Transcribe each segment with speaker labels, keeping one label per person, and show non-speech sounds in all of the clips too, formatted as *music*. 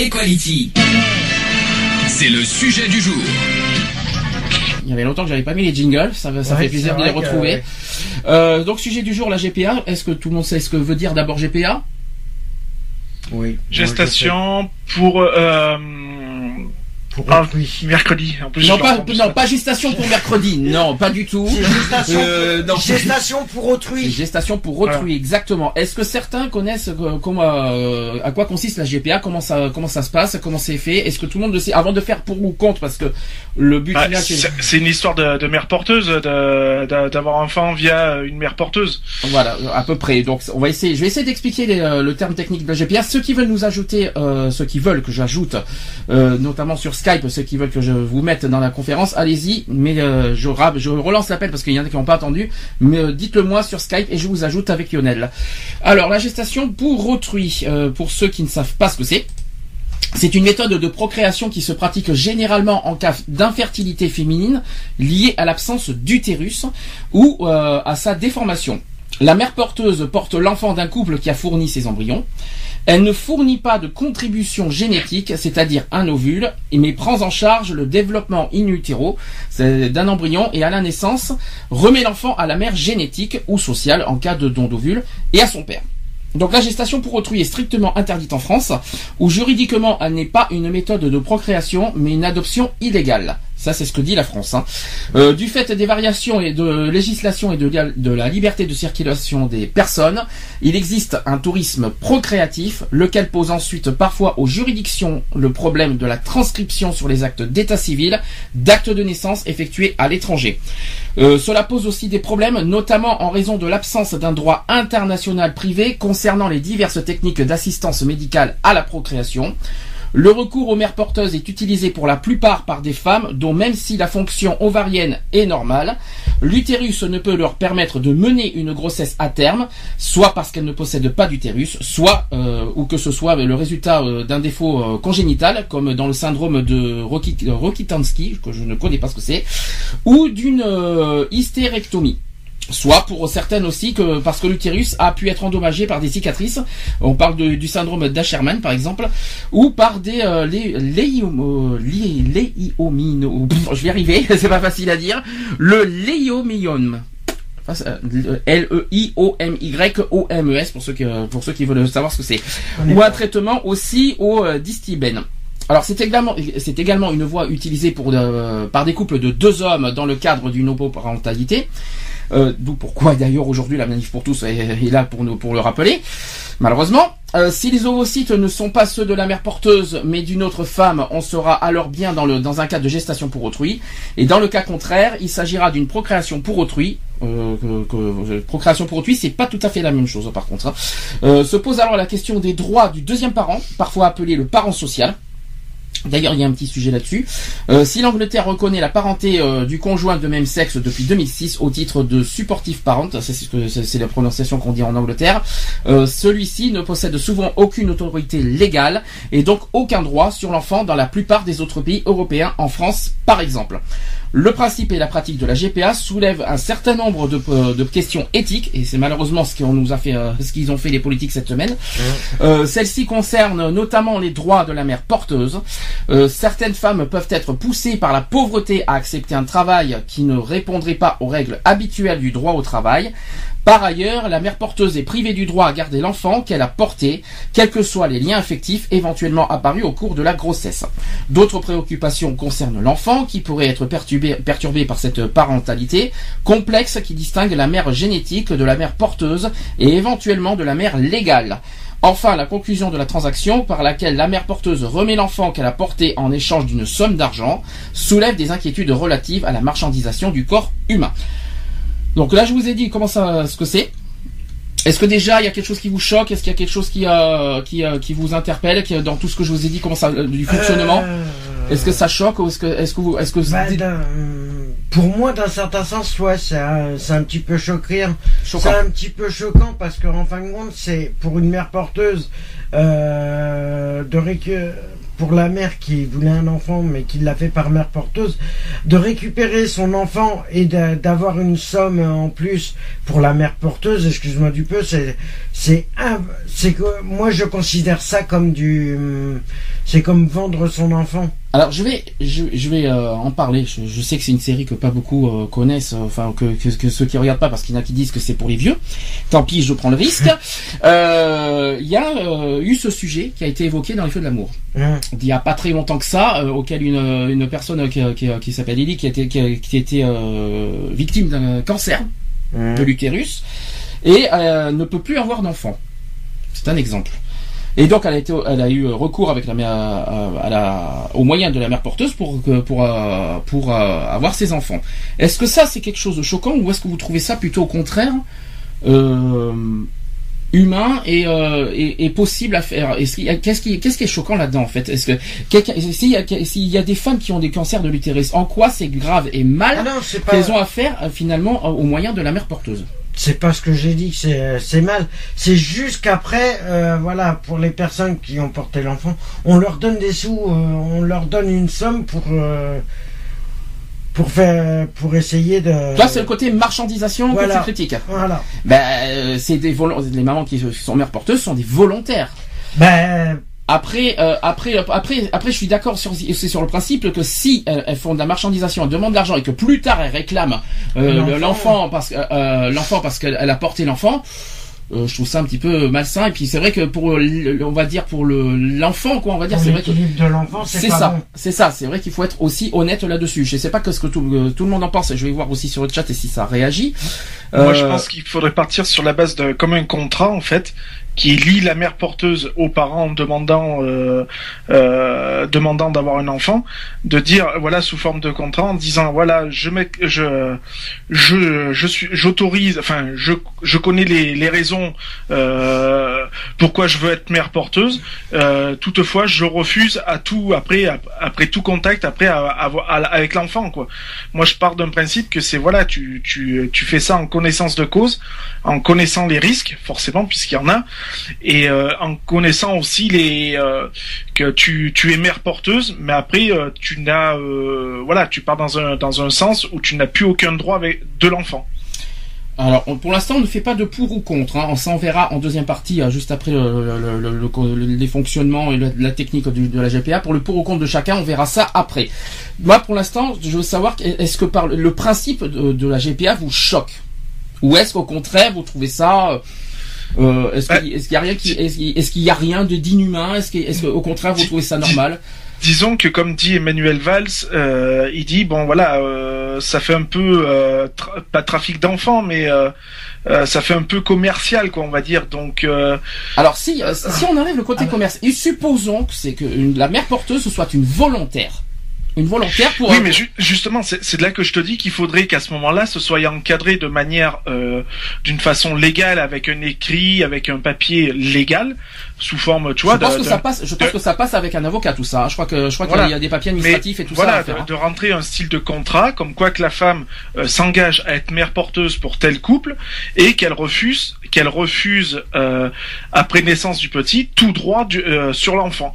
Speaker 1: Equality. C'est le sujet du jour.
Speaker 2: Il y avait longtemps que j'avais pas mis les jingles, ça, ça
Speaker 3: Ouais,
Speaker 2: fait plaisir de les retrouver.
Speaker 3: ouais.
Speaker 2: Euh, donc sujet du jour, la GPA. Est-ce que tout le monde sait ce que veut dire d'abord GPA
Speaker 3: Oui.
Speaker 4: Gestation pour euh,
Speaker 3: Pour
Speaker 4: ah,
Speaker 3: autrui.
Speaker 4: mercredi. En plus,
Speaker 2: Non pas, non, pas gestation pour mercredi, *laughs* non, pas du tout.
Speaker 3: Gestation,
Speaker 2: Euh, non.
Speaker 3: gestation pour autrui.
Speaker 2: gestation pour autrui, exactement. Est-ce que certains connaissent euh, comment, euh, à quoi consiste la GPA, comment ça, comment ça se passe, comment c'est fait? Est-ce que tout le monde le sait? Avant de faire pour ou contre Parce que le but
Speaker 4: Bah,
Speaker 2: final, c'est
Speaker 4: une histoire de, de mère porteuse, de- de- d'avoir un enfant via une mère porteuse.
Speaker 2: Voilà, à peu près. Donc, on va essayer. Je vais essayer d'expliquer les, euh, le terme technique de la GPA. Ceux qui veulent nous ajouter, euh, ceux qui veulent que j'ajoute, euh, notamment sur Skype, ceux qui veulent que je vous mette dans la conférence, allez-y. Mais euh, je, relance l'appel parce qu'il y en a qui n'ont pas entendu. Mais euh, dites-le moi sur Skype et je vous ajoute avec Lionel. Alors, la gestation pour autrui, euh, pour ceux qui ne savent pas ce que c'est. C'est une méthode de procréation qui se pratique généralement en cas d'infertilité féminine liée à l'absence d'utérus ou à sa déformation. La mère porteuse porte l'enfant d'un couple qui a fourni ses embryons. Elle ne fournit pas de contribution génétique, c'est-à-dire un ovule, mais prend en charge le développement in utero d'un embryon et à la naissance remet l'enfant à la mère génétique ou sociale en cas de don d'ovule et à son père. Donc la gestation pour autrui est strictement interdite en France, où juridiquement elle n'est pas une méthode de procréation, mais une adoption illégale. Ça c'est ce que dit la France. hein. Euh, du fait des variations et de législation et de, la liberté de circulation des personnes, il existe un tourisme procréatif, lequel pose ensuite parfois aux juridictions le problème de la transcription sur les actes d'état civil d'actes de naissance effectués à l'étranger. Euh, cela pose aussi des problèmes, notamment en raison de l'absence d'un droit international privé concernant les diverses techniques d'assistance médicale à la procréation. Le recours aux mères porteuses est utilisé pour la plupart par des femmes dont même si la fonction ovarienne est normale, l'utérus ne peut leur permettre de mener une grossesse à terme, soit parce qu'elles ne possèdent pas d'utérus, soit euh, ou que ce soit le résultat euh, d'un défaut euh, congénital, comme dans le syndrome de Roki- Rokitansky, que je ne connais pas ce que c'est, ou d'une hystérectomie. Soit pour certaines aussi que parce que l'utérus a pu être endommagé par des cicatrices, on parle de- du syndrome d'Asherman par exemple, ou par des euh, léiomino- pff, je vais y arriver, *laughs* c'est pas facile à dire, le c'est, euh, L-E-I-O-M-Y-O-M-E-S pour ceux qui, euh, pour ceux qui veulent savoir ce que c'est. Ou un traitement aussi au euh, distibène. Alors c'est également, c'est également une voie utilisée pour de- par des couples de deux hommes dans le cadre d'une homoparentalité. Euh, D'où pourquoi d'ailleurs aujourd'hui la manif pour tous est, là pour nous pour le rappeler. Malheureusement, euh, si les ovocytes ne sont pas ceux de la mère porteuse mais d'une autre femme, on sera alors bien dans le dans un cas de gestation pour autrui. Et dans le cas contraire, il s'agira d'une procréation pour autrui. Euh, procréation pour autrui, c'est pas tout à fait la même chose par contre. hein. Se pose alors la question des droits du deuxième parent, parfois appelé le parent social. D'ailleurs, il y a un petit sujet là-dessus. Euh, si l'Angleterre reconnaît la parenté euh, du conjoint de même sexe depuis 2006 au titre de supportive parent, c'est la prononciation qu'on dit en Angleterre, euh, celui-ci ne possède souvent aucune autorité légale et donc aucun droit sur l'enfant dans la plupart des autres pays européens, en France par exemple. Le principe et la pratique de la GPA soulèvent un certain nombre de, euh, de questions éthiques, et c'est malheureusement ce qu'on nous a fait, euh, ce qu'ils ont fait les politiques cette semaine. Euh, Celles-ci concernent notamment les droits de la mère porteuse. Euh, certaines femmes peuvent être poussées par la pauvreté à accepter un travail qui ne répondrait pas aux règles habituelles du droit au travail. Par ailleurs, la mère porteuse est privée du droit à garder l'enfant qu'elle a porté, quels que soient les liens affectifs éventuellement apparus au cours de la grossesse. D'autres préoccupations concernent l'enfant qui pourrait être perturbé, par cette parentalité complexe qui distingue la mère génétique de la mère porteuse et éventuellement de la mère légale. Enfin, la conclusion de la transaction par laquelle la mère porteuse remet l'enfant qu'elle a porté en échange d'une somme d'argent soulève des inquiétudes relatives à la marchandisation du corps humain. Donc là, je vous ai dit comment ça, ce que c'est. Est-ce que déjà il y a quelque chose qui vous choque? Est-ce qu'il y a quelque chose qui euh, qui, euh, qui vous interpelle? Qui, dans tout ce que je vous ai dit comment ça euh, du fonctionnement?
Speaker 3: Euh,
Speaker 2: Est-ce que ça choque ou est-ce que est-ce que vous est-ce que
Speaker 3: bah, pour moi, d'un certain sens, ouais, c'est un, c'est un petit peu choquant.
Speaker 2: choquant
Speaker 3: C'est un petit peu choquant parce qu'en fin de compte, c'est pour une mère porteuse euh, de récu- pour la mère qui voulait un enfant mais qui l'a fait par mère porteuse, de récupérer son enfant et d'a- d'avoir une somme en plus pour la mère porteuse. Excuse-moi du peu, c'est c'est c'est que moi je considère ça comme du c'est comme vendre son enfant.
Speaker 2: Alors je vais je, je vais euh, en parler. Je, je sais que c'est une série que pas beaucoup euh, connaissent, euh, enfin que, que, que ceux qui regardent pas parce qu'il y en a qui disent que c'est pour les vieux. Tant pis, je prends le risque. *laughs* Euh, Il y a euh, eu ce sujet qui a été évoqué dans les Feux de l'amour.
Speaker 3: Hein.
Speaker 2: Il y a pas très longtemps que ça, euh, auquel une, une personne qui, qui, qui s'appelle Lily qui a été qui a, qui a été euh, victime d'un cancer
Speaker 3: Hein.
Speaker 2: de l'utérus et euh, ne peut plus avoir d'enfant. C'est un exemple. Et donc elle a été, elle a eu recours avec la mère, à, la, aux moyens de la mère porteuse pour pour euh, pour euh, avoir ses enfants. Est-ce que ça c'est quelque chose de choquant ou est-ce que vous trouvez ça plutôt au contraire euh, humain et, euh, et, et possible à faire? Qu'est-ce qui est choquant là-dedans en fait? Est-ce que s'il y a s'il y a des femmes qui ont des cancers de l'utérus, en quoi c'est grave et mal
Speaker 3: Ah
Speaker 2: qu'elles ont à faire euh, finalement euh, aux moyens de la mère porteuse?
Speaker 3: C'est pas ce que j'ai dit que c'est c'est mal. C'est juste qu'après, euh, voilà, pour les personnes qui ont porté l'enfant, on leur donne des sous, euh, on leur donne une somme pour euh, pour faire pour essayer de.
Speaker 2: Toi, c'est le côté marchandisation
Speaker 3: Voilà.
Speaker 2: que tu critiques.
Speaker 3: Voilà.
Speaker 2: Ben, euh, c'est des les mamans qui sont mères porteuses sont des volontaires.
Speaker 3: Ben
Speaker 2: Après, euh, après, euh, après, après, je suis d'accord sur, c'est sur le principe que si elles, elles font de la marchandisation, elles demandent de l'argent et que plus tard elles réclament euh,
Speaker 3: L'enfant.
Speaker 2: le- parce que euh, l'enfant parce qu'elle elle a porté l'enfant. euh, je trouve ça un petit peu malsain et puis c'est vrai que pour le- on va dire pour le l'enfant quoi on va dire c'est vrai que
Speaker 3: l'équilibre de l'enfant, c'est
Speaker 2: ça,
Speaker 3: bon.
Speaker 2: c'est ça. C'est vrai qu'il faut être aussi honnête là-dessus. Je sais pas que ce que tout, euh, tout le monde en pense. Je vais voir aussi sur le chat et si ça réagit.
Speaker 4: Moi, je
Speaker 2: Euh,
Speaker 4: pense qu'il faudrait partir sur la base de comme un contrat en fait qui lie la mère porteuse aux parents demandant euh, euh, demandant d'avoir un enfant, de dire voilà sous forme de contrat en disant voilà je mets je je je suis j'autorise enfin je je connais les les raisons euh, pourquoi je veux être mère porteuse. Euh, toutefois je refuse à tout après ap- après tout contact après à- à- à- avec l'enfant quoi. Moi je pars d'un principe que c'est voilà tu tu tu fais ça en connaissance de cause en connaissant les risques forcément puisqu'il y en a et euh, en connaissant aussi les euh, que tu tu es mère porteuse mais après euh, tu n'as voilà tu pars dans un dans un sens où tu n'as plus aucun droit avec de l'enfant
Speaker 2: Alors, pour l'instant, on ne fait pas de pour ou contre. Hein. On s'en verra en deuxième partie, juste après le- le- le- le- le- les fonctionnements et la, technique de la GPA. Pour le pour ou contre de chacun, on verra ça après. Moi, pour l'instant, je veux savoir, est-ce que par le principe de la GPA vous choque? Ou est-ce qu'au contraire, vous trouvez ça... euh, euh, est-ce qu'il est-ce qu'il y a rien qui est-ce qu'il est-ce qu'il y a rien de d'inhumain? Est-ce qu'au contraire vous trouvez ça normal?
Speaker 4: disons que comme dit Emmanuel Valls, euh, il dit bon voilà, euh, ça fait un peu tra- pas trafic d'enfants, mais ça fait un peu commercial quoi, on va dire. Donc
Speaker 2: Alors si si on enlève le côté commerce et supposons que c'est que une- la mère porteuse soit une volontaire, une volontaire pour
Speaker 4: oui, mais ju- justement, c'est c'est de là que je te dis qu'il faudrait qu'à ce moment-là, ce soit encadré de manière, euh, d'une façon légale, avec un écrit, avec un papier légal, sous forme, tu vois.
Speaker 2: je pense
Speaker 4: de-
Speaker 2: que
Speaker 4: de-
Speaker 2: ça passe. Je pense
Speaker 4: de-
Speaker 2: que ça passe avec un avocat tout ça. hein. Je crois que je crois
Speaker 4: Voilà.
Speaker 2: qu'il y a des papiers administratifs et tout
Speaker 4: voilà,
Speaker 2: ça. à faire,
Speaker 4: de,
Speaker 2: hein.
Speaker 4: de rentrer un style de contrat, comme quoi que la femme euh, s'engage à être mère porteuse pour tel couple et qu'elle refuse, qu'elle refuse euh, après naissance du petit tout droit du- euh, sur l'enfant.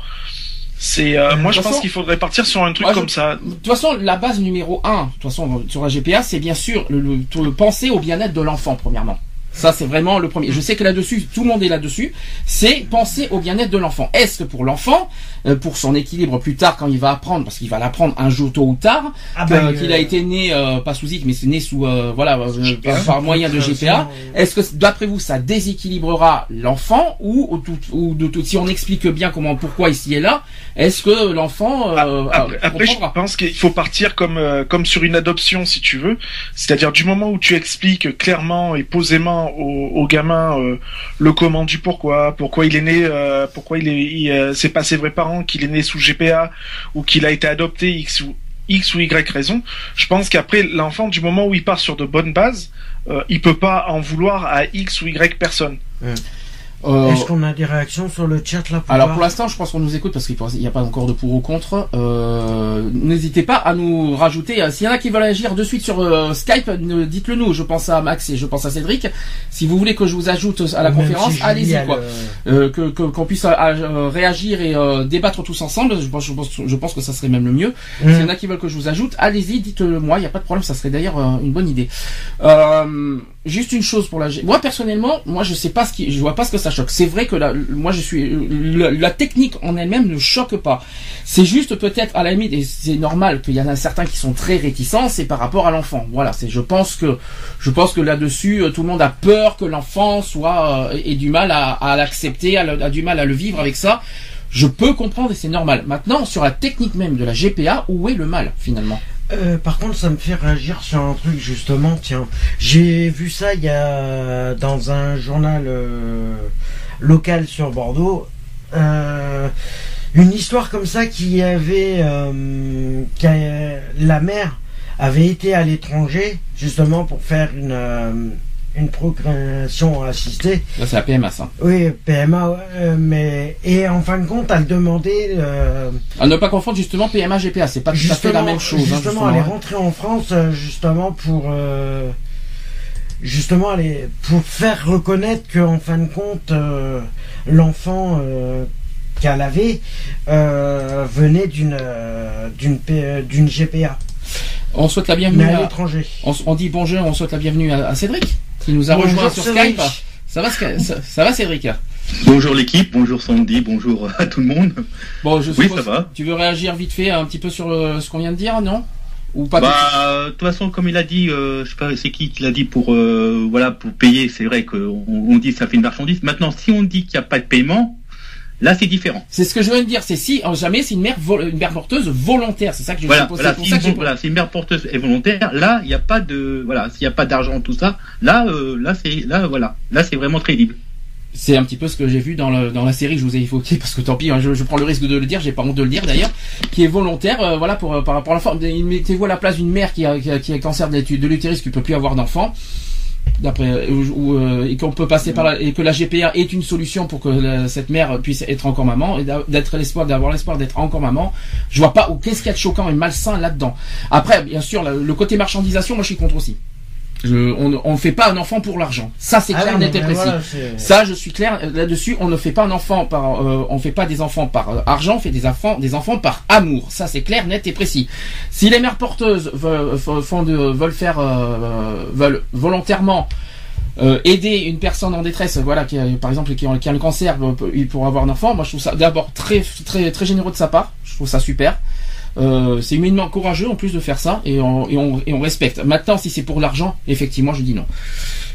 Speaker 4: C'est, euh, moi, je pense qu'il faudrait partir sur un truc
Speaker 2: Moi, je-
Speaker 4: comme ça.
Speaker 2: De toute façon, la base numéro un, de toute façon, sur la GPA, c'est bien sûr le, le- le penser au bien-être de l'enfant, premièrement. Ça, c'est vraiment le premier. Je sais que là-dessus, tout le monde est là-dessus. C'est penser au bien-être de l'enfant. Est-ce que pour l'enfant, euh, pour son équilibre plus tard, quand il va apprendre, parce qu'il va l'apprendre un jour tôt ou tard,
Speaker 3: Ah bah,
Speaker 2: qu'il
Speaker 3: euh,
Speaker 2: a été né euh, pas sous IC, mais c'est né sous euh, voilà euh, par, moyen de GPA. Est-ce que d'après vous, ça déséquilibrera l'enfant ou, ou, tout- ou de tout, si on explique bien comment, pourquoi ici et là, est-ce que l'enfant euh,
Speaker 4: Après,
Speaker 2: euh,
Speaker 4: après, je pense qu'il faut partir comme euh, comme sur une adoption, si tu veux. C'est-à-dire du moment où tu expliques clairement et posément au, gamin euh, le comment du pourquoi, pourquoi il est né, euh, pourquoi il est, euh, c'est pas ses vrais parents, qu'il est né sous GPA ou qu'il a été adopté X ou X ou Y raison, je pense qu'après l'enfant, du moment où il part sur de bonnes bases, il peut pas en vouloir à X ou Y personne.
Speaker 2: Euh,
Speaker 3: Est-ce qu'on a des réactions sur le chat là pour
Speaker 2: Alors pour l'instant, je pense qu'on nous écoute parce qu'il n'y a pas encore de pour ou contre. Euh, N'hésitez pas à nous rajouter. euh, S'il y en a qui veulent agir de suite sur euh, Skype, dites-le nous. Je pense à Max et je pense à Cédric. Si vous voulez que je vous ajoute à la
Speaker 3: Même
Speaker 2: conférence,
Speaker 3: si
Speaker 2: allez-y quoi.
Speaker 3: le-
Speaker 2: que qu'on puisse réagir et débattre tous ensemble. Je pense, je pense, je pense que ça serait même le mieux.
Speaker 3: Mm.
Speaker 2: S'il y en a qui veulent que je vous ajoute, allez-y, dites-le moi. Il n'y a pas de problème. Ça serait d'ailleurs une bonne idée. Juste une chose pour la. G- Moi personnellement, moi je sais pas ce qui, je vois pas ce que ça C'est vrai que la, moi je suis la, technique en elle-même ne choque pas. C'est juste peut-être à la limite et c'est normal qu'il y en a certains qui sont très réticents. C'est par rapport à l'enfant. Voilà. C'est. Je pense que je pense que là-dessus euh, tout le monde a peur que l'enfant soit euh, ait du mal à, à l'accepter, a du mal à le vivre avec ça. Je peux comprendre et c'est normal. Maintenant, sur la technique même de la GPA, où est le mal finalement?
Speaker 3: Euh, par contre, ça me fait réagir sur un truc justement. Tiens, j'ai vu ça il y a dans un journal euh, local sur Bordeaux. Euh, une histoire comme ça qui avait qui la mère avait été à l'étranger justement pour faire une une procréation assistée.
Speaker 2: Là, c'est la PMA ça.
Speaker 3: Oui, PMA, euh, mais et en fin de compte, elle demandait euh,
Speaker 2: À ne pas confondre justement PMA GPA, c'est pas tout à fait la même chose. hein,
Speaker 3: Justement, elle est rentrée en France euh, justement pour euh, justement elle est- pour faire reconnaître qu'en fin de compte l'enfant qu'elle avait venait d'une d'une GPA,
Speaker 2: On souhaite la
Speaker 3: mais
Speaker 2: bienvenue.
Speaker 3: à
Speaker 2: À,
Speaker 3: l'étranger.
Speaker 2: on, on dit bonjour, on souhaite la bienvenue à, à Cédric qui nous a
Speaker 3: Bonjour,
Speaker 2: rejoint sur
Speaker 3: Cédric.
Speaker 2: Skype. Ça va, ça, ça va Cédric?
Speaker 5: Bonjour l'équipe, bonjour Sandy, bonjour à tout le monde.
Speaker 2: Bon, je
Speaker 5: Oui, ça va.
Speaker 2: Tu veux réagir vite fait un petit peu sur euh, ce qu'on vient de dire, non? Ou pas
Speaker 5: Bah, de toute façon, comme il a dit, euh, je sais pas c'est qui qui l'a dit pour euh, voilà pour payer, c'est vrai qu'on on dit que ça fait une marchandise. Maintenant, si on dit qu'il n'y a pas de paiement, là c'est différent.
Speaker 2: C'est ce que je viens de dire. C'est si jamais c'est une mère une mère porteuse volontaire. C'est ça que je
Speaker 5: Voilà, voilà,
Speaker 2: pour
Speaker 5: si,
Speaker 2: ça que j'ai-
Speaker 5: voilà, si une mère porteuse est volontaire, là il n'y a pas de voilà, s'il n'y a pas d'argent tout ça, là euh, là c'est là voilà, là c'est vraiment crédible.
Speaker 2: C'est un petit peu ce que j'ai vu dans, le, dans la série que je vous ai évoqué *laughs* parce que tant pis, hein, je, je prends le risque de le dire, j'ai pas honte de le dire d'ailleurs, qui est volontaire, euh, voilà pour euh, par rapport à l'enfant. Mettez-vous à la place d'une mère qui a, qui a, qui a cancer de l'utérus qui peut plus avoir d'enfant. D'après ou- euh, et qu'on peut passer par la, et que la GPA est une solution pour que cette mère puisse être encore maman et d'être l'espoir d'avoir l'espoir d'être encore maman. Je vois pas ou qu'est-ce qu'il y a de choquant et malsain là-dedans. Après, bien sûr, le côté marchandisation, moi je suis contre aussi. Je, on on fait pas un enfant pour l'argent. Ça c'est
Speaker 3: Ah
Speaker 2: clair,
Speaker 3: oui,
Speaker 2: net et précis.
Speaker 3: voilà,
Speaker 2: Ça, je suis clair euh, là-dessus. On ne fait pas un enfant par, euh, on fait pas des enfants par euh, argent, on fait des enfants, des enfants par amour. Ça, c'est clair, net et précis. Si les mères porteuses veulent, f- font de, veulent faire, euh, veulent volontairement euh, aider une personne en détresse, voilà, qui a, par exemple qui a, qui a le cancer pour avoir un enfant, moi je trouve ça d'abord très, très, très généreux de sa part. Je trouve ça super. Euh, c'est humainement courageux en plus de faire ça et on, et on, et on respecte. Maintenant, si c'est pour l'argent, effectivement, je dis non.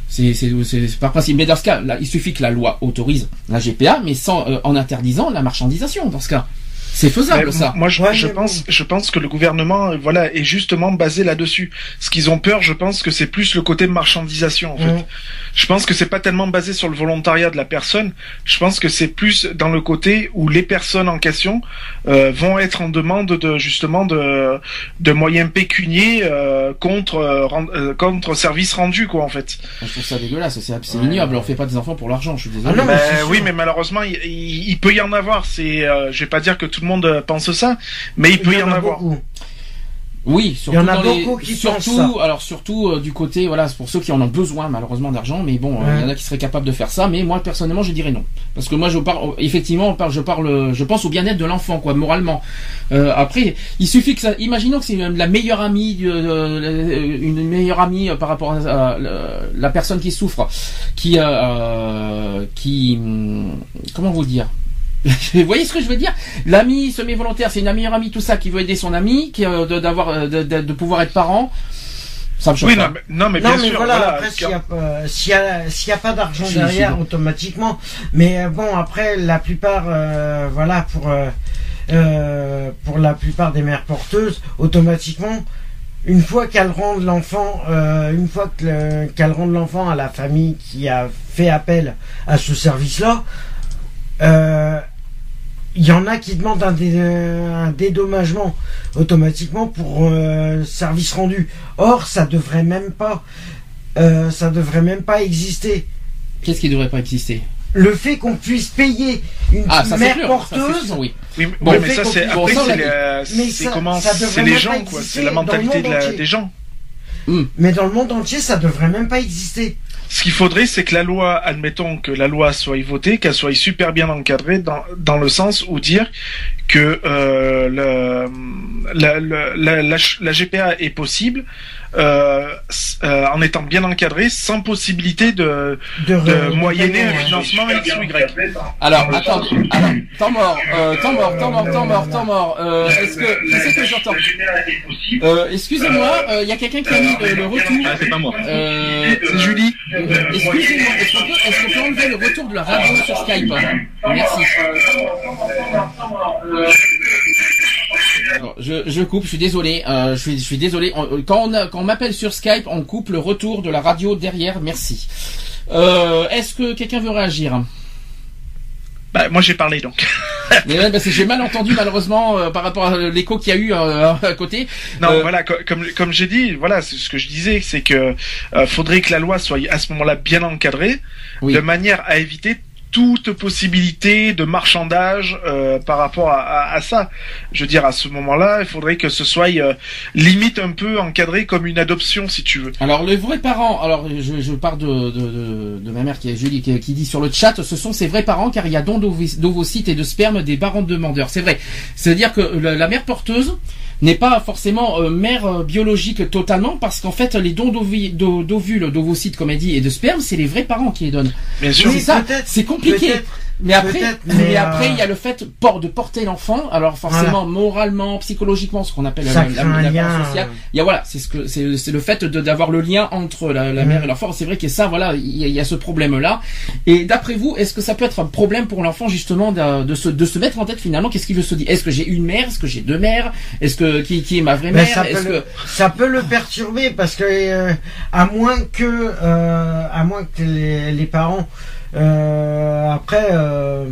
Speaker 2: C'est c'est- c'est- c'est par principe. Mais dans ce cas, là, il suffit que la loi autorise la GPA, mais sans euh, en interdisant la marchandisation. Dans ce cas, c'est faisable
Speaker 4: Mais
Speaker 2: ça.
Speaker 4: Moi, je,
Speaker 3: Ouais,
Speaker 4: je
Speaker 3: mais
Speaker 4: pense, je pense que le gouvernement, euh, voilà, est justement basé là-dessus. Ce qu'ils ont peur, je pense que c'est plus le côté marchandisation, en fait. Je pense que c'est pas tellement basé sur le volontariat de la personne. Je pense que c'est plus dans le côté où les personnes en question euh, vont être en demande de justement de de moyens pécuniers euh, contre euh, euh, contre service rendu, quoi, en fait.
Speaker 2: Je trouve ça dégueulasse. C'est c'est
Speaker 3: Ouais.
Speaker 2: ignoble. On fait pas des enfants pour l'argent. Je suis désolé.
Speaker 3: Ah non, mais
Speaker 4: Ben, oui, mais malheureusement, il, il- il peut y en avoir. C'est, euh, je vais pas dire que tout le monde pense ça, mais il peut y, en, avoir.
Speaker 3: beaucoup.
Speaker 2: Oui, surtout
Speaker 3: Il y en a
Speaker 2: dans les-
Speaker 3: beaucoup qui
Speaker 2: surtout,
Speaker 3: pensent
Speaker 2: alors surtout euh, du côté, voilà, c'est pour ceux qui en ont besoin malheureusement d'argent, mais bon, euh, il y en a qui seraient capables de faire ça, mais moi personnellement, je dirais non, parce que moi je parle, effectivement, on parle- je parle, je pense au bien-être de l'enfant, quoi, moralement. Euh, après, il suffit que ça, imaginons que c'est même la meilleure amie, une meilleure amie euh, par rapport à, la, personne qui souffre, qui, euh, euh, qui, hum, comment vous dire? Vous voyez ce que je veux dire? L'ami se met volontaire, c'est une meilleure amie, tout ça, qui veut aider son ami, qui euh, de- d'avoir, euh, de, de- de pouvoir être parent. Ça me choque
Speaker 4: Oui,
Speaker 2: pas.
Speaker 4: non, mais, non, mais
Speaker 3: non,
Speaker 4: bien
Speaker 3: mais
Speaker 4: sûr.
Speaker 3: voilà,
Speaker 4: voilà,
Speaker 3: après, s'il n'y a, y a, s'il y a pas d'argent
Speaker 2: Si,
Speaker 3: derrière,
Speaker 2: si, bon.
Speaker 3: automatiquement. Mais euh, bon, après, la plupart, euh, voilà, pour, euh, euh, pour la plupart des mères porteuses, automatiquement, une fois qu'elles rendent l'enfant, euh, une fois que le- qu'elles rendent l'enfant à la famille qui a fait appel à ce service-là, euh, il y en a qui demandent un, dé- un dédommagement automatiquement pour euh, service rendu. Or, ça devrait même pas, euh, ça devrait même pas exister.
Speaker 2: Qu'est-ce qui devrait pas exister?
Speaker 3: Le fait qu'on puisse payer une
Speaker 2: Ah, ça
Speaker 3: mère
Speaker 2: sûr.
Speaker 3: porteuse,
Speaker 2: oui.
Speaker 4: Oui,
Speaker 2: Bon,
Speaker 4: mais ça c'est après c'est
Speaker 2: l'a
Speaker 4: comment
Speaker 3: ça
Speaker 4: c'est
Speaker 3: devrait
Speaker 4: les gens quoi,
Speaker 3: exister
Speaker 4: c'est la
Speaker 3: le
Speaker 4: mentalité de la- des gens.
Speaker 3: mais dans le monde entier, ça devrait même pas exister.
Speaker 4: Ce qu'il faudrait, c'est que la loi, admettons que la loi soit votée, qu'elle soit super bien encadrée dans, dans le sens où dire que euh, la, GPA est possible en étant bien encadrée, sans possibilité de,
Speaker 3: De,
Speaker 4: de moyenner un financement X ou Y.
Speaker 2: Alors, attends, alors, temps mort, euh, temps mort, temps mort, temps mort, temps mort. Euh, est-ce que, qui c'est que j'entends euh, Excusez-moi, il y a quelqu'un qui a mis le, le retour.
Speaker 5: Ah, c'est pas moi.
Speaker 2: Euh,
Speaker 4: C'est Julie.
Speaker 2: euh, Excusez-moi, est-ce qu'on peut, est-ce qu'on peut enlever le retour de la radio sur Skype Merci. Alors, je, je coupe, je suis désolé, euh, je suis, je suis désolé. On- Quand on, a- quand on m'appelle sur Skype, on coupe le retour de la radio derrière. Merci. Euh, Est-ce que quelqu'un veut réagir?
Speaker 4: Bah, moi j'ai parlé donc. *laughs*
Speaker 2: Mais ouais, parce que j'ai mal entendu malheureusement euh, par rapport à l'écho qu'il y a eu euh, à côté.
Speaker 4: Non,
Speaker 2: Euh,
Speaker 4: voilà, co- comme comme j'ai dit, voilà, c'est ce que je disais, c'est que faudrait que la loi soit à ce moment-là bien encadrée,
Speaker 2: Oui.
Speaker 4: de manière à éviter toute possibilité de marchandage euh, par rapport à, à- à ça. Je veux dire, à ce moment-là, il faudrait que ce soit euh, limite un peu encadré comme une adoption, si tu veux.
Speaker 2: Alors les vrais parents, alors je, je parle de, de, de, de ma mère qui Julie qui, qui dit sur le chat, ce sont ses vrais parents car il y a don d'ovo- d'ovocytes et de sperme des barons demandeurs. C'est vrai. C'est-à-dire que la mère porteuse n'est pas forcément euh, mère euh, biologique totalement parce qu'en fait les dons d'ovules, d'ovocytes comme elle dit et de sperme, c'est les vrais parents qui les donnent.
Speaker 4: Bien sûr.
Speaker 3: Oui,
Speaker 2: C'est ça,
Speaker 3: peut-être,
Speaker 2: c'est compliqué. Mais après, mais, après,
Speaker 3: euh,
Speaker 2: il y a le fait de porter l'enfant. Alors forcément, moralement, psychologiquement, ce qu'on appelle la, la, la sociale. Il y a voilà, c'est ce que c'est c'est le fait de d'avoir le lien entre la, la mère et l'enfant. C'est vrai que ça, voilà, il y, y a ce problème-là. Et d'après vous, est-ce que ça peut être un problème pour l'enfant justement de, de se de se mettre en tête finalement? Qu'est-ce qu'il veut se dire? Est-ce que j'ai une mère? Est-ce que j'ai deux mères? Est-ce que qui, qui est ma vraie
Speaker 3: Mais
Speaker 2: mère?
Speaker 3: ça, peut le,
Speaker 2: que
Speaker 3: ça peut le perturber parce que euh, à moins que euh, à moins que les, les parents après euh,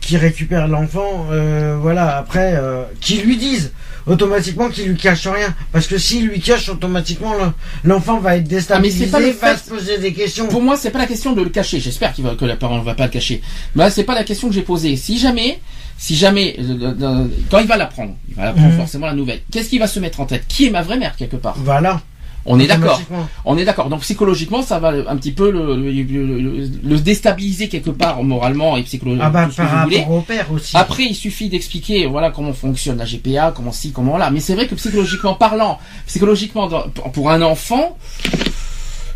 Speaker 3: qui récupèrent l'enfant euh, voilà après euh, qui lui disent automatiquement qu'il lui cache rien parce que s'il lui cache automatiquement le- l'enfant va être
Speaker 2: Ah, mais
Speaker 3: déstabilisé
Speaker 2: c'est pas
Speaker 3: va se poser des questions
Speaker 2: Pour moi, c'est pas la question de le cacher. J'espère va, que la parent ne va pas le cacher. Mais là, c'est pas la question que j'ai posée. Si jamais, si jamais, euh, euh, quand il va l'apprendre, il va apprendre
Speaker 3: Mhm.
Speaker 2: forcément la nouvelle. Qu'est-ce qu'il va se mettre en tête? Qui est ma vraie mère quelque part?
Speaker 3: Voilà
Speaker 2: On est d'accord. On est d'accord. Donc psychologiquement, ça va un petit peu le, le, le- le déstabiliser quelque part moralement et psychologiquement.
Speaker 3: ah bah par rapport au père aussi
Speaker 2: Après, il suffit d'expliquer, voilà, comment fonctionne la GPA, comment ci, comment là. Mais c'est vrai que psychologiquement parlant, psychologiquement, pour- pour un enfant,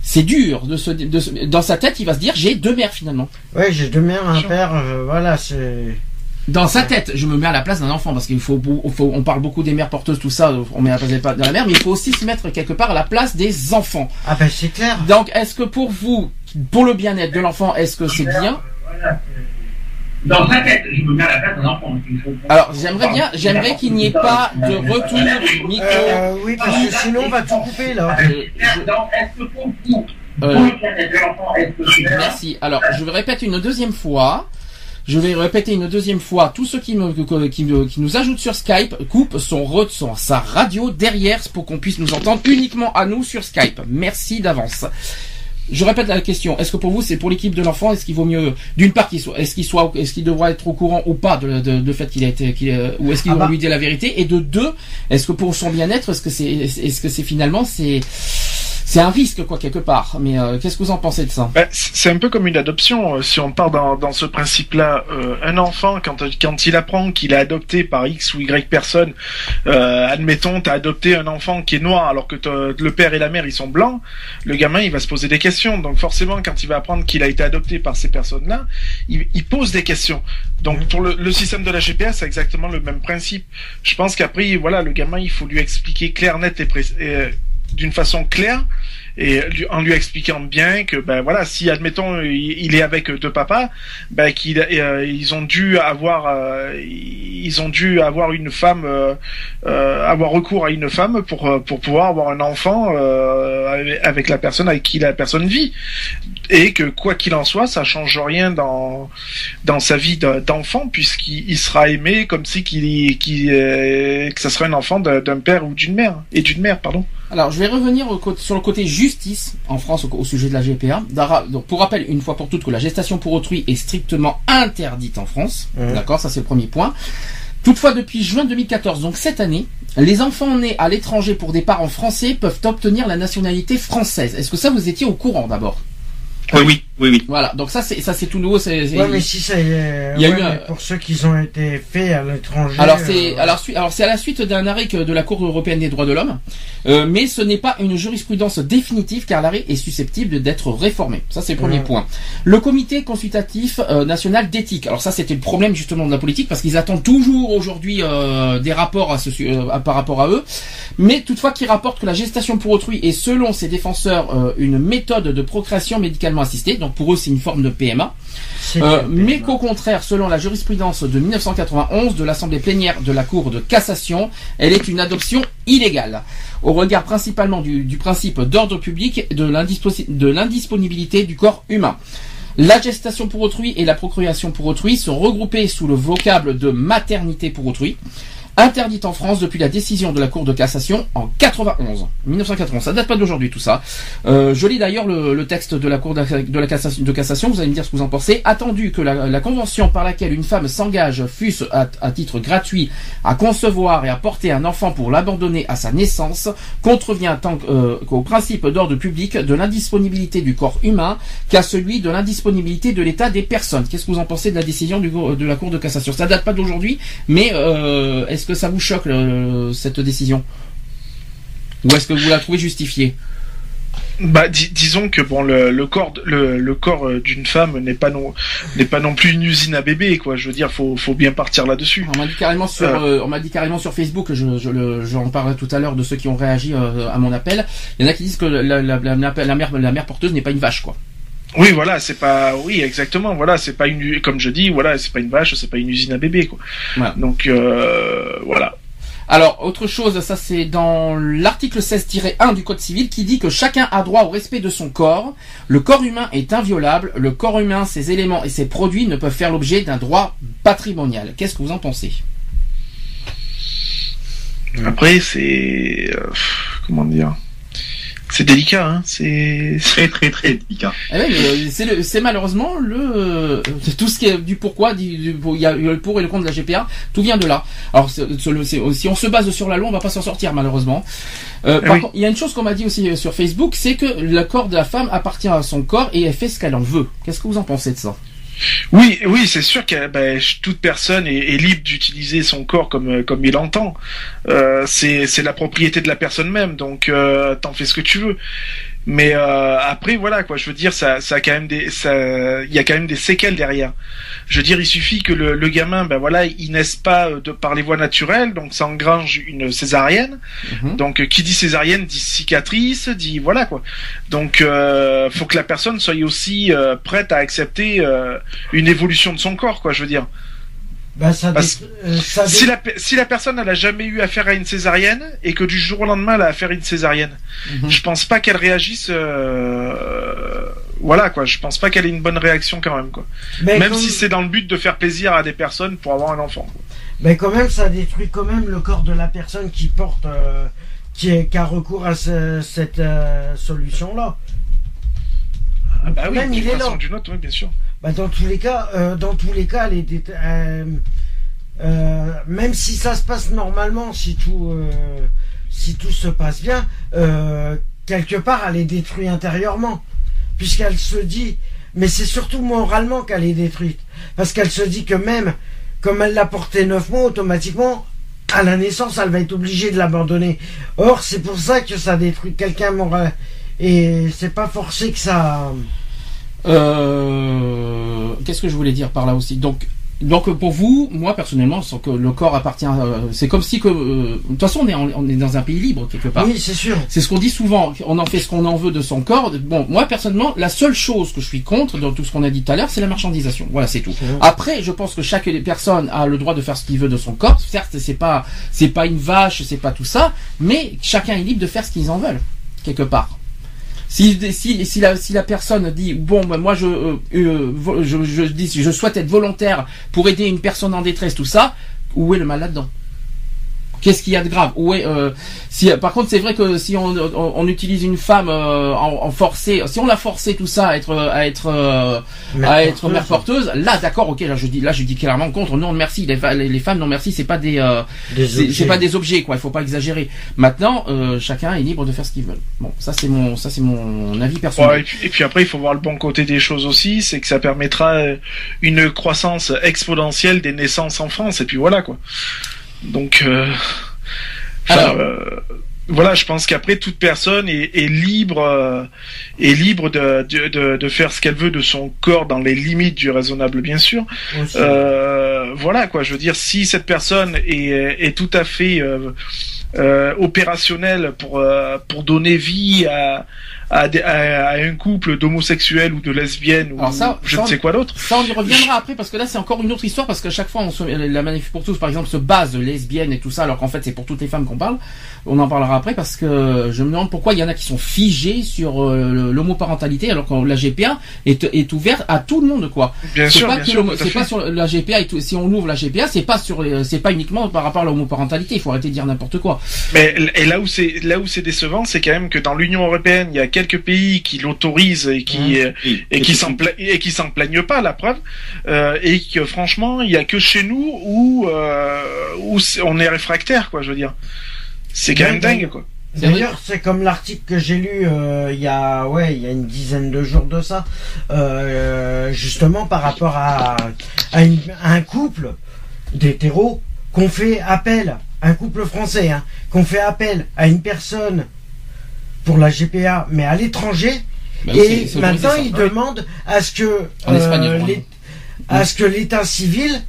Speaker 2: c'est dur de se, de se- dans sa tête, il va se dire, j'ai deux mères finalement.
Speaker 3: ouais j'ai deux mères un
Speaker 4: Sure.
Speaker 3: père euh, voilà c'est
Speaker 2: Dans sa tête, je me mets à la place d'un enfant parce qu'il faut, on parle beaucoup des mères porteuses, tout ça, on met à la place de la mère, mais il faut aussi se mettre quelque part à la place des enfants.
Speaker 3: ah bah c'est clair
Speaker 2: Donc, est-ce que pour vous, pour le bien-être de l'enfant, est-ce que c'est bien?
Speaker 6: Dans sa tête, je me mets à la place d'un enfant.
Speaker 2: Alors, j'aimerais bien, j'aimerais qu'il n'y ait pas de retour micro.
Speaker 3: Euh, oui, parce que sinon on va tout couper là.
Speaker 2: Je- je-
Speaker 6: Donc, Est-ce que pour vous,
Speaker 2: Euh,
Speaker 6: pour le bien-être de l'enfant, est-ce que c'est bien?
Speaker 2: Merci. Alors, je répéter une deuxième fois. Je vais répéter une deuxième fois. Tous ceux qui, me, qui, me- qui nous ajoutent sur Skype coupent son, son- sa radio derrière pour qu'on puisse nous entendre uniquement à nous sur Skype. Merci d'avance. Je répète la question. Est-ce que pour vous, c'est pour l'équipe de l'enfant, est-ce qu'il vaut mieux, d'une part, qu'il soit, est-ce qu'il soit, est-ce qu'il devra être au courant ou pas de, de, de fait qu'il a été, qu'il ou est-ce qu'il
Speaker 3: Ah
Speaker 2: doit
Speaker 3: bah.
Speaker 2: lui dire la vérité? Et de deux, est-ce que pour son bien-être, est-ce que c'est, est-ce que c'est finalement, c'est, c'est un risque, quoi, quelque part. Mais, euh, qu'est-ce que vous en pensez de ça?
Speaker 4: Ben, c'est un peu comme une adoption. euh, Si on part dans, dans ce principe-là, euh, un enfant, quand, quand il apprend qu'il est adopté par X ou Y personne, euh, admettons, t'as adopté un enfant qui est noir alors que le père et la mère ils sont blancs, le gamin il va se poser des questions. Donc forcément, quand il va apprendre qu'il a été adopté par ces personnes-là, il, il pose des questions. Donc pour le, le système de la GPS, c'est exactement le même principe. Je pense qu'après, voilà, le gamin, il faut lui expliquer clair, net et, pré- et, euh, d'une façon claire et en lui expliquant bien que ben voilà si admettons il, est avec deux papas ben qu'ils euh, ils ont dû avoir euh, ils ont dû avoir une femme euh, euh, avoir recours à une femme pour euh, pour pouvoir avoir un enfant euh, avec la personne avec qui la personne vit et que quoi qu'il en soit, ça change rien dans dans sa vie de- d'enfant puisqu'il il sera aimé comme si qu'il qu'il euh, que ça serait un enfant d'un père ou d'une mère et d'une mère pardon.
Speaker 2: Alors, je vais revenir au côté- sur le côté justice en France au, au sujet de la GPA. Donc, pour rappel, une fois pour toutes, que la gestation pour autrui est strictement interdite en France.
Speaker 3: Mhm.
Speaker 2: D'accord, ça c'est le premier point. Toutefois, depuis juin 2014, donc cette année, les enfants nés à l'étranger pour des parents français peuvent obtenir la nationalité française. Est-ce que ça vous étiez au courant d'abord?
Speaker 5: Oui, oui, oui, oui.
Speaker 2: Voilà, donc ça c'est ça c'est tout nouveau. C'est, c'est-
Speaker 3: Ouais, mais si ça euh,
Speaker 2: Il y a
Speaker 3: ouais,
Speaker 2: eu un-
Speaker 3: pour ceux qui ont été faits à l'étranger.
Speaker 2: Alors c'est
Speaker 3: euh,
Speaker 2: alors, alors c'est à la suite d'un arrêt que- de la Cour européenne des droits de l'homme, Euh, mais ce n'est pas une jurisprudence définitive car l'arrêt est susceptible d'être réformé. Ça c'est le premier
Speaker 3: Ouais.
Speaker 2: point. Le comité consultatif euh, national d'éthique. Alors ça c'était le problème justement de la politique parce qu'ils attendent toujours aujourd'hui euh, des rapports à ce, euh, par rapport à eux, mais toutefois qui rapporte que la gestation pour autrui est selon ses défenseurs euh, une méthode de procréation médicalement assistée. Donc pour eux c'est une forme de PMA. Euh, mais qu'au contraire, selon la jurisprudence de 1991 de l'Assemblée plénière de la Cour de cassation, elle est une adoption illégale, au regard principalement du, du principe d'ordre public et de l'indisponibilité du corps humain. La gestation pour autrui et la procréation pour autrui sont regroupées sous le vocable de maternité pour autrui, interdite en France depuis la décision de la Cour de cassation en 91, 1991. Ça date pas d'aujourd'hui tout ça. Euh, je lis d'ailleurs le, le texte de la Cour de, la cassation, de cassation, vous allez me dire ce que vous en pensez. Attendu que la, la convention par laquelle une femme s'engage, fût-ce à, à titre gratuit, à concevoir et à porter un enfant pour l'abandonner à sa naissance, contrevient tant que, euh, qu'au principe d'ordre public de l'indisponibilité du corps humain qu'à celui de l'indisponibilité de l'état des personnes. Qu'est-ce que vous en pensez de la décision du, de la Cour de cassation? Ça date pas d'aujourd'hui, mais euh, est-ce que ça vous choque le- cette décision Ou est-ce que vous la trouvez justifiée
Speaker 4: Bah, dis- disons que bon, le, le corps, le, le corps euh, d'une femme n'est pas non, n'est pas non plus une usine à bébé, quoi. Je veux dire, faut, faut bien partir là-dessus.
Speaker 2: On m'a dit carrément sur,
Speaker 4: Euh.
Speaker 2: euh, on m'a dit carrément sur Facebook, je, je le, j'en parlerai tout à l'heure de ceux qui ont réagi euh, à mon appel. Il y en a qui disent que la, la, la, la, la mère, la mère porteuse n'est pas une vache, quoi.
Speaker 4: Oui, voilà, c'est pas, oui, exactement, voilà, c'est pas une, comme je dis, voilà, c'est pas une vache, c'est pas une usine à bébé, quoi.
Speaker 2: Voilà.
Speaker 4: Donc, euh, voilà.
Speaker 2: Alors, autre chose, ça c'est dans l'article 16-1 du Code civil qui dit que chacun a droit au respect de son corps. Le corps humain est inviolable. Le corps humain, ses éléments et ses produits ne peuvent faire l'objet d'un droit patrimonial. Qu'est-ce que vous en pensez?
Speaker 4: Après, c'est, euh, comment dire, c'est délicat, hein. C'est,
Speaker 5: Très, très, très délicat.
Speaker 2: Eh oui, mais, euh, c'est le- c'est malheureusement le euh, tout ce qui est du pourquoi, du, il y a le pour et le contre de la GPA, tout vient de là. Alors si on se base sur la loi, on va pas s'en sortir malheureusement. Euh,
Speaker 4: Eh
Speaker 2: par
Speaker 4: oui.
Speaker 2: contre, il y a une chose qu'on m'a dit aussi sur Facebook, c'est que le corps de la femme appartient à son corps et elle fait ce qu'elle en veut. Qu'est-ce que vous en pensez de ça?
Speaker 4: Oui, oui, c'est sûr que ben, toute personne est, libre d'utiliser son corps comme euh, comme il entend. Euh, c'est c'est la propriété de la personne même, donc euh, t'en fais ce que tu veux. Mais euh, après, voilà quoi. Je veux dire, ça, ça a quand même des, ça, il y a quand même des séquelles derrière. Je veux dire, il suffit que le, le gamin, ben voilà, il naisse pas euh, de par les voies naturelles, donc ça engrange une césarienne.
Speaker 2: Mhm.
Speaker 4: Donc, euh, qui dit césarienne dit cicatrice, dit voilà quoi. Donc, euh, faut que la personne soit aussi euh, prête à accepter euh, une évolution de son corps, quoi. Je veux dire,
Speaker 3: Bah, ça,
Speaker 4: Parce-
Speaker 3: dé- euh, ça dé-
Speaker 4: si la si la personne elle a jamais eu affaire à une césarienne et que du jour au lendemain elle a affaire à une césarienne,
Speaker 2: Mhm.
Speaker 4: je pense pas qu'elle réagisse. euh, Voilà quoi. Je pense pas qu'elle ait une bonne réaction quand même quoi.
Speaker 3: mais
Speaker 4: même
Speaker 3: comme-
Speaker 4: si c'est dans le but de faire plaisir à des personnes pour avoir un enfant. quoi.
Speaker 3: Mais quand même, ça détruit quand même le corps de la personne qui porte, euh, qui, est, qui a recours à ce- cette euh, solution-là.
Speaker 4: Ah bah oui,
Speaker 3: Même,
Speaker 4: d'une
Speaker 3: il est
Speaker 4: façon
Speaker 3: là.
Speaker 4: ou d'une autre, oui, bien sûr.
Speaker 3: Bah, dans tous les cas, euh, dans tous euh, euh, même si ça se passe normalement, si tout, si tout se passe bien, quelque part, elle est détruite intérieurement, puisqu'elle se dit, mais c'est surtout moralement qu'elle est détruite, parce qu'elle se dit que même, comme elle l'a porté neuf mois, automatiquement, à la naissance, elle va être obligée de l'abandonner. Or, c'est pour ça que ça détruit quelqu'un moral. Et c'est pas forcé que ça.
Speaker 2: Euh, Qu'est-ce que je voulais dire par là aussi? Donc, donc pour vous, moi personnellement, sans que le corps appartient, euh, c'est comme si que, euh, de toute façon, on est, en- on est dans un pays libre quelque part.
Speaker 3: Oui, c'est sûr.
Speaker 2: C'est ce qu'on dit souvent. On en fait ce qu'on en veut de son corps. Bon, moi personnellement, la seule chose que je suis contre dans tout ce qu'on a dit tout à l'heure, c'est la marchandisation. Voilà, c'est tout. Après, je pense que chaque personne a le droit de faire ce qu'il veut de son corps. Certes, c'est pas, c'est pas une vache, c'est pas tout ça, mais chacun est libre de faire ce qu'ils en veulent quelque part. Si, si, si, la, si la personne dit bon ben, moi je, euh, euh, je dis je souhaite être volontaire pour aider une personne en détresse tout ça, où est le mal là-dedans Qu'est-ce qu'il y a de grave est, euh, si, Par contre, c'est vrai que si on, on, on utilise une femme euh, en, en forcé, si on l'a forcé tout ça à être à être euh,
Speaker 3: Mère
Speaker 2: à être
Speaker 3: porteuse.
Speaker 2: mère porteuse, là d'accord, ok, là je dis là je dis clairement contre. Non merci, les, fa- les, les femmes non merci, c'est pas des euh,
Speaker 3: Des
Speaker 2: c'est pas des objets quoi. Il faut pas exagérer. Maintenant, euh, chacun est libre de faire ce qu'il veut. Bon, ça c'est mon ça c'est mon avis personnel.
Speaker 4: Ouais, et, puis, et puis après, il faut voir le bon côté des choses aussi, c'est que ça permettra euh, une croissance exponentielle des naissances en France, et puis voilà quoi. Donc, euh,
Speaker 2: Alors.
Speaker 4: euh, voilà, je pense qu'après toute personne est, est libre, euh, est libre de, de, de, de faire ce qu'elle veut de son corps dans les limites du raisonnable, bien sûr. Euh, voilà quoi, je veux dire, si cette personne est, est tout à fait euh, euh, opérationnelle pour euh, pour donner vie à à, des- à- à un couple d'homosexuels ou de lesbiennes ou
Speaker 2: ça,
Speaker 4: je
Speaker 2: ça,
Speaker 4: ne sais quoi d'autre.
Speaker 2: Ça, on y reviendra après parce que là, c'est encore une autre histoire parce qu'à chaque fois, on se, la manif pour tous, par exemple, se base lesbienne et tout ça, alors qu'en fait, c'est pour toutes les femmes qu'on parle. On en parlera après parce que je me demande pourquoi il y en a qui sont figés sur euh, l'homoparentalité alors que la GPA est, est ouverte à tout le monde, quoi.
Speaker 4: Bien sûr,
Speaker 2: pas
Speaker 4: bien sûr,
Speaker 2: c'est pas sur la GPA et tout, si on ouvre la GPA, c'est pas sur, c'est pas uniquement par rapport à l'homoparentalité. Il faut arrêter de dire n'importe quoi.
Speaker 4: Mais et là où c'est là où c'est décevant, c'est quand même que dans l'Union européenne, il y a quelques pays qui l'autorisent et qui euh,
Speaker 5: Oui.
Speaker 4: et qui s'en pla- et qui s'en plaignent pas la preuve euh, et que franchement il y a que chez nous où euh, où on est réfractaire quoi je veux dire c'est quand même dingue quoi.
Speaker 3: D'ailleurs, c'est comme l'article que j'ai lu euh, il y a ouais il y a une dizaine de jours de ça, euh, justement par rapport à, à, une- à un couple d'hétéros qu'on fait appel, un couple français, hein, qu'on fait appel à une personne pour la GPA, mais à l'étranger,
Speaker 2: Bah,
Speaker 3: et maintenant ils demandent à ce que euh, à ce que l'état civil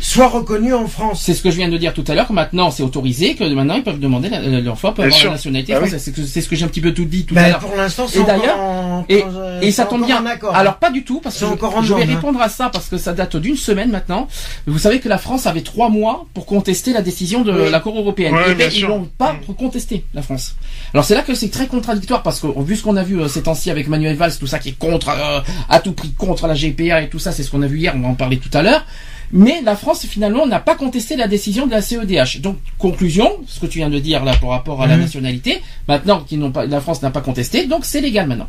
Speaker 3: soit reconnu en France.
Speaker 2: C'est ce que je viens de dire tout à l'heure. que Maintenant, c'est autorisé que maintenant ils peuvent demander euh, l'enfant peut
Speaker 4: Bien
Speaker 2: avoir
Speaker 4: sûr.
Speaker 2: la nationalité
Speaker 4: Ah
Speaker 2: française. C'est ce que j'ai un petit peu tout dit tout à
Speaker 3: Ben,
Speaker 2: l'heure.
Speaker 3: pour l'instant, c'est
Speaker 2: d'ailleurs,
Speaker 3: en-
Speaker 2: Et,
Speaker 3: euh,
Speaker 2: et ça tombe bien. Alors pas du tout parce que je,
Speaker 3: encore en
Speaker 2: je vais répondre à ça parce que ça date d'une semaine maintenant. Vous savez que la France avait trois mois pour contester la décision de
Speaker 3: Oui.
Speaker 2: la Cour européenne.
Speaker 4: Ouais,
Speaker 2: et
Speaker 4: bien
Speaker 2: ils l'ont pas
Speaker 4: Mm.
Speaker 2: contesté la France. Alors c'est là que c'est très contradictoire parce que vu ce qu'on a vu euh, ces temps-ci avec Manuel Valls, tout ça qui est contre euh, à tout prix contre la GPA et tout ça, c'est ce qu'on a vu hier. On va en parler tout à l'heure. Mais la France finalement n'a pas contesté la décision de la CEDH. Donc conclusion, ce que tu viens de dire là par rapport à la
Speaker 3: Mhm.
Speaker 2: nationalité, maintenant qu'ils n'ont pas, la France n'a pas contesté, donc c'est légal maintenant.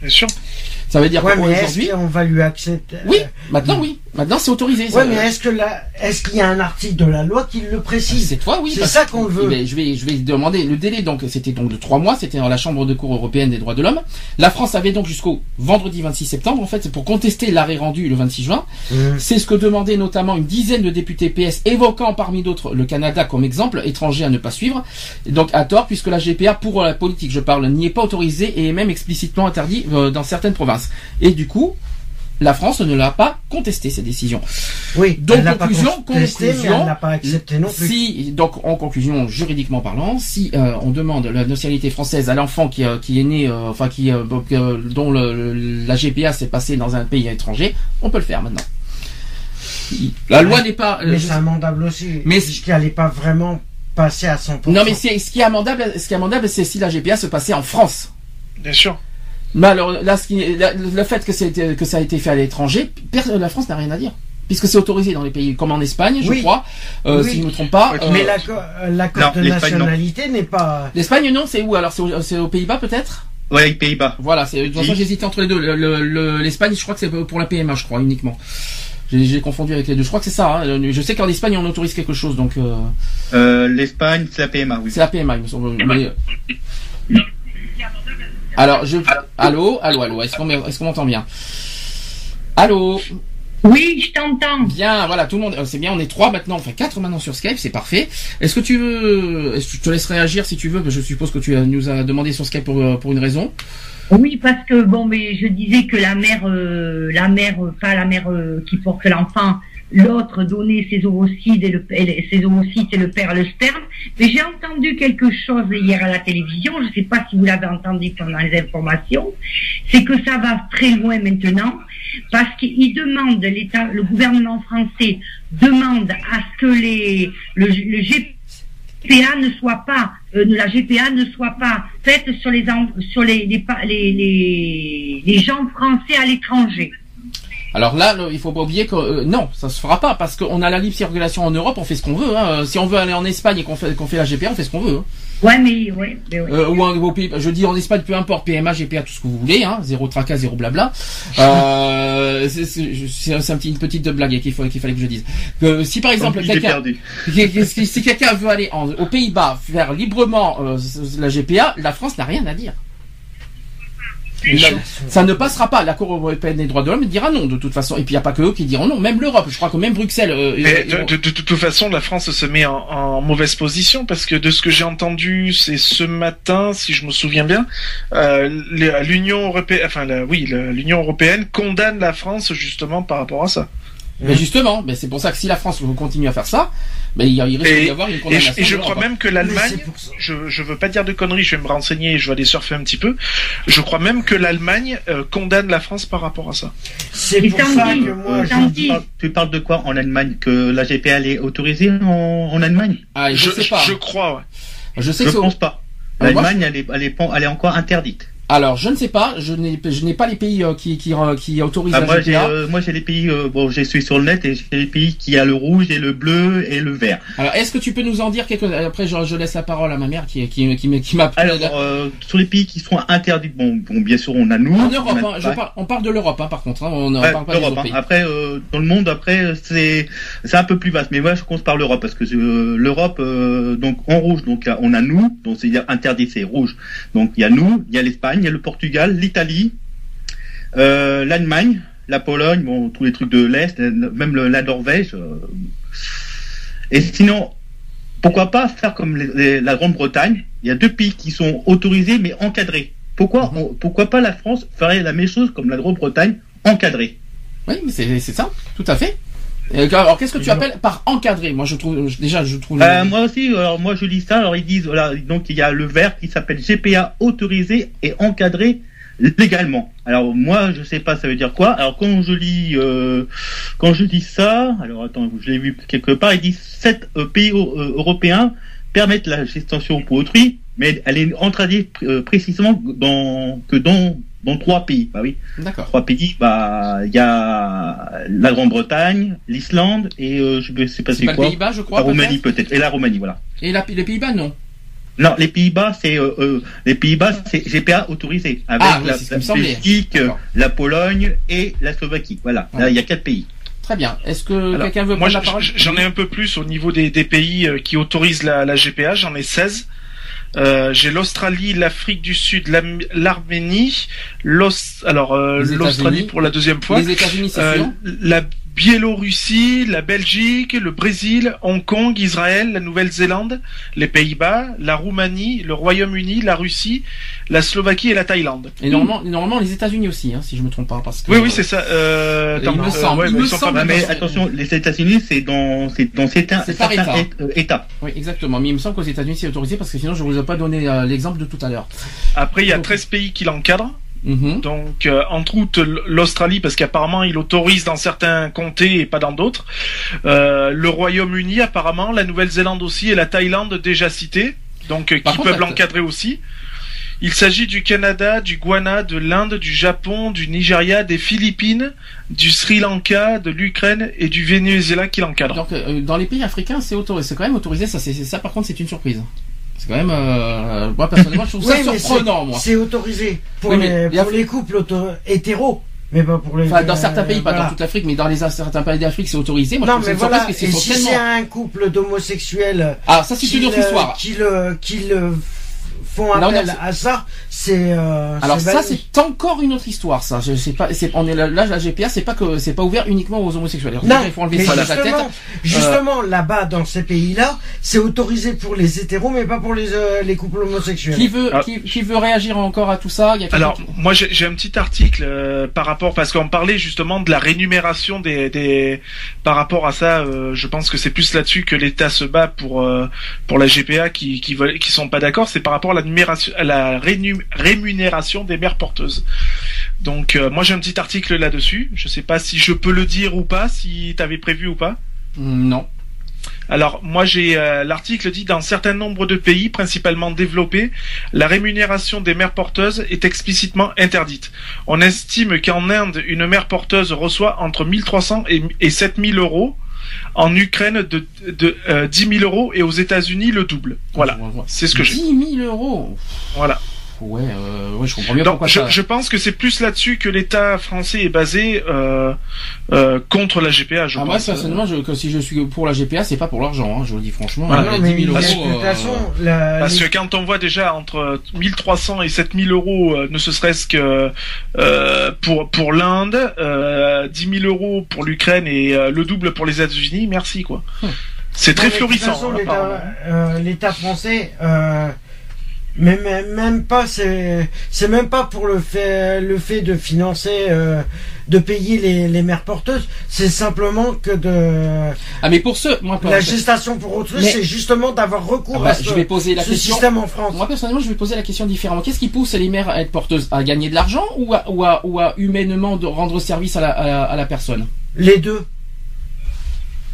Speaker 4: bien sûr
Speaker 2: Ça veut dire
Speaker 3: Ouais,
Speaker 2: qu'aujourd'hui,
Speaker 3: va lui accepter
Speaker 2: oui, maintenant oui, maintenant c'est autorisé.
Speaker 3: Ouais, mais est-ce que la, est-ce qu'il y a un article de la loi qui le précise?
Speaker 2: C'est toi, oui.
Speaker 3: C'est ça qu'on veut.
Speaker 2: Ben, je vais, je vais demander le délai. Donc, c'était donc de trois mois. C'était dans la Chambre de cour européenne des droits de l'homme. La France avait donc jusqu'au vendredi 26 septembre, en fait, c'est pour contester l'arrêt rendu le 26 juin.
Speaker 3: Mmh.
Speaker 2: C'est ce que demandait notamment une dizaine de députés PS, évoquant parmi d'autres le Canada comme exemple étranger à ne pas suivre. Donc, à tort, puisque la GPA, pour la politique, je parle, n'y est pas autorisée et est même explicitement interdit euh, dans certaines provinces. Et du coup, la France ne l'a pas contesté cette décision.
Speaker 3: Oui,
Speaker 2: Donc,
Speaker 3: elle l'a pas
Speaker 2: conclusion,
Speaker 3: mais elle pas accepté non plus.
Speaker 2: Si, donc en conclusion, juridiquement parlant, si euh, on demande la nationalité française à l'enfant qui, euh, qui est né, euh, enfin qui, euh, donc, euh, dont le, le- la GPA s'est passée dans un pays étranger, on peut le faire maintenant. La loi n'est pas.
Speaker 3: mais c'est amendable aussi.
Speaker 2: Mais-
Speaker 3: qu'elle n'est pas vraiment passée à 100%.
Speaker 2: non mais c'est ce qui est amendable, ce qui est amendable, c'est si la GPA se passait en France.
Speaker 4: bien sûr
Speaker 2: Mais alors là, ce qui, le fait que, que ça a été fait à l'étranger, la France n'a rien à dire. Puisque c'est autorisé dans les pays comme en Espagne, je
Speaker 3: Oui.
Speaker 2: crois, euh,
Speaker 3: Oui.
Speaker 2: si je ne me trompe pas. Euh,
Speaker 3: Mais l'accord euh, l'accord de nationalité n'est pas.
Speaker 2: L'Espagne non, c'est où alors C'est au- c'est aux Pays-Bas peut-être?
Speaker 5: Ouais, les Pays-Bas.
Speaker 2: Voilà, c'est de toute façon
Speaker 5: Oui.
Speaker 2: j'hésitais entre les deux. Le- le- le- L'Espagne, je crois que c'est pour la PMA, je crois uniquement. J'ai confondu avec les deux. Je crois que c'est ça. hein. Je sais qu'en Espagne on autorise quelque chose, donc euh,
Speaker 5: Euh, L'Espagne, c'est la PMA, oui.
Speaker 2: c'est la PMA, il me semble. Mais- Alors, je. Allô, allô, allô. Est-ce qu'on qu'on m'entend bien? Allô?
Speaker 7: Oui, je t'entends.
Speaker 2: Bien, voilà, tout le monde. euh, C'est bien, on est trois maintenant, enfin quatre maintenant sur Skype, c'est parfait. Est-ce que tu veux, est-ce que je te laisse réagir si tu veux Je suppose que tu nous as demandé sur Skype pour, euh, pour une raison.
Speaker 7: Oui, parce que bon, mais je disais que la mère, euh, la mère, pas la mère euh, qui porte l'enfant, l'autre donnait ses ovocytes et le, ses ovocytes et le père le sperme. Mais j'ai entendu quelque chose hier à la télévision. Je ne sais pas si vous l'avez entendu pendant les informations. C'est que ça va très loin maintenant parce qu'il demande l'État, le gouvernement français demande à ce que les le, GPA ne soit pas euh, la GPA ne soit pas faite sur les sur les les, les, les gens français à l'étranger.
Speaker 2: Alors là, le- il faut pas oublier que euh, non, ça se fera pas parce qu'on a la libre circulation en Europe, on fait ce qu'on veut. Hein. Si on veut aller en Espagne et qu'on fait, qu'on fait la GPA, on fait ce qu'on veut. Hein.
Speaker 7: Ouais, mais ouais, mais ouais.
Speaker 2: Euh, ou en, je dis en Espagne, peu importe, PMA, GPA, tout ce que vous voulez, hein, zéro tracas, zéro blabla. *laughs* Euh, c'est c'est- c'est- c'est un petit, une petite blague qu'il faut- qu'il fallait que je dise. Que si par exemple
Speaker 5: J'ai
Speaker 2: quelqu'un, *laughs* si quelqu'un veut aller en- aux Pays-Bas faire librement euh, la GPA, la France n'a rien à dire. Ça ne passera pas. La Cour européenne des droits de l'homme dira non de toute façon. Et puis il n'y a pas que eux qui diront non. Même l'Europe. Je crois que même Bruxelles. euh, vont-
Speaker 4: de, de- de toute façon, la France se met en, en mauvaise position parce que de ce que j'ai entendu, c'est ce matin, si je me souviens bien, euh, l'Union européenne, enfin la- oui, l'Union européenne condamne la France justement par rapport à ça.
Speaker 2: Mais justement, mais c'est pour ça que si la France continue à faire ça, ben, il, risque
Speaker 4: Et,
Speaker 2: d'y avoir une
Speaker 4: et je,
Speaker 2: condamnation.
Speaker 4: et je
Speaker 2: de
Speaker 4: crois même que
Speaker 3: Mais
Speaker 4: l'Allemagne, je, je veux pas dire de conneries, je vais me renseigner, je vais aller surfer un petit peu. Je crois même que l'Allemagne euh, condamne la France par rapport à ça.
Speaker 3: C'est pour ça que moi, je dis.
Speaker 5: Tu parles- de quoi en Allemagne? Que la GPA elle est autorisée en, en Allemagne?
Speaker 2: Ah, je,
Speaker 4: Je,
Speaker 2: sais pas.
Speaker 4: je crois. ouais.
Speaker 2: Je sais
Speaker 5: Je pense pas.
Speaker 2: Euh,
Speaker 5: L'Allemagne, elle est, elle, elle est encore interdite.
Speaker 2: Alors, je ne sais pas. Je n'ai, je n'ai pas les pays euh, qui, qui, euh, qui autorisent
Speaker 5: Ah,
Speaker 2: la
Speaker 5: moi, j'ai, euh, moi, j'ai les pays. euh, bon, je suis sur le net et j'ai les pays qui a le rouge et le bleu et le vert.
Speaker 2: Alors, est-ce que tu peux nous en dire quelques Après, je, je laisse la parole à ma mère qui, qui, qui, qui m'a.
Speaker 5: Alors, euh, sur les pays qui sont interdits, bon, bon bien sûr, on a nous.
Speaker 2: en Europe,
Speaker 5: on a-
Speaker 2: hein, je parle, on parle de l'Europe, hein, par contre. hein, on ne
Speaker 5: Ouais,
Speaker 2: parle pas des
Speaker 5: l'Europe,
Speaker 2: autres
Speaker 5: hein.
Speaker 2: pays.
Speaker 5: Après, euh, dans le monde, après, c'est c'est un peu plus vaste. Mais moi, je commence par l'Europe parce que euh, l'Europe, euh, donc en rouge, donc on a nous, donc c'est interdit, c'est rouge. Donc il y a nous, il y a l'Espagne, il y a le Portugal, l'Italie, euh, l'Allemagne, la Pologne, bon, tous les trucs de l'Est, même le- la Norvège. euh. Et sinon, pourquoi pas faire comme les- les- la Grande-Bretagne? Il y a deux pays qui sont autorisés mais encadrés. Pourquoi,
Speaker 2: Mhm.
Speaker 5: on- pourquoi pas la France ferait la même chose comme la Grande-Bretagne encadrée?
Speaker 2: Oui, mais c'est, c'est ça, tout à fait. Alors, qu'est-ce que tu appelles par encadré? Moi, je trouve, déjà, je trouve.
Speaker 5: Euh, moi aussi, alors moi je lis ça, alors ils disent, voilà, donc il y a le vert qui s'appelle GPA autorisé et encadré légalement. Alors moi je sais pas ça veut dire quoi? Alors quand je lis euh, quand je lis ça, alors attends, je l'ai vu quelque part, ils disent sept euh, pays euh, européens permettent la gestation pour autrui, mais elle est encadrée euh, précisément dans que dans dans trois pays. Bah oui,
Speaker 2: D'accord.
Speaker 5: trois pays. Bah il y a la Grande-Bretagne, l'Islande et euh, je sais pas
Speaker 2: C'est pas
Speaker 5: quoi.
Speaker 2: Pays-Bas, je crois.
Speaker 5: La Roumanie
Speaker 2: peut-être.
Speaker 5: Et la Roumanie, voilà.
Speaker 2: Et la, les Pays-Bas, non.
Speaker 5: Non, les Pays-Bas, c'est euh, euh, les Pays-Bas, c'est GPA autorisé avec
Speaker 2: Ah, oui,
Speaker 5: la, la. Belgique, la Pologne et la Slovaquie. Voilà. Là, il y a quatre pays.
Speaker 2: Très bien. Est-ce que quelqu'un veut
Speaker 4: Moi,
Speaker 2: prendre la
Speaker 4: j-
Speaker 2: parole
Speaker 4: j'en ai un peu plus au niveau des, des pays qui autorisent la, la GPA. J'en ai 16. Euh, j'ai l'Australie, l'Afrique du Sud, l'Arménie, alors euh, l'Australie pour la deuxième fois,
Speaker 2: Les États-Unis, c'est
Speaker 4: Euh, la Biélorussie, la Belgique, le Brésil, Hong Kong, Israël, la Nouvelle-Zélande, les Pays-Bas, la Roumanie, le Royaume-Uni, la Russie, la Slovaquie et la Thaïlande.
Speaker 2: Et normalement, normalement les États-Unis aussi, hein, si je me trompe pas, parce que.
Speaker 4: Oui, oui, c'est ça. Euh,
Speaker 2: Il me
Speaker 4: euh,
Speaker 2: semble,
Speaker 4: ouais,
Speaker 2: il
Speaker 4: mais
Speaker 2: me semble.
Speaker 5: Attention, les États-Unis, c'est dans c'est dans certains, certains euh, États.
Speaker 2: Oui, exactement. Mais il me semble qu'aux États-Unis c'est autorisé parce que sinon je vous ai pas donné euh, l'exemple de tout à l'heure.
Speaker 4: Après, il y a 13 pays qui l'encadrent.
Speaker 2: Mhm.
Speaker 4: Donc, euh, entre autres, l'Australie, parce qu'apparemment, il autorise dans certains comtés et pas dans d'autres. Euh, le Royaume-Uni, apparemment, la Nouvelle-Zélande aussi et la Thaïlande déjà citées, donc euh, qui
Speaker 2: contre,
Speaker 4: peuvent l'encadrer aussi. Il s'agit du Canada, du Guyana, de l'Inde, du Japon, du Nigeria, des Philippines, du Sri Lanka, de l'Ukraine et du Venezuela qui l'encadrent.
Speaker 2: Donc dans les pays africains c'est autorisé, c'est quand même autorisé. Ça, c'est- ça par contre c'est une surprise. C'est quand même, euh, moi personnellement je trouve ça surprenant
Speaker 3: c'est-
Speaker 2: moi.
Speaker 3: C'est autorisé pour,
Speaker 2: Oui,
Speaker 3: les, pour les couples hétéros, mais pas pour les.
Speaker 2: Enfin dans certains pays, pas
Speaker 3: voilà.
Speaker 2: dans toute l'Afrique, mais dans les certains pays d'Afrique c'est autorisé. Moi
Speaker 3: Non,
Speaker 2: je
Speaker 3: mais voilà. Et
Speaker 2: parce
Speaker 3: si c'est un couple d'homosexuels
Speaker 2: Ah ça c'est une autre histoire.
Speaker 3: qui le qui le font
Speaker 2: Là, on a-
Speaker 3: appel à ça, c'est. euh,
Speaker 2: Alors ça c'est encore une autre histoire ça. Je sais pas, on est là, là la GPA c'est pas que c'est pas ouvert uniquement aux homosexuels.
Speaker 3: Non,
Speaker 2: il faut enlever ça de la tête.
Speaker 3: justement, justement là-bas dans ces pays-là, c'est autorisé pour les hétéros, mais pas pour les euh, les couples homosexuels.
Speaker 2: Qui veut
Speaker 4: Ah.
Speaker 2: qui, qui veut réagir encore à tout ça? Il y a quelqu'un
Speaker 4: Alors,
Speaker 2: qui-
Speaker 4: moi, j'ai j'ai un petit article euh, par rapport parce qu'on parlait justement de la rémunération des, des par rapport à ça. euh, je pense que c'est plus là-dessus que l'État se bat pour euh, pour la GPA qui qui veulent qui sont pas d'accord. C'est par rapport à la numération, à la rémunération des mères porteuses. Donc, euh, moi, j'ai un petit article là-dessus. Je sais pas si je peux le dire ou pas, si t'avais prévu ou pas.
Speaker 2: Hmm, Non.
Speaker 4: Alors moi j'ai euh, l'article dit dans certains nombres de pays, principalement développés, la rémunération des mères porteuses est explicitement interdite. On estime qu'en Inde, une mère porteuse reçoit entre 1300 et, et 7000 euros. En Ukraine, de, de euh, 10 000 euros et aux États-Unis le double. Voilà, c'est ce que j'ai.
Speaker 2: 10 000 euros.
Speaker 4: Voilà.
Speaker 2: Ouais, euh, ouais, je comprends bien
Speaker 4: Donc,
Speaker 2: pourquoi
Speaker 4: je,
Speaker 2: ça.
Speaker 4: je pense que c'est plus là-dessus que l'État français est basé euh, euh, contre la GPA. Je
Speaker 2: Ah, moi,
Speaker 4: pense.
Speaker 2: personnellement, je, que si je suis pour la GPA, c'est pas pour l'argent, hein, je vous le dis franchement.
Speaker 4: Voilà.
Speaker 2: Euh,
Speaker 4: Non, mais
Speaker 2: 10 000
Speaker 4: parce
Speaker 2: euros.
Speaker 4: que, de
Speaker 3: toute
Speaker 2: euh,
Speaker 3: façon, la-
Speaker 4: Parce
Speaker 3: les-
Speaker 4: que quand on voit déjà entre 1300 et 7000 euros, euh, ne serait-ce que euh, pour pour l'Inde, euh, 10 000 euros pour l'Ukraine et euh, le double pour les États-Unis, merci quoi. C'est très
Speaker 3: Non, mais de toute
Speaker 4: florissant.
Speaker 3: façon,
Speaker 4: hein,
Speaker 3: euh, L'État français, euh, mais même, même pas, c'est c'est même pas pour le fait le fait de financer, euh, de payer les, les mères porteuses. C'est simplement que de
Speaker 2: Ah, mais pour ceux, moi,
Speaker 3: la gestation pour autrui,
Speaker 2: Mais-
Speaker 3: c'est justement d'avoir recours
Speaker 2: Ah bah,
Speaker 3: à ce,
Speaker 2: je vais poser la
Speaker 3: ce
Speaker 2: question.
Speaker 3: système en France.
Speaker 2: Moi personnellement, je vais poser la question différemment. Qu'est-ce qui pousse les mères à être porteuses? À gagner de l'argent ou à, ou à, ou à humainement de rendre service à la, à la, à la personne?
Speaker 3: Les deux.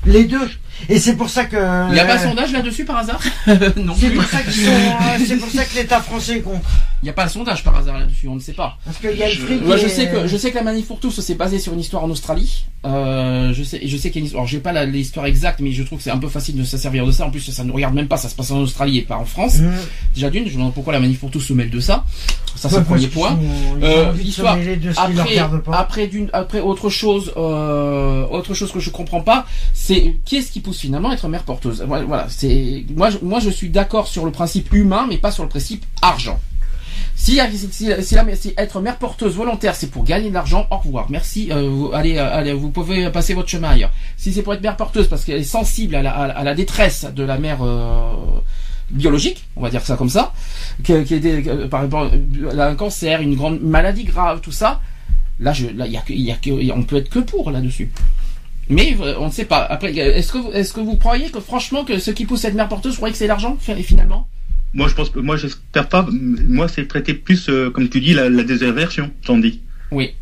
Speaker 3: Les deux. Et c'est pour ça que.
Speaker 2: Il n'y a pas un sondage là-dessus par hasard? *laughs* Non.
Speaker 3: C'est pour ça qu'ils sont. euh, c'est pour ça que l'État français est contre.
Speaker 2: Il n'y a pas un sondage par hasard là-dessus, on ne sait pas.
Speaker 3: Parce qu'il y a le fric.
Speaker 2: Moi, je
Speaker 3: et-
Speaker 2: sais que je sais que la manif pour tous c'est basé sur une histoire en Australie. Euh, je sais je sais qu'il y a une histoire. Alors j'ai pas l'histoire exacte, mais je trouve que c'est un peu facile de se servir de ça. En plus, ça ne regarde même pas. Ça se passe en Australie et pas en France.
Speaker 3: Mmh.
Speaker 2: Déjà d'une, je me demande pourquoi la manif pour tous se mêle de ça. Ça c'est
Speaker 3: Ouais,
Speaker 2: le premier point.
Speaker 3: sont-
Speaker 2: Euh,
Speaker 3: qui leur
Speaker 2: Après, d'une, après autre chose, euh, autre chose que je comprends pas, c'est qu'est-ce qui pousse finalement à être mère porteuse? Voilà, voilà, c'est moi, je, moi je suis d'accord sur le principe humain, mais pas sur le principe argent. Si, si, si, si être mère porteuse volontaire, c'est pour gagner de l'argent, au revoir, merci. euh, allez, euh, allez, vous pouvez passer votre chemin ailleurs. Si c'est pour être mère porteuse parce qu'elle est sensible à la, détresse de la mère euh, biologique, on va dire ça comme ça, que- qui est que- par exemple, un cancer, une grande maladie grave, tout ça. Là, je, là, y a on peut être que pour là-dessus. Mais euh, on ne sait pas. Après, est-ce que, vous- croyez que franchement que ce qui pousse à être mère porteuse, croyez que c'est l'argent fi- finalement?
Speaker 5: Moi, je pense que moi, j'espère pas. Moi, c'est traité plus, euh, comme tu dis, la, la désinversion, j'en dis.
Speaker 2: Oui.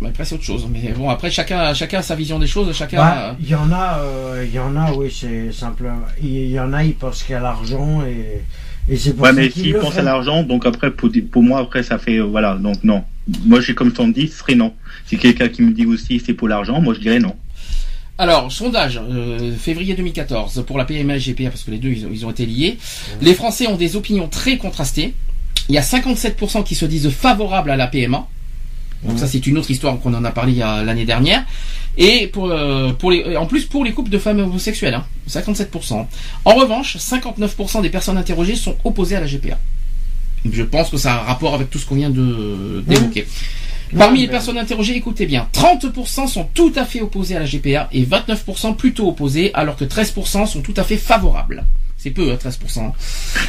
Speaker 2: Mais après c'est autre chose. Mais bon, après chacun, chacun a sa vision des choses, chacun.
Speaker 3: Bah, Il y en a, euh, il y en a, oui, c'est simple. Il y en a, ils pensent qu'il y a l'argent et, et c'est pour
Speaker 5: Ouais,
Speaker 3: ça
Speaker 5: mais s'ils pensent à l'argent, donc après, pour, pour moi, après, ça fait, euh, voilà, donc non. Moi, j'ai comme t'en dis, ce serait non. Si quelqu'un qui me dit aussi c'est pour l'argent, moi, je dirais non.
Speaker 2: Alors, sondage, euh, février 2014, pour la PMA et GPA, parce que les deux, ils ont, ils ont été liés. Les Français ont des opinions très contrastées. Il y a 57% qui se disent favorables à la PMA. Donc ça, c'est une autre histoire qu'on en a parlé l'année dernière. Et pour, euh, pour les, en plus pour les couples de femmes homosexuelles, hein, 57%. En revanche, 59% des personnes interrogées sont opposées à la GPA. Je pense que ça a un rapport avec tout ce qu'on vient de d'évoquer. Parmi les personnes interrogées, écoutez bien, 30% sont tout à fait opposés à la GPA et 29% plutôt opposés, alors que 13% sont tout à fait favorables. C'est peu, hein, 13%.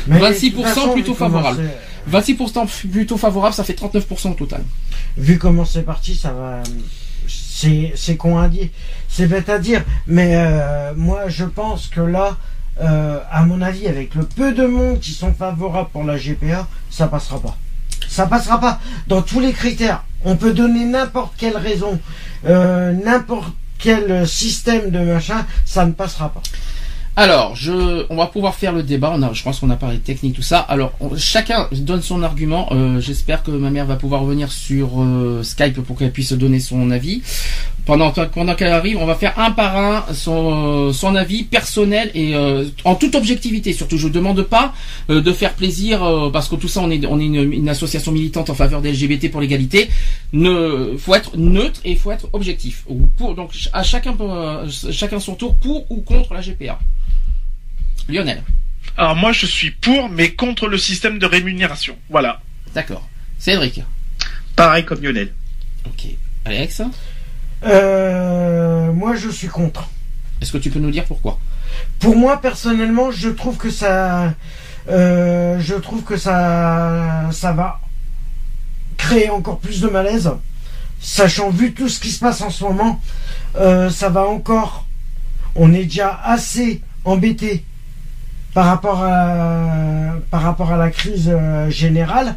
Speaker 3: Mais de
Speaker 2: 26%
Speaker 3: toute façon,
Speaker 2: plutôt
Speaker 3: c'est-
Speaker 2: 26% plutôt favorables, ça fait 39% au total.
Speaker 3: Vu comment c'est parti, ça va. C'est c'est con à dire, c'est bête à dire, mais euh, moi je pense que là, euh, à mon avis, avec le peu de monde qui sont favorables pour la GPA, ça passera pas. Ça passera pas. Dans tous les critères, on peut donner n'importe quelle raison, euh, n'importe quel système de machin, ça ne passera pas.
Speaker 2: Alors, on va pouvoir faire le débat. Je pense qu'on a parlé de technique, tout ça. Alors, chacun donne son argument. Euh, J'espère que ma mère va pouvoir revenir sur euh, Skype pour qu'elle puisse donner son avis. Pendant, pendant qu'elle arrive, on va faire un par un son, son avis personnel et euh, en toute objectivité. Surtout, je ne demande pas euh, de faire plaisir euh, parce que tout ça, on est, on est une, une association militante en faveur des LGBT pour l'égalité. Ne, faut être neutre et il faut être objectif. Ou Pour, donc, à chacun, euh, chacun son tour pour ou contre la GPA. Lionel.
Speaker 4: Alors moi je suis pour, mais contre le système de rémunération. Voilà.
Speaker 2: D'accord. Cédric.
Speaker 5: Pareil comme Lionel.
Speaker 2: Ok. Alex.
Speaker 3: Euh, moi je suis contre.
Speaker 2: Est-ce que tu peux nous dire pourquoi?
Speaker 3: Pour moi personnellement, je trouve que ça, euh, je trouve que ça, ça va créer encore plus de malaise, sachant vu tout ce qui se passe en ce moment, euh, ça va encore. On est déjà assez embêté par rapport à par rapport à la crise euh, générale.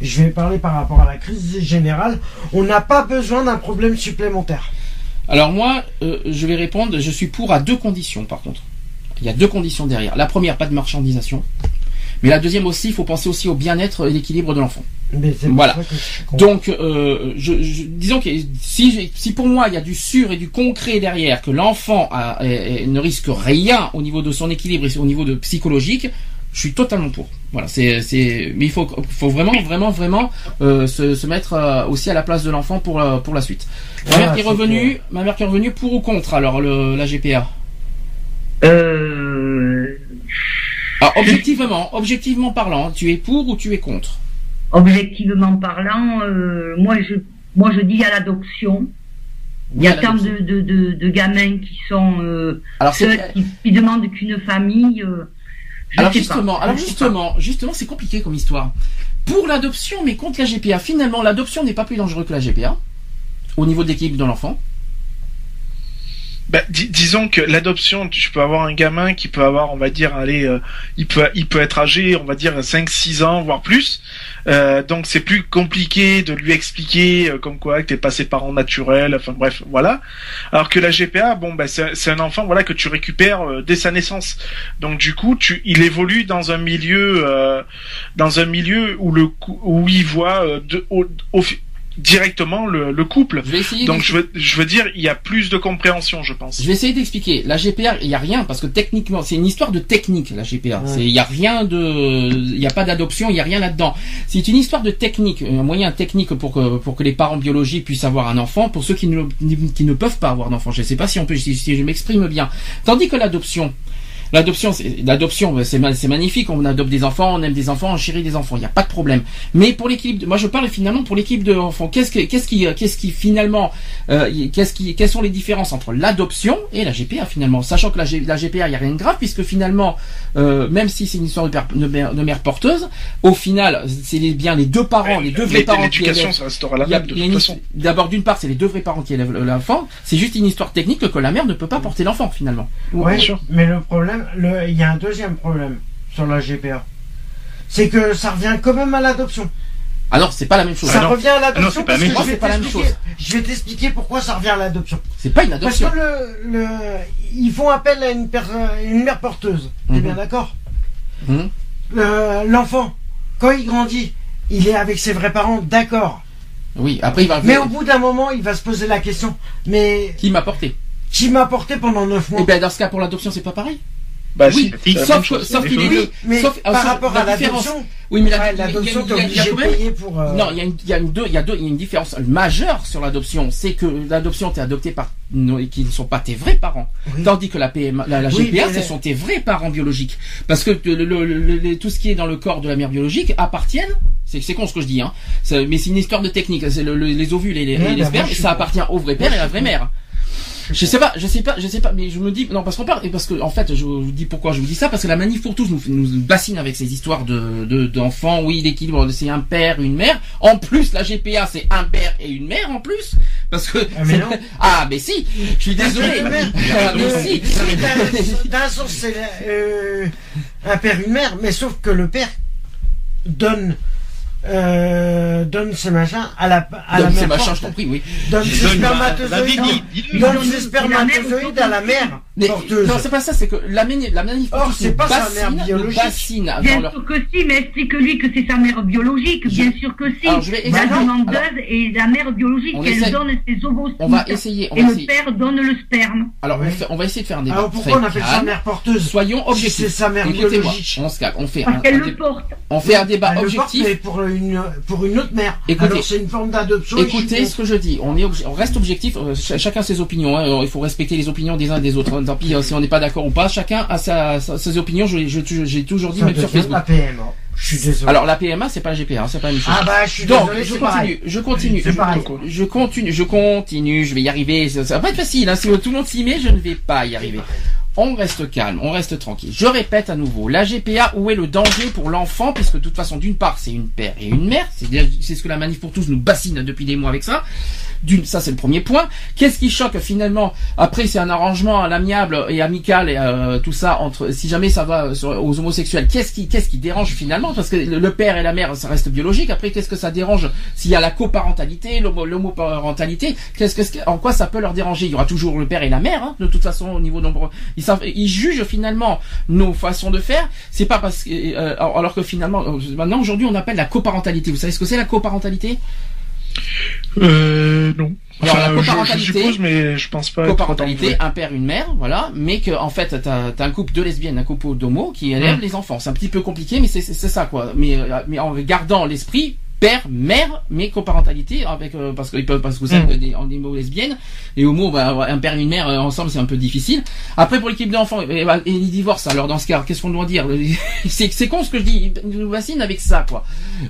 Speaker 3: Je vais parler par rapport à la crise générale. On n'a pas besoin d'un problème supplémentaire.
Speaker 2: Alors moi, euh, je vais répondre. Je suis pour à deux conditions, par contre. Il y a deux conditions derrière. La première, pas de marchandisation. Mais la deuxième aussi, il faut penser aussi au bien-être et l'équilibre de l'enfant. Voilà.
Speaker 3: je.
Speaker 2: Donc, euh, je, je- disons que si, pour moi il y a du sûr et du concret derrière, que l'enfant ne risque rien au niveau de son équilibre et au niveau de psychologique, je suis totalement pour. Voilà, c'est, c'est, mais il faut, faut vraiment, vraiment, vraiment euh, se, se mettre euh, aussi à la place de l'enfant pour euh, pour la suite. Ma mère qui est revenue, ma mère qui est revenue pour ou contre alors le, la GPA.
Speaker 7: Euh,
Speaker 2: Alors, objectivement, objectivement parlant, tu es pour ou tu es contre?
Speaker 7: Objectivement parlant, euh, moi je moi je dis à l'adoption. Il y a tant de, de, de, de gamins qui sont euh,
Speaker 2: Alors
Speaker 7: seuls, qui, qui demandent qu'une famille.
Speaker 2: Alors justement, justement, c'est compliqué comme histoire. Pour l'adoption, mais contre la GPA, finalement, l'adoption n'est pas plus dangereux que la GPA au niveau de l'équilibre de l'enfant.
Speaker 4: Bah, dis- disons que l'adoption, tu peux avoir un gamin qui peut avoir, on va dire, allez, euh, il peut, il peut être âgé, on va dire 5-6 ans, voire plus. Euh, donc c'est plus compliqué de lui expliquer euh, comme quoi que t'es pas ses parents naturels. Enfin bref, voilà. Alors que la GPA, bon, bah, c'est un enfant, voilà, que tu récupères euh, dès sa naissance. Donc du coup, tu, il évolue dans un milieu, dans un milieu où le, où il voit de, au- au- directement le, le couple.
Speaker 2: Je vais essayer.
Speaker 4: Donc je veux, je veux dire, il y a plus de compréhension, je pense.
Speaker 2: Je vais essayer d'expliquer. La GPA, il y a rien parce que techniquement, c'est une histoire de technique la GPA.
Speaker 3: Ouais.
Speaker 2: C'est il y a rien de, il y a pas d'adoption, il y a rien là-dedans. C'est une histoire de technique, un moyen technique pour que pour que les parents biologiques puissent avoir un enfant. Pour ceux qui ne qui ne peuvent pas avoir d'enfant, je sais pas si on peut si, si je m'exprime bien. Tandis que l'adoption. L'adoption, c'est l'adoption, c'est ma- c'est magnifique. On adopte des enfants, on aime des enfants, on chérit des enfants. Il n'y a pas de problème. Mais pour l'équipe, de- moi je parle finalement pour l'équipe de enfants. Qu'est-ce que, qu'est-ce qui, qu'est-ce qui finalement, euh, qu'est-ce qui, quelles sont les différences entre l'adoption et la GPA finalement, sachant que la, G- la GPA, il y a rien de grave puisque finalement, euh, même si c'est une histoire de, père- de mère, de mère porteuse, au final, c'est les- bien les deux parents, les deux vrais parents qui
Speaker 4: L'éducation,
Speaker 2: élèvent-
Speaker 4: ça restera la
Speaker 2: il y a-
Speaker 4: même de toute façon.
Speaker 2: D'abord, d'une part, c'est les deux vrais parents qui élèvent l'enfant. C'est juste une histoire technique que la mère ne peut pas porter l'enfant finalement.
Speaker 3: Ouais,
Speaker 4: bien sûr.
Speaker 3: mais le problème, le- il y a un deuxième problème sur la GPA. C'est que ça revient quand même à l'adoption.
Speaker 2: Alors, c'est pas la même chose.
Speaker 3: ça
Speaker 5: non.
Speaker 3: revient à
Speaker 5: Ah non,
Speaker 3: l'adoption
Speaker 5: c'est pas la
Speaker 3: parce
Speaker 5: même
Speaker 3: que
Speaker 2: chose.
Speaker 3: je vais
Speaker 2: C'est pas la même
Speaker 3: t'expliquer-
Speaker 2: chose.
Speaker 3: Je vais t'expliquer pourquoi ça revient à l'adoption.
Speaker 2: C'est pas une
Speaker 3: Parce
Speaker 2: adoption.
Speaker 3: que le, le, ils font appel à une, personne, une mère porteuse. T'es
Speaker 2: Mhm.
Speaker 3: bien d'accord
Speaker 2: Mhm.
Speaker 3: Le- L'enfant, quand il grandit, il est avec ses vrais parents, d'accord.
Speaker 2: Oui. Après, il va.
Speaker 3: Mais au bout d'un moment, il va se poser la question. Mais
Speaker 2: Qui m'a porté
Speaker 3: qui m'a porté pendant 9
Speaker 2: Et
Speaker 3: mois
Speaker 2: ben dans ce cas pour l'adoption c'est pas pareil.
Speaker 4: Bah
Speaker 2: Oui,
Speaker 4: si, la
Speaker 2: sauf,
Speaker 4: chose.
Speaker 2: sauf qu'il est deux.
Speaker 3: Mais
Speaker 2: sauf,
Speaker 3: par
Speaker 2: sauf
Speaker 3: rapport
Speaker 2: la
Speaker 3: à l'adoption,
Speaker 2: Oui, mais la-
Speaker 3: l'adoption,
Speaker 2: il y
Speaker 3: t'es
Speaker 2: a- il y a quand même-
Speaker 3: pour. euh,
Speaker 2: Non, il y a une, il y a une deux, il y a deux, il y a une différence majeure sur l'adoption. C'est que l'adoption t'es adopté par et qui ne sont pas tes vrais parents,
Speaker 3: Oui.
Speaker 2: tandis que la PMA, la, la
Speaker 3: Oui,
Speaker 2: GPA,
Speaker 3: mais-
Speaker 2: ce sont tes vrais parents biologiques. Parce que le- le- le- tout ce qui est dans le corps de la mère biologique appartiennent. C'est con ce que je dis, hein. Mais c'est une histoire de technique. C'est le- le- les ovules et les,
Speaker 3: Ouais,
Speaker 2: et les
Speaker 3: bah,
Speaker 2: spermes, ça appartient au vrai père et à la vraie mère. Je sais pas, je sais pas, je sais pas, mais je me dis non parce qu'on parle et parce que en fait je vous dis pourquoi je vous dis ça parce que la manif pour tous nous, nous bassine avec ces histoires de de- d'enfants, oui l'équilibre c'est un père une mère, en plus la GPA c'est un père et une mère en plus. Parce que
Speaker 3: Ah, mais non. *laughs*
Speaker 2: ah mais si, je suis désolé, *laughs* Ah, mais
Speaker 3: Euh,
Speaker 2: si,
Speaker 3: d'un- D'un sens, c'est euh, un père, une mère, mais sauf que le père donne, euh, donne ses machins à la, à la
Speaker 2: Donc, c'est
Speaker 3: mère.
Speaker 2: machin,
Speaker 3: porte.
Speaker 2: je t'en prie, oui.
Speaker 3: Donne ses
Speaker 5: Donne- bah,
Speaker 3: spermatozoïdes. Donne
Speaker 7: Donne- c'est
Speaker 3: spermatozoïdes
Speaker 7: la
Speaker 3: à la
Speaker 7: mère
Speaker 2: Mais,
Speaker 3: porteuse.
Speaker 2: non, c'est pas ça, c'est que la, mani- la manif
Speaker 3: Or, c'est pas sa mère biologique.
Speaker 2: bassine
Speaker 7: Bien
Speaker 2: leur
Speaker 7: sûr que si, mais explique-lui que c'est sa mère biologique, bien sûr que si.
Speaker 2: Alors, je vais
Speaker 7: la demandeuse
Speaker 2: Alors,
Speaker 7: et la mère biologique,
Speaker 2: on
Speaker 7: elle
Speaker 2: essaie-
Speaker 7: donne ses ovocytes.
Speaker 2: on va essayer, on
Speaker 7: et
Speaker 2: va
Speaker 7: le
Speaker 2: essayer.
Speaker 7: père donne le sperme.
Speaker 2: Alors on,
Speaker 3: Ouais.
Speaker 2: fait- on va essayer de faire un débat.
Speaker 3: Alors pourquoi on appelle ça
Speaker 2: calme.
Speaker 3: mère porteuse
Speaker 2: Soyons
Speaker 3: Si
Speaker 2: objectifs.
Speaker 3: c'est sa mère biologique.
Speaker 2: on se calme, on fait
Speaker 7: Parce
Speaker 2: un,
Speaker 7: le porte.
Speaker 2: on fait un débat
Speaker 3: Elle le porte,
Speaker 2: objectif.
Speaker 3: mais pour une, pour une autre mère.
Speaker 2: Écoutez.
Speaker 3: Alors c'est une forme d'adoption.
Speaker 2: Écoutez ce que je dis. On est, reste objectif. euh, ch- chacun ses opinions. hein. Il faut respecter les opinions des uns et des autres. Hein. Tant pis hein, si on n'est pas d'accord ou pas. Chacun a sa, sa- ses opinions. Je, je- je- j'ai toujours dit
Speaker 3: Ça
Speaker 2: même sur Facebook.
Speaker 3: la PMA. Je suis désolé.
Speaker 2: Alors la PMA c'est pas la GPA, hein, c'est pas la même chose.
Speaker 3: ah bah je suis
Speaker 2: Donc,
Speaker 3: désolé,
Speaker 2: je continue, je continue, je, continue, je continue, je vais y arriver. Ça, ça va pas être facile, hein. si tout le monde s'y met, je ne vais pas y arriver. On reste calme, on reste tranquille. Je répète à nouveau, la GPA, où est le danger pour l'enfant? Puisque de toute façon, d'une part, c'est une père et une mère, c'est ce que la manif pour tous nous bassine depuis des mois avec ça. D'une, ça c'est le premier point. Qu'est-ce qui choque finalement Après, c'est un arrangement à l'amiable et amical et euh, tout ça entre. Si jamais ça va sur- aux homosexuels, qu'est-ce qui, qu'est-ce qui dérange finalement? Parce que le, père et la mère, ça reste biologique. Après, qu'est-ce que ça dérange s'il y a la coparentalité, l'homo- l'homoparentalité? Qu'est-ce que, en quoi ça peut leur déranger? Il y aura toujours le père et la mère, hein, de toute façon au niveau nombre. Ils ils jugent finalement nos façons de faire. C'est pas parce que, euh, alors que finalement, euh, maintenant aujourd'hui, on appelle la coparentalité. Vous savez ce que c'est la coparentalité?
Speaker 4: Euh, non.
Speaker 2: Alors, la
Speaker 4: Enfin, je- suppose, mais je pense pas.
Speaker 2: coparentalité, un père, une mère, voilà, mais que en fait t'as as un couple de lesbiennes, un couple d'homo qui élève
Speaker 4: Mm.
Speaker 2: les enfants. C'est un petit peu compliqué, mais c'est ça quoi. Mais euh, mais en gardant l'esprit père, mère, mais coparentalité avec euh, parce qu'ils peuvent parce que vous êtes
Speaker 4: Mm.
Speaker 2: des, en homo lesbiennes et homo, bah, un père et une mère euh, ensemble c'est un peu difficile. Après pour l'équipe d'enfants et, bah, et les divorces, alors dans ce cas, qu'est-ce qu'on doit dire? *laughs* C'est c'est con ce que je dis. Ils nous vaccinent avec ça quoi.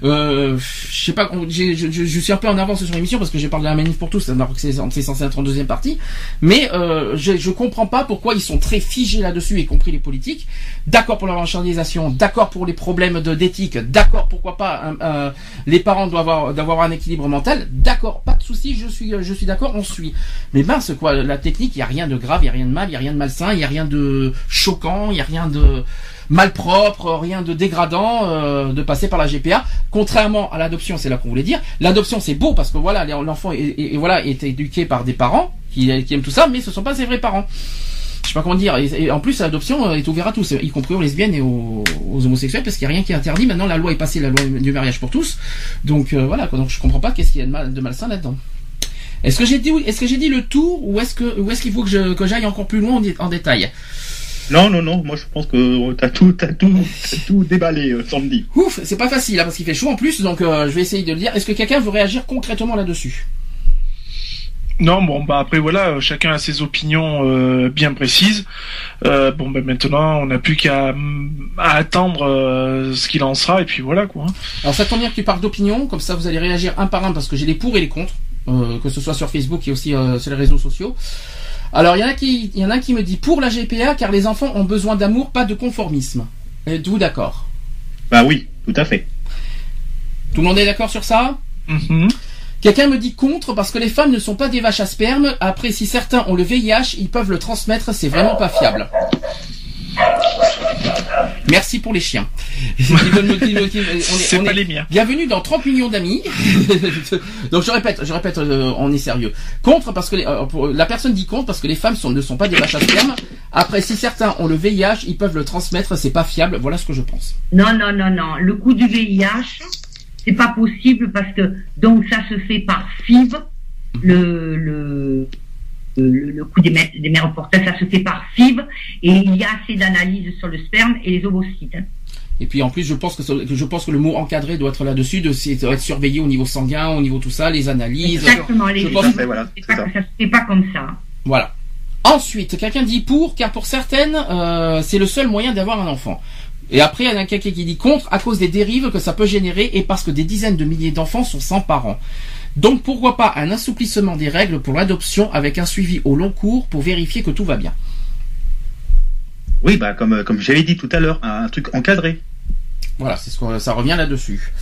Speaker 2: Euh, je sais pas, je, je, je suis un peu en avance sur l'émission parce que j'ai parlé de la manif pour tous, alors que c'est c'est censé être en deuxième partie. Mais euh, je, je comprends pas pourquoi ils sont très figés là-dessus, y compris les politiques. D'accord pour la marchandisation, d'accord pour les problèmes de d'éthique, d'accord pourquoi pas un- parents doivent avoir d'avoir un équilibre mental, d'accord, pas de souci, je suis je suis d'accord, on suit. Mais mince quoi, la technique, il y a rien de grave, il y a rien de mal, il y a rien de malsain, il y a rien de choquant, il y a rien de malpropre, rien de dégradant euh, de passer par la GPA. Contrairement à l'adoption, c'est là qu'on voulait dire. L'adoption, c'est beau parce que voilà, l'enfant est, éduqué par des parents qui, qui aiment tout ça, mais ce sont pas ses vrais parents. Je sais pas comment dire. Et, et en plus, l'adoption euh, est ouverte à tous, y compris aux lesbiennes et aux, aux homosexuels, parce qu'il n'y a rien qui est interdit. Maintenant, la loi est passée, la loi du mariage pour tous. Donc euh, voilà. quoi. Donc je comprends pas qu'est-ce qu'il y a de, mal, de malsain là-dedans. Est-ce que j'ai dit, est-ce que j'ai dit le tour, ou est-ce que, ou est-ce qu'il faut que je- que j'aille encore plus loin en, dé- en détail?
Speaker 5: Non, non, non, moi je pense que t'as tout, t'as tout, t'as tout déballé, euh, Sandy.
Speaker 2: Ouf, c'est pas facile hein, parce qu'il fait chaud en plus, donc euh, je vais essayer de le dire. Est-ce que quelqu'un veut réagir concrètement là-dessus?
Speaker 4: Non, bon, bah après voilà, euh, chacun a ses opinions euh, bien précises. Euh, bon, ben maintenant, on n'a plus qu'à à attendre euh, ce qu'il en sera, et puis voilà quoi.
Speaker 2: Alors ça tombe bien que tu parles d'opinion, comme ça vous allez réagir un par un parce que j'ai les pour et les contre, euh, que ce soit sur Facebook et aussi euh, sur les réseaux sociaux. Alors il y en a qui, il y en a un qui me dit pour la GPA car les enfants ont besoin d'amour, pas de conformisme. Êtes-vous d'accord?
Speaker 5: Bah oui, tout à fait.
Speaker 2: Tout le monde est d'accord sur ça?
Speaker 4: Mhm.
Speaker 2: Quelqu'un me dit contre parce que les femmes ne sont pas des vaches à sperme. Après, si certains ont le VIH, ils peuvent le transmettre. C'est vraiment pas fiable. Merci pour les chiens. *laughs*
Speaker 4: C'est pas
Speaker 2: est-
Speaker 4: les miens.
Speaker 2: Bienvenue dans 30 millions d'amis. *laughs* Donc je répète, je répète, euh, on est sérieux. Contre parce que les- euh, pour- la personne dit contre parce que les femmes sont, ne sont pas des vaches à sperme. Après, si certains ont le VIH, ils peuvent le transmettre. C'est pas fiable. Voilà ce que je pense.
Speaker 7: Non, non, non, non. Le coup du VIH, c'est pas possible parce que donc ça se fait par FIV, le le le, le coup des, mères- des mères porteuses, ça se fait par FIV et il y a assez d'analyses sur le sperme et les ovocytes. hein.
Speaker 2: Et puis en plus, je pense que, je pense que le mot encadré doit être là-dessus, de doit être surveillé au niveau sanguin, au niveau tout ça, les analyses.
Speaker 7: Exactement. Les
Speaker 2: Je pense-
Speaker 5: à fait, voilà,
Speaker 7: c'est
Speaker 5: c'est
Speaker 7: pas
Speaker 5: ça.
Speaker 7: que ça se fait pas comme ça.
Speaker 2: Voilà. Ensuite, quelqu'un dit pour, car pour certaines, euh, c'est le seul moyen d'avoir un enfant. Et après, il y en a quelqu'un qui dit contre, à cause des dérives que ça peut générer et parce que des dizaines de milliers d'enfants sont sans parents. Donc pourquoi pas un assouplissement des règles pour l'adoption avec un suivi au long cours pour vérifier que tout va bien?
Speaker 5: Oui, bah comme euh, comme j'avais dit tout à l'heure, un, un truc encadré.
Speaker 2: Voilà, c'est ce qu'on- ça revient là-dessus.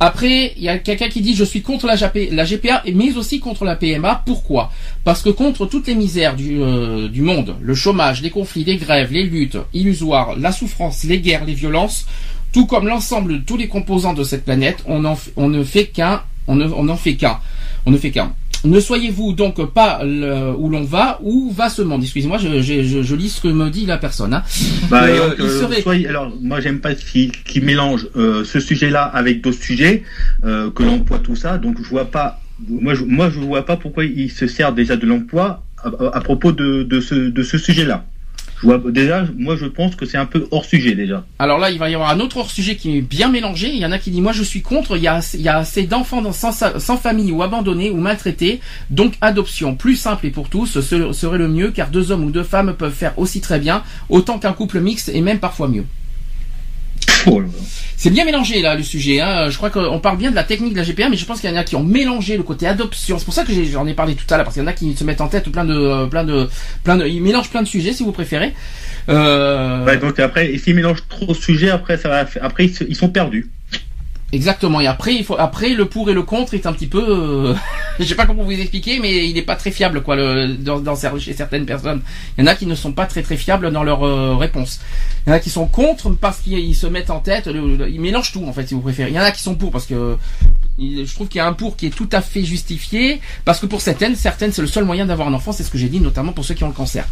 Speaker 2: Après, il y a quelqu'un qui dit je suis contre la, GPA, mais aussi contre la PMA. Pourquoi? Parce que contre toutes les misères du, euh, du monde, le chômage, les conflits, les grèves, les luttes illusoires, la souffrance, les guerres, les violences, tout comme l'ensemble de tous les composants de cette planète, on, en ne fait qu'un, on on fait qu'un, on ne fait qu'un. Ne soyez-vous donc pas le- où l'on va, où va ce monde? Excusez-moi, je, je, je, je lis ce que me dit la personne. Hein.
Speaker 5: Bah,
Speaker 2: Euh, il
Speaker 5: euh,
Speaker 2: serait-
Speaker 5: soyez- alors, moi, j'aime pas qu'ils mélangent euh, ce sujet-là avec d'autres sujets, euh, que l'emploi, tout ça. Donc, je vois pas. Moi, je, moi, je vois pas pourquoi ils se servent déjà de l'emploi à, à propos de, de ce, de ce sujet-là. Vois déjà. Moi, je pense que c'est un peu hors sujet déjà.
Speaker 2: Alors là, il va y avoir un autre hors-sujet qui est bien mélangé. Il y en a qui disent, moi je suis contre, il y a, il y a assez d'enfants sans, sa- sans famille ou abandonnés ou maltraités. Donc adoption plus simple et pour tous ce serait le mieux car deux hommes ou deux femmes peuvent faire aussi très bien, autant qu'un couple mixte et même parfois mieux.
Speaker 5: Oh.
Speaker 2: C'est bien mélangé là le sujet. Hein. Je crois qu'on parle bien de la technique de la GPA, mais je pense qu'il y en a qui ont mélangé le côté adoption. C'est pour ça que j'en ai parlé tout à l'heure, parce qu'il y en a qui se mettent en tête plein de, plein de, plein de, ils mélangent plein de sujets si vous préférez. Euh,
Speaker 5: Ouais, donc après, s'ils mélangent trop de sujets, après, ça va, après, ils sont perdus.
Speaker 2: Exactement. Et après, il faut après le pour et le contre est un petit peu, euh, *laughs* je sais pas comment vous expliquer, mais il n'est pas très fiable quoi. Le, dans, dans chez certaines personnes, il y en a qui ne sont pas très très fiables dans leur euh, réponse. Il y en a qui sont contre parce qu'ils ils se mettent en tête, ils mélangent tout en fait si vous préférez. Il y en a qui sont pour parce que je trouve qu'il y a un pour qui est tout à fait justifié parce que pour certaines, certaines c'est le seul moyen d'avoir un enfant, c'est ce que j'ai dit notamment pour ceux qui ont le cancer.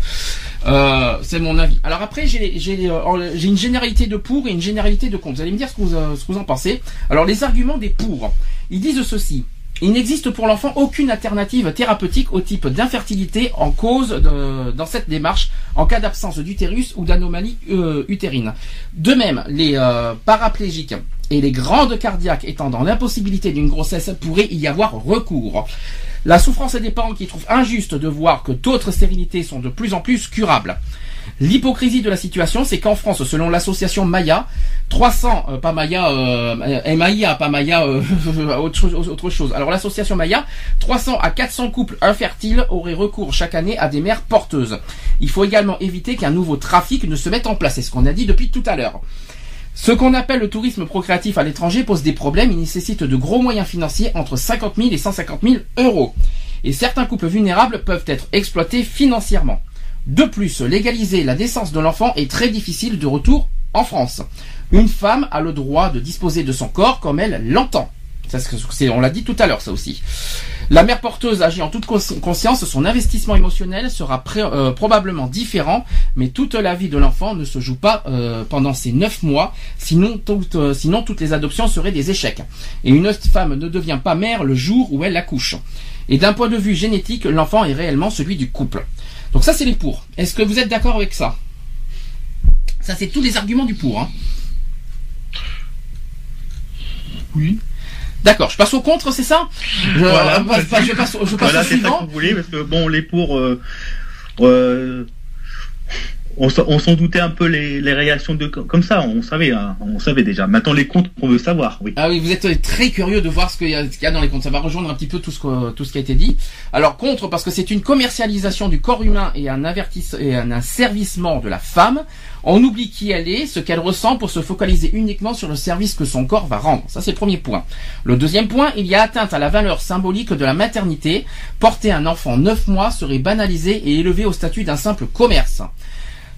Speaker 2: Euh, c'est mon avis. Alors après, j'ai une généralité de pour et une généralité de contre. Vous allez me dire ce que vous, euh, ce que vous en pensez. Alors les arguments des pour, ils disent ceci. Il n'existe pour l'enfant aucune alternative thérapeutique au type d'infertilité en cause dans cette démarche en cas d'absence d'utérus ou d'anomalie euh, utérine. De même, les paraplégiques et les grandes cardiaques étant dans l'impossibilité d'une grossesse pourraient y avoir recours. La souffrance des parents qui trouvent injuste de voir que d'autres stérilités sont de plus en plus curables. L'hypocrisie de la situation, c'est qu'en France, selon l'association Maya, 300, euh, pas Maya, euh, MAIA, pas Maya, euh, *laughs* autre, autre chose. Alors l'association Maya, 300 à 400 couples infertiles auraient recours chaque année à des mères porteuses. Il faut également éviter qu'un nouveau trafic ne se mette en place, c'est ce qu'on a dit depuis tout à l'heure. Ce qu'on appelle le tourisme procréatif à l'étranger pose des problèmes, il nécessite de gros moyens financiers entre 50 000 et 150 000 euros. Et certains couples vulnérables peuvent être exploités financièrement. De plus, légaliser la naissance de l'enfant est très difficile de retour en France. Une femme a le droit de disposer de son corps comme elle l'entend. C'est- on l'a dit tout à l'heure, ça aussi. La mère porteuse agit en toute cons- conscience, son investissement émotionnel sera euh, probablement différent, mais toute la vie de l'enfant ne se joue pas euh, pendant ces neuf mois, euh, sinon toutes les adoptions seraient des échecs. Et une femme ne devient pas mère le jour où elle accouche. Et d'un point de vue génétique, l'enfant est réellement celui du couple. Donc ça, c'est les pour. Est-ce que vous êtes d'accord avec ça? Ça, c'est tous les arguments du pour. Hein.
Speaker 4: Oui.
Speaker 2: D'accord, je passe au contre, c'est ça? Je,
Speaker 5: Voilà.
Speaker 2: passe- je passe, je passe
Speaker 5: Voilà,
Speaker 2: au
Speaker 5: c'est ça que
Speaker 2: suivant.
Speaker 5: vous voulez, parce que bon, les pour, euh, euh, on, s'en- on s'en doutait un peu les, les réactions de comme ça, on savait, hein, on savait déjà. Maintenant les comptes, on veut savoir, oui.
Speaker 2: Ah oui, vous êtes très curieux de voir ce qu'il y, y a dans les comptes. Ça va rejoindre un petit peu tout ce, que- tout ce qui a été dit. Alors contre, parce que c'est une commercialisation du corps humain et un, avertisse, et un asservissement de la femme. On oublie qui elle est, ce qu'elle ressent pour se focaliser uniquement sur le service que son corps va rendre. Ça c'est le premier point. Le deuxième point, il y a atteinte à la valeur symbolique de la maternité. Porter un enfant 9 mois serait banalisé et élevé au statut d'un simple commerce.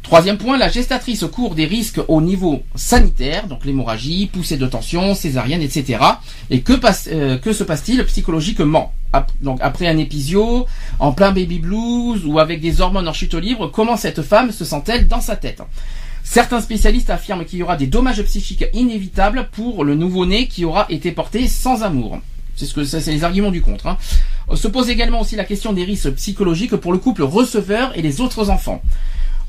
Speaker 2: Troisième point, la gestatrice court des risques au niveau sanitaire, donc l'hémorragie, poussée de tension, césarienne, etc. Et que, passe, euh, que se passe-t-il psychologiquement? Donc après un épisio, en plein baby blues ou avec des hormones en chute libre, comment cette femme se sent-elle dans sa tête? Certains spécialistes affirment qu'il y aura des dommages psychiques inévitables pour le nouveau-né qui aura été porté sans amour. C'est ce que c'est les arguments du contre. hein. Se pose également aussi la question des risques psychologiques pour le couple receveur et les autres enfants.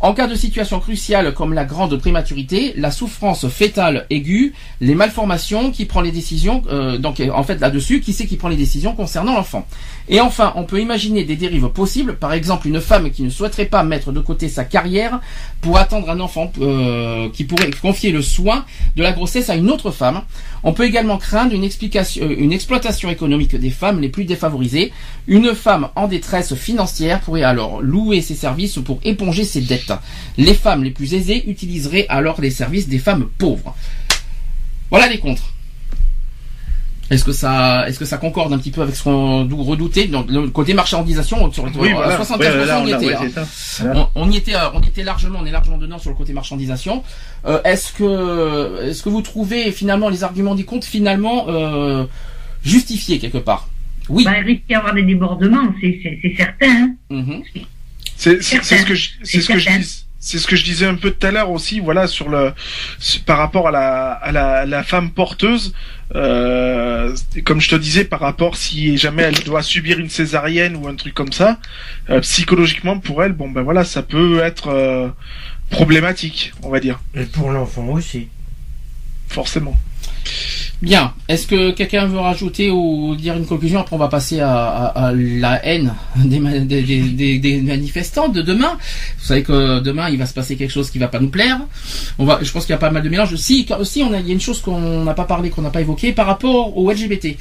Speaker 2: En cas de situation cruciale comme la grande prématurité, la souffrance fétale aiguë, les malformations, qui prend les décisions, euh, donc en fait là-dessus, qui c'est qui prend les décisions concernant l'enfant. Et enfin, on peut imaginer des dérives possibles, par exemple une femme qui ne souhaiterait pas mettre de côté sa carrière pour attendre un enfant euh, qui pourrait confier le soin de la grossesse à une autre femme. On peut également craindre une, explication, euh, une exploitation économique des femmes les plus défavorisées. Une femme en détresse financière pourrait alors louer ses services pour éponger ses dettes. Les femmes les plus aisées utiliseraient alors les services des femmes pauvres. Voilà les contres. Est-ce que ça, est-ce que ça concorde un petit peu avec ce qu'on dou- redoutait? Donc le côté marchandisation sur le
Speaker 5: Oui,
Speaker 2: à
Speaker 5: voilà.
Speaker 2: 75%
Speaker 5: Ouais, là,
Speaker 2: on y était. hein.
Speaker 5: ça. Voilà.
Speaker 2: On, on y était, euh, on était largement, on est largement dedans sur le côté marchandisation. Euh, est-ce que, est-ce que vous trouvez finalement les arguments du compte finalement euh, justifiés quelque part? Oui.
Speaker 7: Bah, il risque d'y avoir des débordements, c'est c'est- c'est certain. hein.
Speaker 2: Mhm.
Speaker 4: C'est c'est- c'est ce que je, c'est ce que je
Speaker 7: certain.
Speaker 4: dis. C'est ce que je disais un peu tout à l'heure aussi, voilà, sur le, par rapport à la, à la, la femme porteuse, euh, comme je te disais, par rapport si jamais elle doit subir une césarienne ou un truc comme ça, euh, psychologiquement pour elle, bon ben voilà, ça peut être euh, problématique, on va dire,
Speaker 3: Et pour l'enfant aussi.
Speaker 4: forcément.
Speaker 2: Bien. Est-ce que quelqu'un veut rajouter ou dire une conclusion? Après, on va passer à, la haine des, ma- des, des- des- des manifestants de demain. Vous savez que demain, il va se passer quelque chose qui va pas nous plaire. On va, je pense qu'il y a pas mal de mélanges. Si, aussi, on a, il y a une chose qu'on n'a pas parlé, qu'on n'a pas évoqué par rapport au LGBT.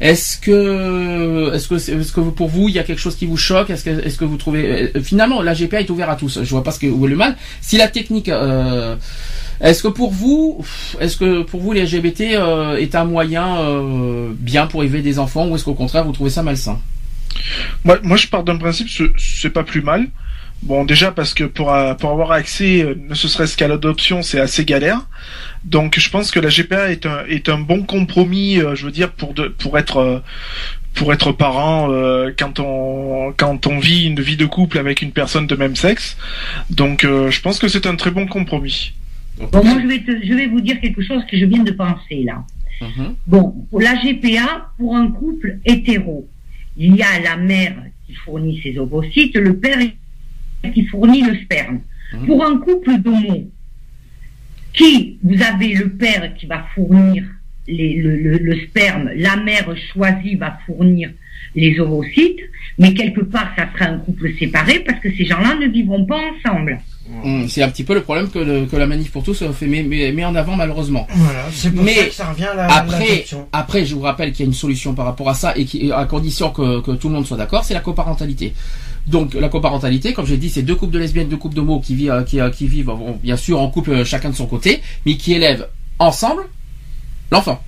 Speaker 2: Est-ce que, est-ce que, est-ce que pour vous, il y a quelque chose qui vous choque? Est-ce que, est-ce que vous trouvez, euh, finalement, la GPA est ouverte à tous. Je vois pas ce que, où est le mal. Si la technique, euh, Est-ce que pour vous, est-ce que pour vous les LGBT euh, est un moyen euh, bien pour élever des enfants ou est-ce qu'au contraire vous trouvez ça malsain?
Speaker 4: Moi, moi, je pars d'un principe, c'est- pas plus mal. Bon, déjà parce que pour, euh, pour avoir accès, ne serait-ce qu'à l'adoption, c'est assez galère. Donc, je pense que la GPA est un, est un bon compromis, je veux dire, pour, de, pour être pour être parent quand on quand on vit une vie de couple avec une personne de même sexe. Donc, je pense que c'est un très bon compromis.
Speaker 7: Bon, moi, je vais, te- je vais vous dire quelque chose que je viens de penser là.
Speaker 2: Mhm.
Speaker 7: Bon, pour la GPA, pour un couple hétéro, il y a la mère qui fournit ses ovocytes, le père qui fournit le sperme.
Speaker 2: Mhm.
Speaker 7: Pour un couple d'homo, qui vous avez le père qui va fournir les- le, le- le sperme, la mère choisie va fournir les ovocytes, mais quelque part ça sera un couple séparé parce que ces gens-là ne vivront pas ensemble.
Speaker 2: Hum, C'est un petit peu le problème que, le- que la manif pour tous fait met, met- met en avant malheureusement.
Speaker 3: Voilà, c'est pour
Speaker 2: Mais
Speaker 3: ça que ça revient à la- à
Speaker 2: Après, après, je vous rappelle qu'il y a une solution par rapport à ça et qui, à condition que, que tout le monde soit d'accord, c'est la coparentalité. Donc la coparentalité, comme j'ai dit, c'est deux couples de lesbiennes, deux couples d'homos qui vivent, euh, qui, euh, qui vivent, bon, bien sûr en couple euh, chacun de son côté, mais qui élèvent ensemble l'enfant.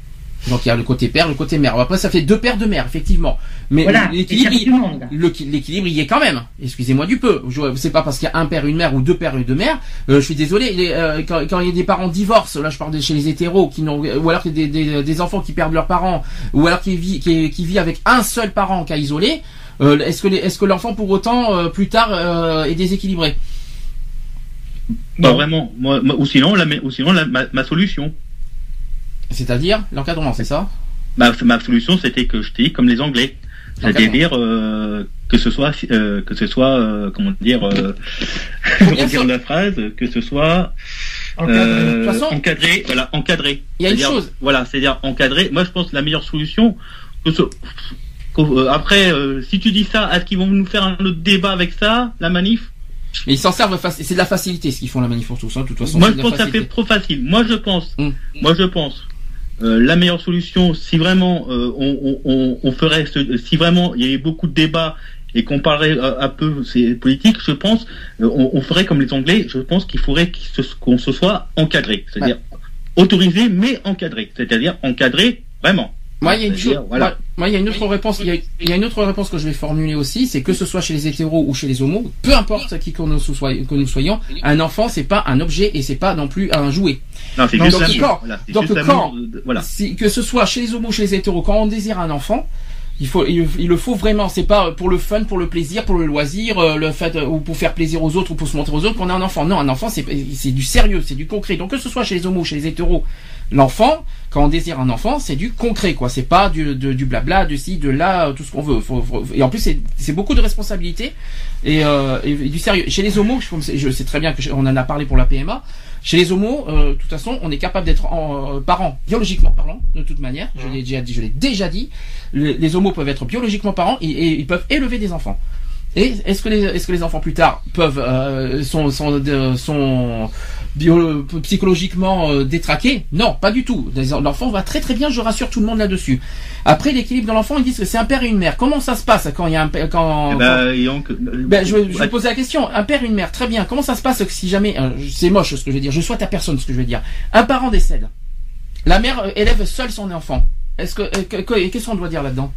Speaker 2: Donc il y a le côté père, le côté mère. Après ça fait deux pères, deux mères, effectivement. Mais
Speaker 7: Voilà,
Speaker 2: l'équilibre, il- y est quand même. Excusez-moi du peu. Je- C'est pas parce qu'il y a un père, une mère ou deux pères et deux mères. euh, je suis désolé. les, euh, quand, quand il y a des parents divorcent, là je parle de chez les hétéros qui n'ont, ou alors des, des, des enfants qui perdent leurs parents, ou alors qui vit qui, qui vit avec un seul parent qu'à isoler. euh, est-ce que les- est-ce que l'enfant pour autant euh, plus tard euh, est déséquilibré?
Speaker 5: Pas vraiment. Moi, moi- ou sinon, la, ou sinon la- ma, ma solution.
Speaker 2: C'est-à-dire l'encadrement, c'est ça?
Speaker 5: Ma, ma solution, c'était que je dis comme les Anglais. C'est-à-dire euh, que ce soit, euh, que ce soit, euh, comment dire, euh, comment dire la phrase, que ce soit
Speaker 2: Encadré.
Speaker 5: euh,
Speaker 2: De toute façon-
Speaker 5: encadré, voilà, encadré.
Speaker 2: Il y a une chose.
Speaker 5: Voilà, c'est-à-dire encadré. Moi, je pense que la meilleure solution. que ce- qu'au- après, euh, si tu dis ça, est-ce qu'ils vont nous faire un autre débat avec ça, la manif?
Speaker 2: Mais ils s'en servent, c'est de la facilité ce qu'ils font la manif pour tous. hein, de toute façon.
Speaker 5: Moi, je pense que ça fait trop facile. Moi, je pense.
Speaker 2: Hum.
Speaker 5: Moi, je pense. Euh, la meilleure solution, si vraiment euh, on, on- ferait, ce- si vraiment il y avait beaucoup de débats et qu'on parlerait euh, un peu ces politiques, je pense, euh, on, on ferait comme les Anglais. Je pense qu'il faudrait qu'il se- qu'on se soit encadré, c'est-à-dire autorisé mais encadré, c'est-à-dire encadré vraiment.
Speaker 2: Moi, il y a une
Speaker 5: C'est-à-dire,
Speaker 2: chose.
Speaker 5: voilà.
Speaker 2: Moi- il y a une autre réponse. Il y a, il y a une autre réponse que je vais formuler aussi, c'est que ce soit chez les hétéros ou chez les homos, peu importe qui que nous, soyons, que nous soyons, un enfant, c'est pas un objet et c'est pas non plus un jouet.
Speaker 5: Non, c'est
Speaker 2: Donc,
Speaker 5: juste
Speaker 2: donc, quand-
Speaker 5: Voilà, c'est
Speaker 2: donc,
Speaker 5: juste
Speaker 2: quand-
Speaker 5: l'amour de- de- voilà.
Speaker 2: si- que ce soit chez les homos ou chez les hétéros, quand on désire un enfant, il faut, il, il le faut vraiment. C'est pas pour le fun, pour le plaisir, pour le loisir, euh, le fait euh, ou pour faire plaisir aux autres ou pour se montrer aux autres qu'on a un enfant. Non, un enfant, c'est c'est du sérieux, c'est du concret. Donc que ce soit chez les homos ou chez les hétéros, l'enfant, quand on désire un enfant, c'est du concret, quoi. C'est pas du, de- du blabla, du ci, de là, tout ce qu'on veut. Faut- faut- et en plus, c'est beaucoup de responsabilités et, euh, et- et du sérieux. Chez les homos, je, je sais très bien que je- on en a parlé pour la PMA. Chez les homos, euh, de toute façon, on est capable d'être euh, parents, biologiquement parlant, de toute manière. Je l'ai déjà dit. Je l'ai déjà dit. Les, les homos peuvent être biologiquement parents et, et ils peuvent élever des enfants. Et est-ce que les est-ce que les enfants plus tard peuvent euh, sont sont de- sont bio- psychologiquement euh, détraqués Non, pas du tout. L'enfant va très très bien. Je rassure tout le monde là-dessus. Après l'équilibre de l'enfant, ils disent que c'est un père et une mère. Comment ça se passe quand il y a un père- quand,
Speaker 5: Eh ben, euh,
Speaker 2: ben, je, vais- je vais poser la question. Un père et une mère, très bien. Comment ça se passe si jamais, euh, c'est moche ce que je vais dire, je souhaite à personne ce que je vais dire. Un parent décède. La mère euh, élève seule son enfant. Est-ce euh, que- qu'est-ce qu'on doit dire là-dedans?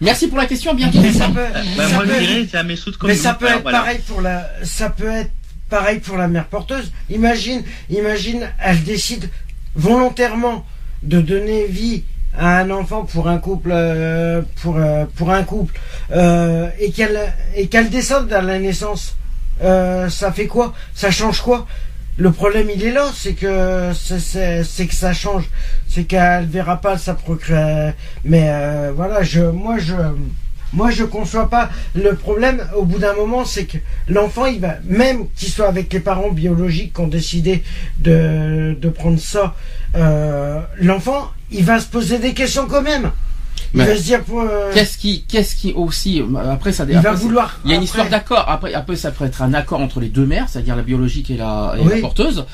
Speaker 2: Merci pour la question, bien
Speaker 3: Mais ça peut, ça
Speaker 5: moi,
Speaker 3: peut-
Speaker 5: je dirais, c'est la même chose comme
Speaker 3: mais ça peut être
Speaker 5: voilà.
Speaker 3: pareil pour la, ça peut être pareil pour la mère porteuse. Imagine, imagine, elle décide volontairement de donner vie à un enfant pour un couple, euh, pour euh, pour un couple, euh, et qu'elle et qu'elle descende à la naissance. Euh, ça fait quoi? Ça change quoi? Le problème, il est là, c'est que c'est- que ça change, c'est qu'elle verra pas sa procréation. Mais euh, voilà, je, moi je. Moi, je conçois pas. Le problème, au bout d'un moment, c'est que l'enfant, il va, même qu'il soit avec les parents biologiques qui ont décidé de, de prendre ça, euh, l'enfant, il va se poser des questions quand même. Il
Speaker 2: Mais-
Speaker 3: va se dire pour. euh,
Speaker 2: Qu'est-ce qui, qu'est-ce qui aussi, euh, après ça,
Speaker 3: Il va
Speaker 2: après,
Speaker 3: vouloir,
Speaker 2: Il y a une
Speaker 3: après-
Speaker 2: histoire d'accord. Après, après, ça peut être un accord entre les deux mères, c'est-à-dire la biologique et la, et la
Speaker 3: Oui.
Speaker 2: porteuse.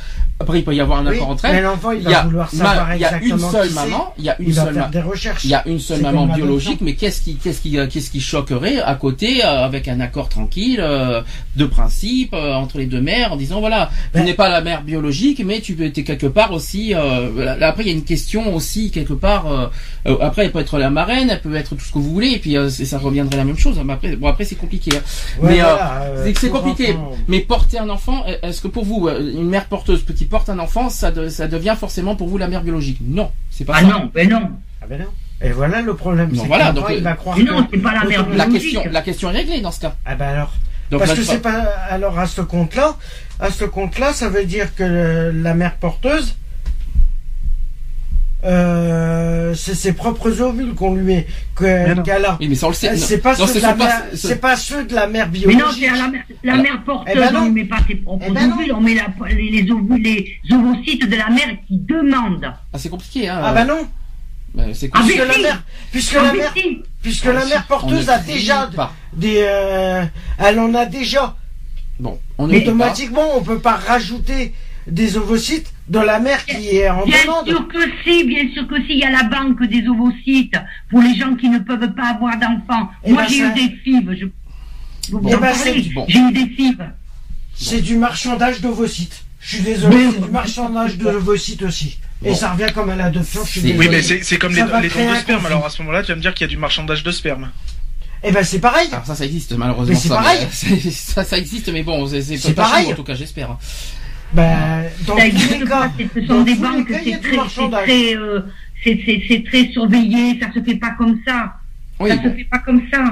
Speaker 2: Après, il peut y avoir un
Speaker 3: Oui,
Speaker 2: accord entre
Speaker 3: mais
Speaker 2: elles.
Speaker 3: l'enfant, il
Speaker 2: Il
Speaker 3: va vouloir
Speaker 2: ma-
Speaker 3: savoir
Speaker 2: il y a une
Speaker 3: exactement
Speaker 2: seule maman, il y a une
Speaker 3: Il
Speaker 2: seule
Speaker 3: des recherches.
Speaker 2: Il y a une seule maman biologique, mais qu'est-ce qui, qu'est-ce qui, qu'est-ce qui choquerait à côté euh, avec un accord tranquille euh, de principe euh, entre les deux mères en disant voilà, tu
Speaker 3: Ben-
Speaker 2: n'es pas la mère biologique, mais tu es quelque part aussi. euh, là, après, il y a une question aussi quelque part. euh, euh, après, elle peut être la marraine, elle peut être tout ce que vous voulez, et puis euh, ça reviendrait la même chose. Mais après, bon, après c'est compliqué. hein.
Speaker 3: Ouais,
Speaker 2: mais euh,
Speaker 3: voilà, euh,
Speaker 2: c'est que c'est
Speaker 3: pour
Speaker 2: compliqué. Mais porter un enfant, est-ce que pour vous, une mère porteuse qui porte un enfant, ça, de- ça devient forcément pour vous la mère biologique? Non, c'est pas
Speaker 7: Ah
Speaker 2: ça.
Speaker 7: non, ben non.
Speaker 3: Ah ben non. Et voilà le problème.
Speaker 2: Non, voilà, donc,
Speaker 3: il va croire
Speaker 7: Mais non,
Speaker 3: que-
Speaker 7: c'est pas la mère
Speaker 2: La
Speaker 7: biologique.
Speaker 2: question, la question est réglée dans ce cas.
Speaker 3: Ah ben alors.
Speaker 2: Donc
Speaker 3: Parce
Speaker 2: là,
Speaker 3: que c'est
Speaker 2: parles-
Speaker 3: pas. Alors à ce compte-là, à ce compte-là, ça veut dire que la mère porteuse, euh, c'est ses propres ovules qu'on lui met, qu'elle a.
Speaker 2: Oui, mais ça on le sait.
Speaker 3: Euh. C'est pas, ceux
Speaker 2: ce
Speaker 3: de la mère-
Speaker 2: ce-
Speaker 3: c'est pas ceux de la mère
Speaker 7: Mais
Speaker 3: biologique.
Speaker 7: non, c'est la, mère- la
Speaker 2: Alors-
Speaker 7: mère porteuse,
Speaker 3: Eh ben non.
Speaker 7: on ne met pas ses propres
Speaker 3: Eh ben non.
Speaker 7: ovules, on met la- les, les ovules, les ovocytes de la mère qui demande.
Speaker 2: Ah, c'est compliqué, hein.
Speaker 3: Ah ben non,
Speaker 2: Ben, c'est
Speaker 7: Ah,
Speaker 3: puisque
Speaker 7: mais
Speaker 3: la mère, puisque
Speaker 7: Ah,
Speaker 3: la
Speaker 7: mais
Speaker 3: mère,
Speaker 7: si.
Speaker 3: puisque la mère porteuse a déjà
Speaker 2: pas.
Speaker 3: des, euh, elle en a déjà.
Speaker 2: Bon, on dit pas.
Speaker 3: automatiquement, on peut pas rajouter des ovocytes dans la mère qui est en
Speaker 7: Bien
Speaker 3: demande.
Speaker 7: sûr que si, bien sûr que si, il y a la banque des ovocytes pour les gens qui ne peuvent pas avoir d'enfants.
Speaker 3: Eh
Speaker 7: Moi
Speaker 3: ben,
Speaker 7: j'ai
Speaker 3: ça-
Speaker 7: eu des fives, je... Vous
Speaker 3: Eh
Speaker 7: en
Speaker 3: ben,
Speaker 2: bon.
Speaker 7: J'ai eu des fives.
Speaker 3: C'est du marchandage d'ovocytes. Je suis désolé, c'est du marchandage d'ovocytes aussi. Et
Speaker 2: Bon.
Speaker 3: ça revient comme à l'adoption, je suis
Speaker 2: C'est-
Speaker 3: désolé.
Speaker 4: Oui, mais c'est comme les,
Speaker 3: Ça
Speaker 4: les dons de sperme. Alors à ce moment-là, tu vas me dire qu'il y a du marchandage de sperme.
Speaker 3: Eh ben c'est pareil.
Speaker 2: Alors ça, ça existe malheureusement.
Speaker 3: Mais c'est
Speaker 2: ça,
Speaker 3: pareil.
Speaker 2: c'est- *laughs* ça, ça existe, mais bon, c'est pas
Speaker 3: pareil.
Speaker 2: en tout cas, j'espère.
Speaker 3: Ben, dans
Speaker 7: Ça
Speaker 3: tous
Speaker 7: existe
Speaker 3: les
Speaker 7: pas, ce sont des banques, c'est très, très, euh, c'est- très surveillé, ça se fait pas comme ça.
Speaker 2: Oui,
Speaker 7: ça
Speaker 2: bon.
Speaker 7: se fait pas comme ça.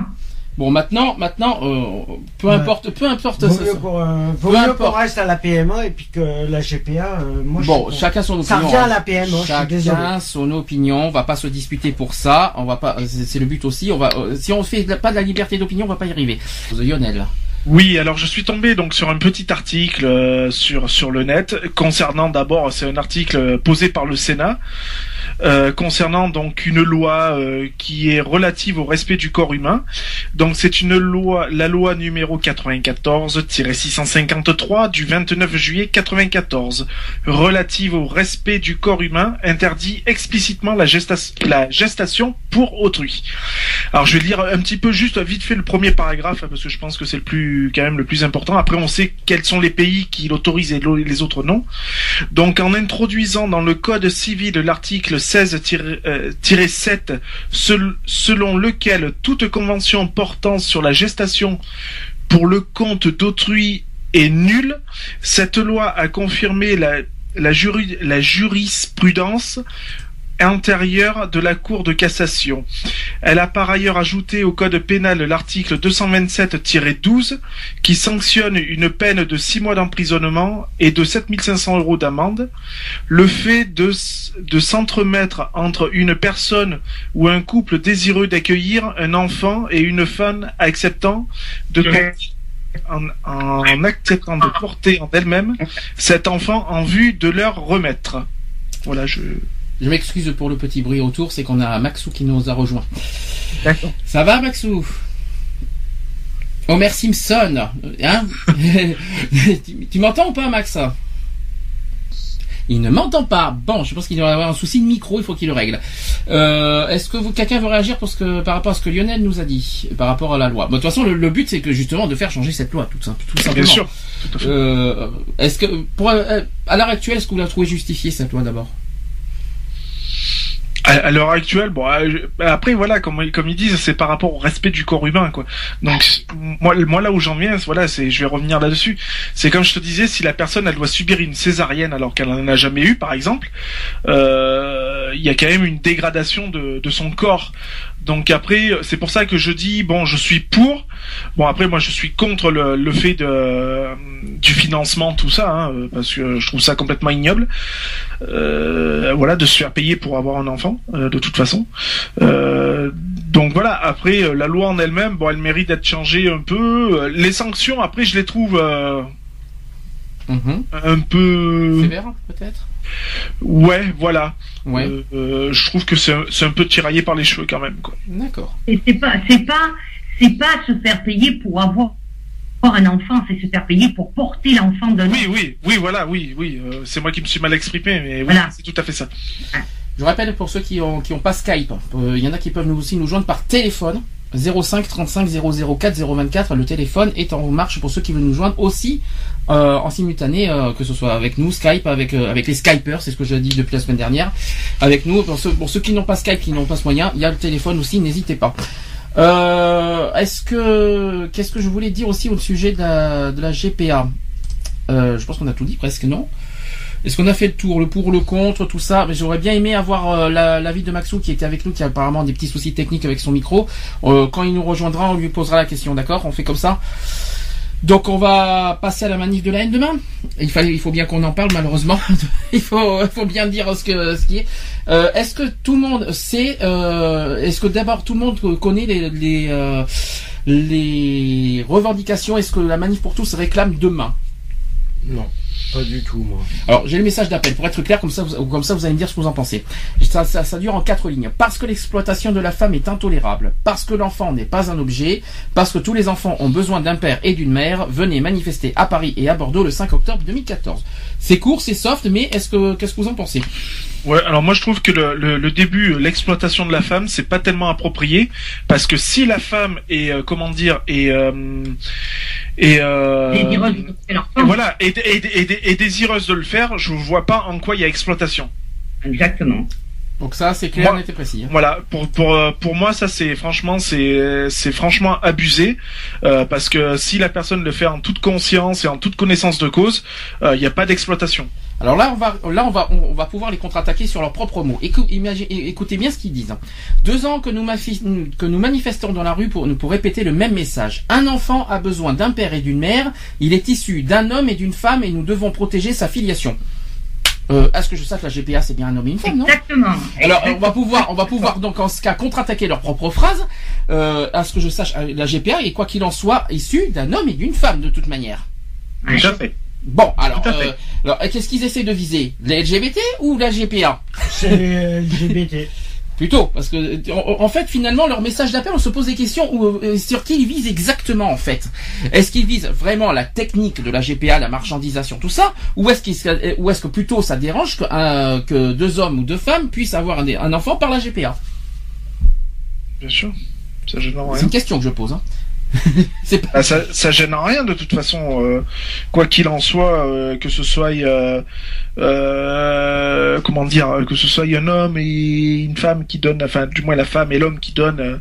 Speaker 2: Bon, maintenant, maintenant, euh, peu
Speaker 3: Ouais.
Speaker 2: importe, peu importe.
Speaker 3: Vaut
Speaker 2: ça-
Speaker 3: mieux
Speaker 2: ça-
Speaker 3: qu'on euh, vaut
Speaker 2: Peu
Speaker 3: mieux
Speaker 2: importe.
Speaker 3: qu'on reste à la PMA et puis que la GPA, euh, moi
Speaker 2: Bon,
Speaker 3: je suis
Speaker 2: chacun son
Speaker 3: Ça
Speaker 2: opinion.
Speaker 3: revient à
Speaker 2: hein.
Speaker 3: la PMA, je suis désolé.
Speaker 2: Chacun son opinion. On va pas se disputer pour ça. On va pas. C'est c'est le but aussi. On va. euh, Si on fait de la- pas de la liberté d'opinion, on va pas y arriver. Lionel.
Speaker 4: Oui, alors je suis tombé donc sur un petit article euh, sur sur le net concernant d'abord c'est un article euh, posé par le Sénat euh, concernant donc une loi euh, qui est relative au respect du corps humain. Donc c'est une loi la loi numéro 94-653 du 29 juillet 94 relative au respect du corps humain interdit explicitement la gestation pour autrui. Alors je vais lire un petit peu juste vite fait le premier paragraphe parce que je pense que c'est le plus quand même le plus important. Après on sait quels sont les pays qui l'autorisent et les autres non. Donc en introduisant dans le code civil l'article 16-7 sel- selon lequel toute convention portant sur la gestation pour le compte d'autrui est nulle, cette loi a confirmé la jurisprudence antérieure de la Cour de cassation. Elle a par ailleurs ajouté au code pénal l'article 227-12 qui sanctionne une peine de 6 mois d'emprisonnement et de 7500 euros d'amende le fait de, de s'entremettre entre une personne ou un couple désireux d'accueillir un enfant et une femme acceptant de en, en acceptant de porter en elle-même cet enfant en vue de leur remettre. Voilà, je,
Speaker 2: Je m'excuse pour le petit bruit autour, c'est qu'on a Maxou qui nous a rejoint.
Speaker 4: D'accord.
Speaker 2: Ça va, Maxou? Homer Simpson, hein? *laughs* Tu, tu m'entends ou pas, Max? Il ne m'entend pas. Bon, je pense qu'il doit avoir un souci de micro, il faut qu'il le règle. Euh, Est-ce que vous, quelqu'un veut réagir pour ce que, par rapport à ce que Lionel nous a dit, par rapport à la loi? Bon, De toute façon, le, le but, c'est que justement de faire changer cette loi, tout, simple, tout simplement.
Speaker 4: bien sûr.
Speaker 2: Euh, est-ce que, pour, euh, à l'heure actuelle, est-ce que vous la trouvez justifiée cette loi d'abord?
Speaker 4: À, l'heure actuelle, bon, euh, après voilà, comme comme ils disent, c'est par rapport au respect du corps humain, quoi. Donc moi, là où j'en viens, voilà, c'est, je vais revenir là-dessus. C'est comme je te disais, si la personne elle doit subir une césarienne alors qu'elle n'en a jamais eu, par exemple, euh, il y a quand même une dégradation de son corps. Donc après, c'est pour ça que je dis bon, je suis pour. Bon après, moi je suis contre le, le fait de du financement, tout ça, hein, parce que je trouve ça complètement ignoble. Euh, voilà, de se faire payer pour avoir un enfant, euh, de toute façon. Euh, donc voilà. Après, euh, la loi en elle-même, bon, elle mérite d'être changée un peu. Euh, Les sanctions, après, je les trouve. euh,
Speaker 2: Mhm.
Speaker 4: un peu.
Speaker 2: Sévère, peut-être?
Speaker 4: Ouais, voilà.
Speaker 2: Ouais.
Speaker 4: Euh, euh, je trouve que c'est un- peu tiraillé par les cheveux quand même. Quoi.
Speaker 2: D'accord.
Speaker 7: Et c'est pas, c'est pas, c'est pas se faire payer pour avoir avoir un enfant, c'est se faire payer pour porter l'enfant d'un
Speaker 4: Oui, oui, oui, voilà, oui, oui. euh, c'est moi qui me suis mal exprimé, mais oui,
Speaker 7: Voilà.
Speaker 4: c'est tout à fait ça.
Speaker 2: Je rappelle pour ceux qui ont, qui ont pas Skype, euh, il y en a qui peuvent nous aussi nous joindre par téléphone. 05 35 004 024, le téléphone est en marche pour ceux qui veulent nous joindre aussi euh, en simultané, euh, que ce soit avec nous, Skype, avec euh, avec les Skypers, c'est ce que j'ai dit depuis la semaine dernière, avec nous. Pour ceux, pour ceux qui n'ont pas Skype, qui n'ont pas ce moyen, il y a le téléphone aussi, n'hésitez pas. Euh, Est-ce que qu'est-ce que je voulais dire aussi au sujet de la, de la GPA Euh, Je pense qu'on a tout dit presque, non? Est-ce qu'on a fait le tour, le pour, le contre, tout ça Mais J'aurais bien aimé avoir euh, la- l'avis de Maxou qui était avec nous, qui a apparemment des petits soucis techniques avec son micro. Euh, quand il nous rejoindra, on lui posera la question, d'accord? On fait comme ça. Donc on va passer à la manif de la haine demain. Il, fallait, il faut bien qu'on en parle malheureusement. *laughs* il faut, il faut bien dire ce qui est. Euh, est-ce que tout le monde sait euh, Est-ce que d'abord tout le monde connaît les euh, les revendications? Est-ce que la manif pour tous réclame demain?
Speaker 3: Non, pas du tout, moi.
Speaker 2: alors, j'ai le message d'appel pour être clair, comme ça, vous, comme ça, vous allez me dire ce que vous en pensez. Ça, ça, ça dure en quatre lignes. Parce que l'exploitation de la femme est intolérable, parce que l'enfant n'est pas un objet, parce que tous les enfants ont besoin d'un père et d'une mère, venez manifester à Paris et à Bordeaux le 5 octobre 2014. C'est court, c'est soft, mais est-ce que, qu'est-ce que vous en pensez?
Speaker 4: Ouais, alors moi je trouve que le, le, le début, euh, l'exploitation de la femme, c'est pas tellement approprié parce que si la femme est, euh, comment dire, est, euh, est, euh, et voilà, est, est, est- est désireuse de le faire, je vois pas en quoi il y a exploitation.
Speaker 7: Exactement.
Speaker 2: Donc ça, c'est clair,
Speaker 4: Moi-
Speaker 2: et précis. hein.
Speaker 4: Voilà, pour pour euh, pour moi ça c'est franchement c'est c'est franchement abusé euh, parce que si la personne le fait en toute conscience et en toute connaissance de cause, euh, il n'y a pas d'exploitation.
Speaker 2: Alors là, on va, là, on va, on, on va pouvoir les contre-attaquer sur leurs propres mots. Écou- imagine- é- écoutez bien ce qu'ils disent. Deux ans que nous, mafi- que nous manifestons dans la rue pour, pour répéter le même message. Un enfant a besoin d'un père et d'une mère. Il est issu d'un homme et d'une femme et nous devons protéger sa filiation. Euh, à ce que je sache, la GPA, c'est bien un homme et une femme, non?
Speaker 7: Exactement.
Speaker 2: alors on va pouvoir, on va pouvoir donc en ce cas contre-attaquer leurs propres phrases. Euh, à ce que je sache, euh, la GPA est quoi qu'il en soit issue d'un homme et d'une femme de toute manière.
Speaker 5: Tout à fait.
Speaker 2: Bon, alors, euh, alors qu'est-ce qu'ils essaient de viser? Les LGBT ou la GPA
Speaker 3: C'est les LGBT.
Speaker 2: Plutôt, parce que en, fait, finalement, leur message d'appel, on se pose des questions où, euh, sur qui ils visent exactement, en fait. Est-ce qu'ils visent vraiment la technique de la GPA, la marchandisation, tout ça, ou est-ce qu'ils, ou est-ce que plutôt ça dérange que, euh, que deux hommes ou deux femmes puissent avoir un, un enfant par la GPA
Speaker 4: Bien sûr, ça gêne en
Speaker 2: C'est
Speaker 4: rien.
Speaker 2: une question que je pose. Hein. *laughs* pas.
Speaker 4: Ah, ça, ça gêne en rien de toute façon, euh, quoi qu'il en soit, euh, que ce soit, euh, euh, comment dire, que ce soit un homme et une femme qui donnent, enfin du moins la femme et l'homme qui donnent euh,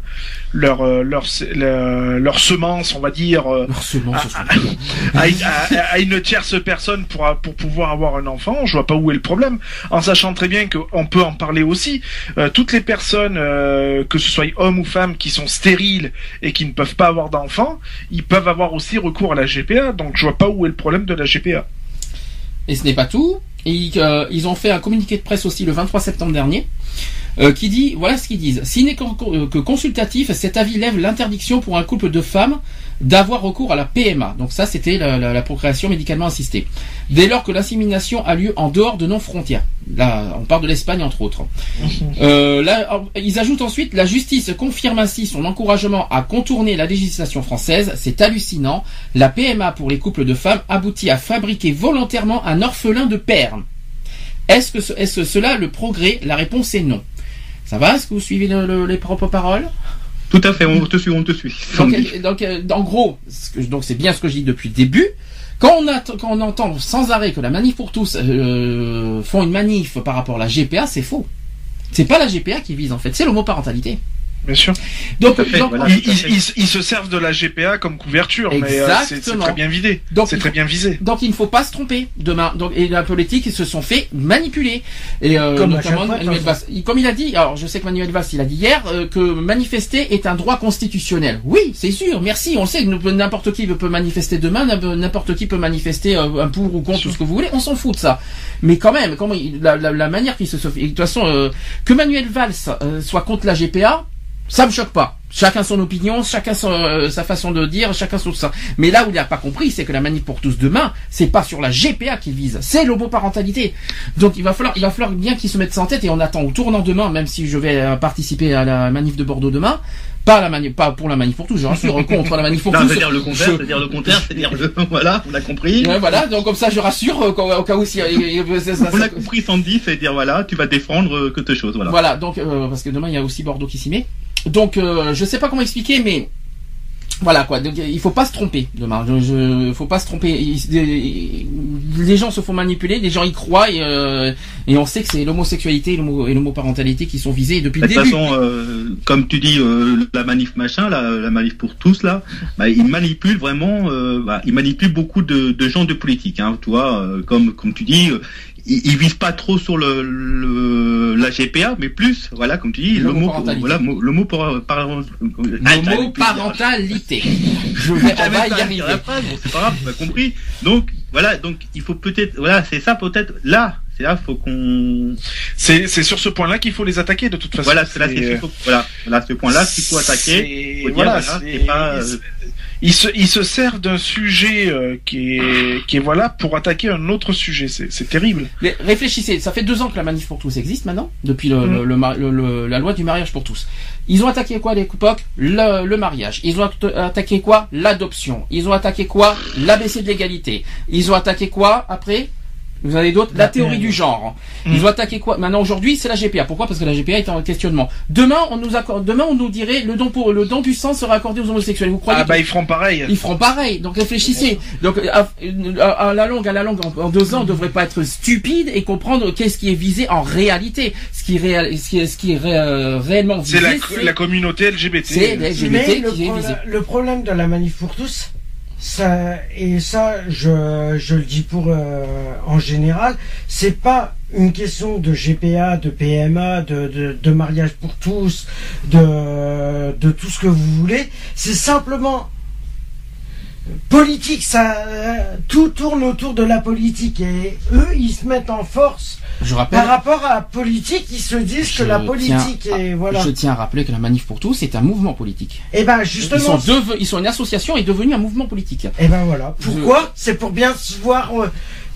Speaker 4: leur, euh, leur, leur, leur semence, on va dire, euh, *laughs* à, une- à- à une tierce personne pour, pour pouvoir avoir un enfant, je vois pas où est le problème, en sachant très bien qu'on peut en parler aussi. Euh, toutes les personnes, euh, que ce soit hommes ou femmes, qui sont stériles et qui ne peuvent pas avoir d'enfants, ils peuvent avoir aussi recours à la GPA, donc je vois pas où est le problème de la GPA.
Speaker 2: Et ce n'est pas tout. Euh, ils ont fait un communiqué de presse aussi le 23 septembre dernier, euh, qui dit, voilà ce qu'ils disent. S'il n'est que, que consultatif, cet avis lève l'interdiction pour un couple de femmes d'avoir recours à la PMA. Donc ça, c'était la, la- la procréation médicalement assistée. Dès lors que l'insémination a lieu en dehors de nos frontières. Là, on parle de l'Espagne entre autres. *laughs* Euh, là, ils ajoutent ensuite, la justice confirme ainsi son encouragement à contourner la législation française. C'est hallucinant. La PMA pour les couples de femmes aboutit à fabriquer volontairement un orphelin de père. Est-ce que ce- est-ce cela le progrès? La réponse est non. Ça va? Est-ce que vous suivez le- le- les propres paroles?
Speaker 5: Tout à fait, on te suit, on te suit.
Speaker 2: donc, euh, donc, euh, en gros, donc c'est bien ce que je dis depuis le début. Quand on, a, quand on entend sans arrêt que la manif pour tous euh, font une manif par rapport à la GPA, c'est faux. C'est pas la GPA qui vise en fait, c'est l'homoparentalité.
Speaker 4: Bien sûr.
Speaker 2: Donc,
Speaker 5: Tout à fait,
Speaker 2: donc,
Speaker 5: voilà.
Speaker 4: Ils, se servent de la GPA comme couverture, mais euh, c'est- très bien vidé.
Speaker 2: Donc,
Speaker 4: C'est
Speaker 2: il
Speaker 4: très bien visé.
Speaker 2: donc il ne faut pas se tromper demain. Donc, et la politique, ils se sont fait manipuler. Et euh,
Speaker 3: Comme
Speaker 2: notamment
Speaker 3: fois,
Speaker 2: Manuel Valls. Il- Comme il a dit, alors je sais que Manuel Valls, il a dit hier euh, que manifester est un droit constitutionnel. Oui, c'est sûr. Merci. On le sait. que N'importe qui peut manifester demain. N'importe qui peut manifester euh, un pour ou contre tout ce que vous voulez. On s'en fout de ça. Mais quand même, comment il- la, la, la manière qu'il se fait. De toute façon, euh, que Manuel Valls euh, soit contre la GPA. Ça me choque pas. Chacun son opinion, chacun son, euh, sa façon de dire, chacun son ça. Mais là où il n'a pas compris, c'est que la manif pour tous demain, c'est pas sur la GPA qu'il vise, c'est l'homoparentalité. Donc il va falloir, il va falloir bien qu'ils se mettent en tête et on attend au tournant demain, même si je vais euh, participer à la manif de Bordeaux demain. Pas la manif, pas pour la manif pour tous, je rassure, contre la manif pour tous.
Speaker 5: c'est-à-dire le contraire,
Speaker 2: Je-
Speaker 5: c'est-à-dire le contraire, c'est-à-dire le, *laughs* voilà, on a compris.
Speaker 2: Ouais, voilà, donc comme ça je rassure euh, au cas où si, euh, ça- ça-
Speaker 5: On a compris Sandy, c'est-à-dire voilà, tu vas défendre euh, quelque chose, voilà.
Speaker 2: Voilà, donc parce que demain il y a aussi Bordeaux qui s'y met. Donc euh, je sais pas comment expliquer, mais voilà quoi. Donc il faut pas se tromper demain. Je, je- faut pas se tromper. Il- les, gens se font manipuler, les gens y croient et, euh, et on sait que c'est l'homosexualité et l'homo- et l'homoparentalité qui sont visés depuis
Speaker 5: De
Speaker 2: le
Speaker 5: toute
Speaker 2: début.
Speaker 5: façon, euh, comme tu dis, euh, la manif machin, la, la manif pour tous là, bah, ils manipulent vraiment, bah, ils manipulent beaucoup de, de gens de politique, hein, tu vois, comme comme tu dis, ils, ils visent pas trop sur le, le la GPA, mais plus, voilà, comme tu dis, le mot,
Speaker 2: L'homoparentalité.
Speaker 5: voilà, mo- le mot par, par,
Speaker 2: L'homoparentalité. Je vais, on va y arriver.
Speaker 5: la phrase, bon, c'est pas grave, on a compris. Donc voilà, donc il faut peut-être, voilà, c'est ça peut-être là, c'est là, faut qu'on,
Speaker 4: C'est c'est sur ce point-là qu'il faut les attaquer de toute façon.
Speaker 5: voilà, c'est là, c'est
Speaker 4: C'est, euh,
Speaker 5: voilà, voilà, ce point-là qu'il faut attaquer.
Speaker 4: c'est-
Speaker 5: Faut dire,
Speaker 4: voilà,
Speaker 5: voilà,
Speaker 4: c'est-
Speaker 5: c'est pas,
Speaker 4: il se-
Speaker 5: euh,
Speaker 4: il se, il se sert d'un sujet euh, qui est, qui est voilà pour attaquer un autre sujet. C'est c'est terrible.
Speaker 2: Mais réfléchissez, ça fait deux ans que la manif pour tous existe maintenant, depuis le,
Speaker 4: Mm.
Speaker 2: le- la loi du mariage pour tous. Ils ont attaqué quoi à l'époque? Le, le mariage. Ils ont atta- attaqué quoi? L'adoption. Ils ont attaqué quoi? L'ABC de l'égalité. Ils ont attaqué quoi après? Vous avez d'autres La,
Speaker 3: La
Speaker 2: théorie du genre.
Speaker 4: Mm.
Speaker 2: Ils ont attaqué quoi Maintenant aujourd'hui, c'est la GPA. Pourquoi Parce que la GPA est en questionnement. Demain, on nous accorde, demain on nous dirait le don pour le don du sang sera accordé aux homosexuels. Vous croyez
Speaker 4: Ah bah ils feront pareil.
Speaker 2: ils feront pareil. Donc réfléchissez. Donc à, à- à la longue, à la longue, en, en deux ans, on ne devrait pas être stupide et comprendre qu'est-ce qui est visé en réalité. Ce qui est, réel, ce qui est, ce qui est ré- euh, réellement visé,
Speaker 4: C'est la, communauté LGBT.
Speaker 2: c'est LGBT
Speaker 3: Mais le,
Speaker 2: qui est visé.
Speaker 3: le problème de la manif pour tous, et ça, je, le dis pour euh, en général, c'est pas une question de GPA, de PMA, de mariage pour tous, de, de tout ce que vous voulez. C'est simplement politique. Ça, euh, tout tourne autour de la politique et eux, ils se mettent en force
Speaker 2: Je rappelle.
Speaker 3: par rapport à la politique. Ils se disent que la politique et voilà.
Speaker 2: Je tiens à rappeler que la manif pour tous est un mouvement politique.
Speaker 3: Et ben
Speaker 2: Ils
Speaker 3: justement,
Speaker 2: sont, deve- ils sont une association et devenus un mouvement politique.
Speaker 3: Et ben voilà. Pourquoi? C'est pour bien se voir, euh,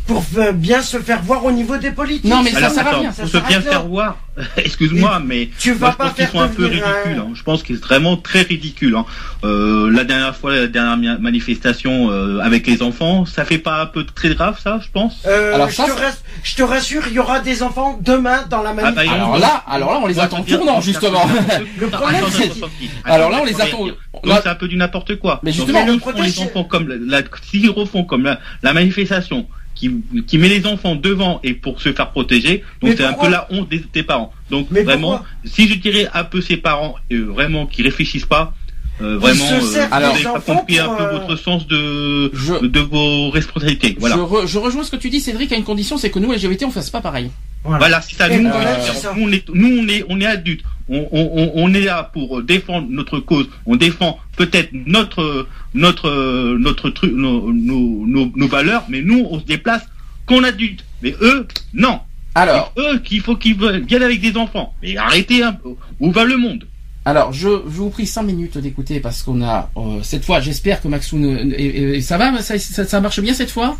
Speaker 3: pour euh, bien se faire voir au niveau des politiques.
Speaker 2: Non, mais ça
Speaker 5: Alors,
Speaker 2: sert à
Speaker 5: attends,
Speaker 2: rien.
Speaker 5: Pour
Speaker 3: Ça
Speaker 5: se bien faire voir, *laughs* excuse-moi, mais
Speaker 3: Tu
Speaker 5: moi,
Speaker 3: vas
Speaker 5: je
Speaker 3: pas
Speaker 5: pense qu'ils
Speaker 3: faire
Speaker 5: sont un peu
Speaker 3: devenir un-
Speaker 5: ridicules. hein. Je pense qu'ils sont vraiment très ridicules. hein. Euh, la dernière fois, la dernière manifestation euh, avec les enfants, ça fait pas un peu très grave, ça, je pense?
Speaker 3: Euh,
Speaker 2: Alors
Speaker 3: je,
Speaker 2: ça,
Speaker 3: te rass- je te rassure, il y aura des enfants demain dans la manif.
Speaker 5: Ah bah,
Speaker 2: Alors là, alors là, on les
Speaker 5: Moi,
Speaker 2: attend tournant justement. *laughs*
Speaker 3: Le problème,
Speaker 5: attends,
Speaker 3: c'est-
Speaker 5: attends, attends.
Speaker 2: Alors là, on les attend.
Speaker 5: Donc c'est un peu du n'importe quoi.
Speaker 2: Mais
Speaker 5: Donc,
Speaker 2: justement,
Speaker 5: la- s'ils refont comme la, la manifestation qui, qui met les enfants devant et pour se faire protéger, donc c'est un peu la honte des, des parents. Donc
Speaker 3: Mais
Speaker 5: vraiment, si je dirais un peu ces parents, euh, vraiment qui réfléchissent pas, euh, vraiment,
Speaker 3: se servent
Speaker 5: vous n'avez pas compris un peu
Speaker 3: euh,
Speaker 5: votre sens de,
Speaker 2: Je-
Speaker 5: de vos responsabilités. Voilà.
Speaker 2: Je, re- je rejoins ce que tu dis, Cédric, à une condition, c'est que nous, LGBT, on fasse pas pareil.
Speaker 3: Voilà.
Speaker 5: Voilà, c'est ça.
Speaker 3: Et
Speaker 5: Nous, on, est-
Speaker 3: ça.
Speaker 5: nous, on est, nous, on est, on est adultes. On, on, on- est là pour défendre notre cause. On défend peut-être notre, notre, notre truc, nos, nos, nos, nos valeurs, mais nous, on se déplace qu'en adulte. Mais eux, non.
Speaker 2: Alors,
Speaker 5: Eux, qu'il faut qu'ils viennent avec des enfants. Mais arrêtez un peu. Où va le monde?
Speaker 2: Alors, je, je vous prie 5 minutes d'écouter parce qu'on a euh, cette fois, j'espère que Maxoun, et- et- ça va, ça, ça, ça marche bien cette fois?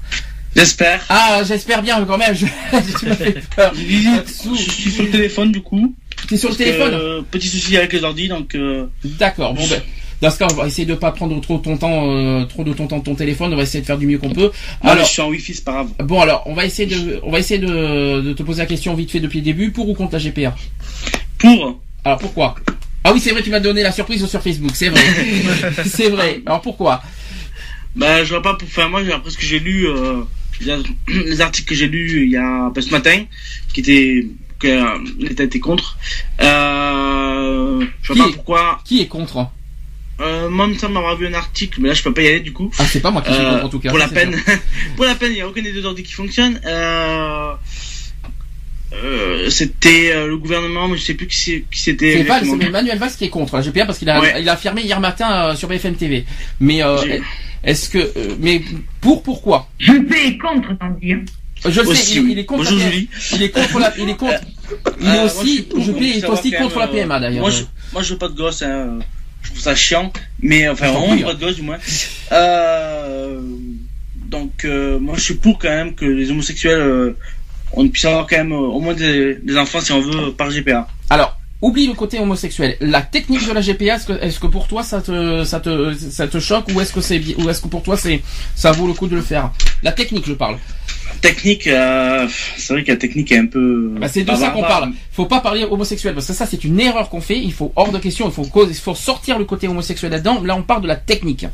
Speaker 8: J'espère.
Speaker 2: Ah, j'espère bien quand même. Je, *laughs* tu m'as fait peur. *laughs* Maxou,
Speaker 8: Je suis sur le téléphone du coup.
Speaker 2: t'es sur le
Speaker 8: que,
Speaker 2: téléphone?
Speaker 8: euh, Petit souci avec les ordi donc. euh,
Speaker 2: D'accord. Bon ben, dans ce cas, on va essayer de pas prendre trop ton temps, euh, trop de ton temps de ton téléphone. On va essayer de faire du mieux qu'on peut.
Speaker 8: non,
Speaker 2: Alors,
Speaker 8: je suis en wifi, c'est pas grave.
Speaker 2: bon alors, on va essayer de, on va essayer de, de te poser la question vite fait depuis le début, pour ou contre la GPA.
Speaker 8: Pour.
Speaker 2: Alors pourquoi? Ah oui, c'est vrai, tu m'as donné la surprise sur Facebook. C'est vrai. *laughs* c'est vrai. Alors pourquoi?
Speaker 8: Bah, je vois pas pour faire moi, après ce que j'ai lu, euh, les- *clears throat* les articles que j'ai lus il y a bah, ce matin, qui étaient que euh, l'État était contre. Euh, je vois
Speaker 2: Qui
Speaker 8: pas
Speaker 2: est-
Speaker 8: pourquoi.
Speaker 2: Qui est contre
Speaker 8: Euh, moi, il me semble m'avoir vu un article, mais là, je peux pas y aller du coup.
Speaker 2: Ah, c'est pas moi qui suis
Speaker 8: Euh,
Speaker 2: contre en tout cas.
Speaker 8: pour
Speaker 2: ça,
Speaker 8: la peine, *laughs* pour la peine, il n'y a aucun des deux ordi qui fonctionne. Euh, euh, c'était euh, le gouvernement, mais je sais plus qui c'est- qui c'était.
Speaker 2: C'est Valls, c'est Emmanuel Valls qui est contre la GPA parce qu'il a,
Speaker 8: Ouais.
Speaker 2: il a affirmé hier matin euh, sur BFM TV. Mais euh, est-ce que, euh, mais pour pourquoi?
Speaker 7: Je vais contre, tant dire.
Speaker 2: Je le sais, il, est contre.
Speaker 8: Bonjour
Speaker 2: la-
Speaker 8: Julie.
Speaker 2: Il est contre la, il est contre. il est
Speaker 8: Euh, moi,
Speaker 2: aussi,
Speaker 8: suis pour
Speaker 2: je est aussi contre la PMA d'ailleurs.
Speaker 8: Moi, je, moi, je veux pas de gosse, hein. Je trouve ça chiant. Mais, enfin,
Speaker 2: Je
Speaker 8: vraiment pas de gosse, du moins. Euh, donc, euh, moi, je suis pour quand même que les homosexuels, euh, on puisse avoir quand même euh, au moins des, des enfants, si on veut, par GPA.
Speaker 2: Alors, oublie le côté homosexuel. La technique de la GPA, est-ce que, pour toi ça te, ça te, ça te choque ou est-ce que c'est, bi- ou est-ce que pour toi c'est, ça vaut le coup de le faire? La technique, je parle.
Speaker 8: Technique, euh, c'est vrai que la technique est un peu.
Speaker 2: Bah, c'est de ça qu'on parle. Faut pas parler homosexuel parce que ça c'est une erreur qu'on fait. Il faut hors de question. Il faut, cause- il faut sortir le côté homosexuel là-dedans. Là, on parle de la technique.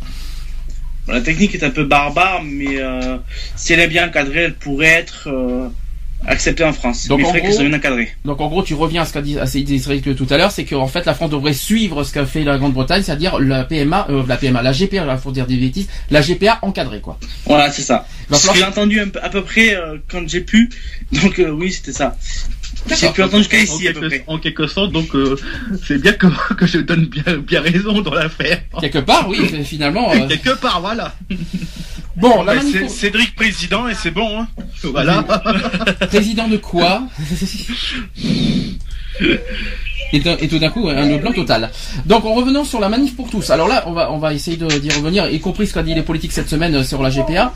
Speaker 8: La technique est un peu barbare, mais euh, si elle est bien encadrée, elle pourrait être euh, acceptée en France.
Speaker 2: Donc, en
Speaker 8: faudrait
Speaker 2: gros-
Speaker 8: qu'elle soit bien encadrée.
Speaker 2: Donc en gros, tu reviens à ce qu'a dit, Cédric tout à l'heure, c'est qu'en fait la France devrait suivre ce qu'a fait la Grande-Bretagne, c'est-à-dire la PMA, euh, la PMA, la GPA, il faut dire des bêtises, la GPA encadrée quoi.
Speaker 8: Voilà, c'est ça.
Speaker 2: Va
Speaker 8: Ce que j'ai entendu à peu près euh, quand j'ai pu. Donc euh, oui, c'était ça. J'ai pu entendre jusqu'à
Speaker 5: en,
Speaker 8: ici à peu
Speaker 5: quelque,
Speaker 8: près.
Speaker 5: en quelque sorte, donc euh, c'est bien que, *laughs* que je donne bien, bien raison dans l'affaire.
Speaker 2: Quelque part, oui, *laughs* finalement. euh,
Speaker 5: Quelque part, voilà. *laughs*
Speaker 2: Bon, la
Speaker 4: c'est Cédric président et c'est bon. Hein.
Speaker 5: Voilà.
Speaker 2: Président de quoi et, tout d'un coup, un blanc total. Donc, en revenant sur la manif pour tous. Alors là, on va, on va essayer de- d'y revenir, y compris ce qu'a dit les politiques cette semaine euh, sur la GPA.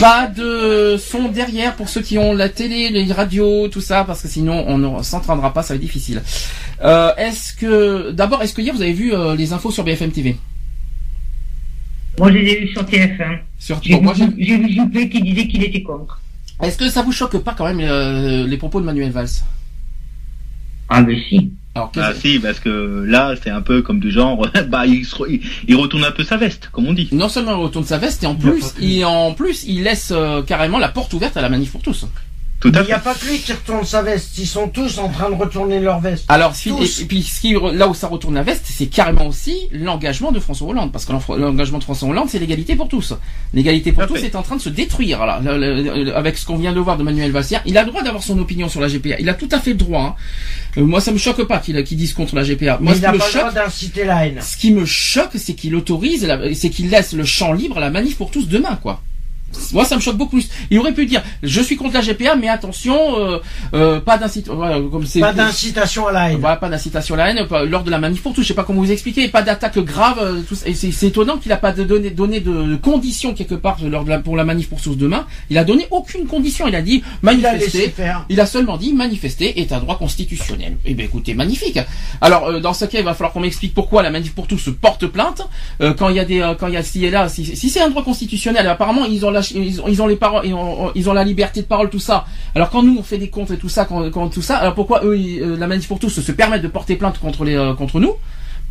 Speaker 2: Pas de son derrière pour ceux qui ont la télé, les radios, tout ça, parce que sinon on ne s'entraînera pas, ça va être difficile. Euh, est-ce que, d'abord, est-ce que hier vous avez vu euh, les infos sur BFM TV
Speaker 7: Moi, je les ai eu sur TF1.
Speaker 2: Sur
Speaker 7: J'ai vu,
Speaker 2: j'ai-
Speaker 7: j'ai vu Juppé qui disait qu'il était contre.
Speaker 2: Est-ce que ça vous choque pas quand même euh, les propos de Manuel Valls?
Speaker 7: Ah, mais si.
Speaker 2: Alors, qu'est-ce-
Speaker 5: Ah si, parce que là, c'est un peu comme du genre, *laughs* bah, il, se re- il, il retourne un peu sa veste, comme on dit.
Speaker 2: non seulement il retourne sa veste, et en plus, il, en plus, il laisse euh, carrément la porte ouverte à la manif pour tous.
Speaker 5: Tout
Speaker 3: Il n'y a pas que lui qui retourne sa veste, ils sont tous en train de retourner leur veste.
Speaker 2: Alors, si-
Speaker 3: Tous.
Speaker 2: et, et puis, ce qui, là où ça retourne la veste, c'est carrément aussi l'engagement de François Hollande, parce que l'engagement de François Hollande, c'est l'égalité pour tous. L'égalité pour tous est en train de se détruire. Là, Le- le- le- avec ce qu'on vient de voir de Manuel Valls hier, il a le droit d'avoir son opinion sur la GPA. Il a tout à fait le droit. hein. Euh, moi, ça me choque pas qu'il qu'il dise contre la GPA. Moi,
Speaker 3: Mais
Speaker 2: ce
Speaker 3: il n'a pas le
Speaker 2: choque,
Speaker 3: droit d'inciter la haine.
Speaker 2: Ce qui me choque, c'est qu'il autorise, c'est qu'il laisse le champ libre à la manif pour tous demain, quoi. Moi, ça me choque beaucoup plus. Il aurait pu dire, je suis contre la GPA, mais attention, euh, euh, pas d'incitation, voilà, comme c'est,
Speaker 3: Pas d'incitation à la haine.
Speaker 2: voilà, pas d'incitation à la haine, pas- lors de la manif pour tous, je sais pas comment vous expliquer, pas d'attaque grave, euh, tout ça. Et c'est, étonnant qu'il a pas de donné, donné de, de conditions quelque part lors de la, pour la manif pour tous demain. Il a donné aucune condition. Il a dit
Speaker 3: Il a
Speaker 2: manifester. Il a seulement dit manifester est un droit constitutionnel. Eh bien écoutez, magnifique. Alors euh, dans ce cas, il va falloir qu'on m'explique pourquoi la manif pour tous se porte plainte euh, quand il y a des euh, quand il y a ci et là. Si, si c'est un droit constitutionnel, apparemment ils ont la ils ont, ils ont les paroles, ils ont, ils ont la liberté de parole tout ça. Alors quand nous on fait des comptes et tout ça, quand, quand tout ça, alors pourquoi eux ils- euh, la manif pour tous se permettent de porter plainte contre les euh, contre nous?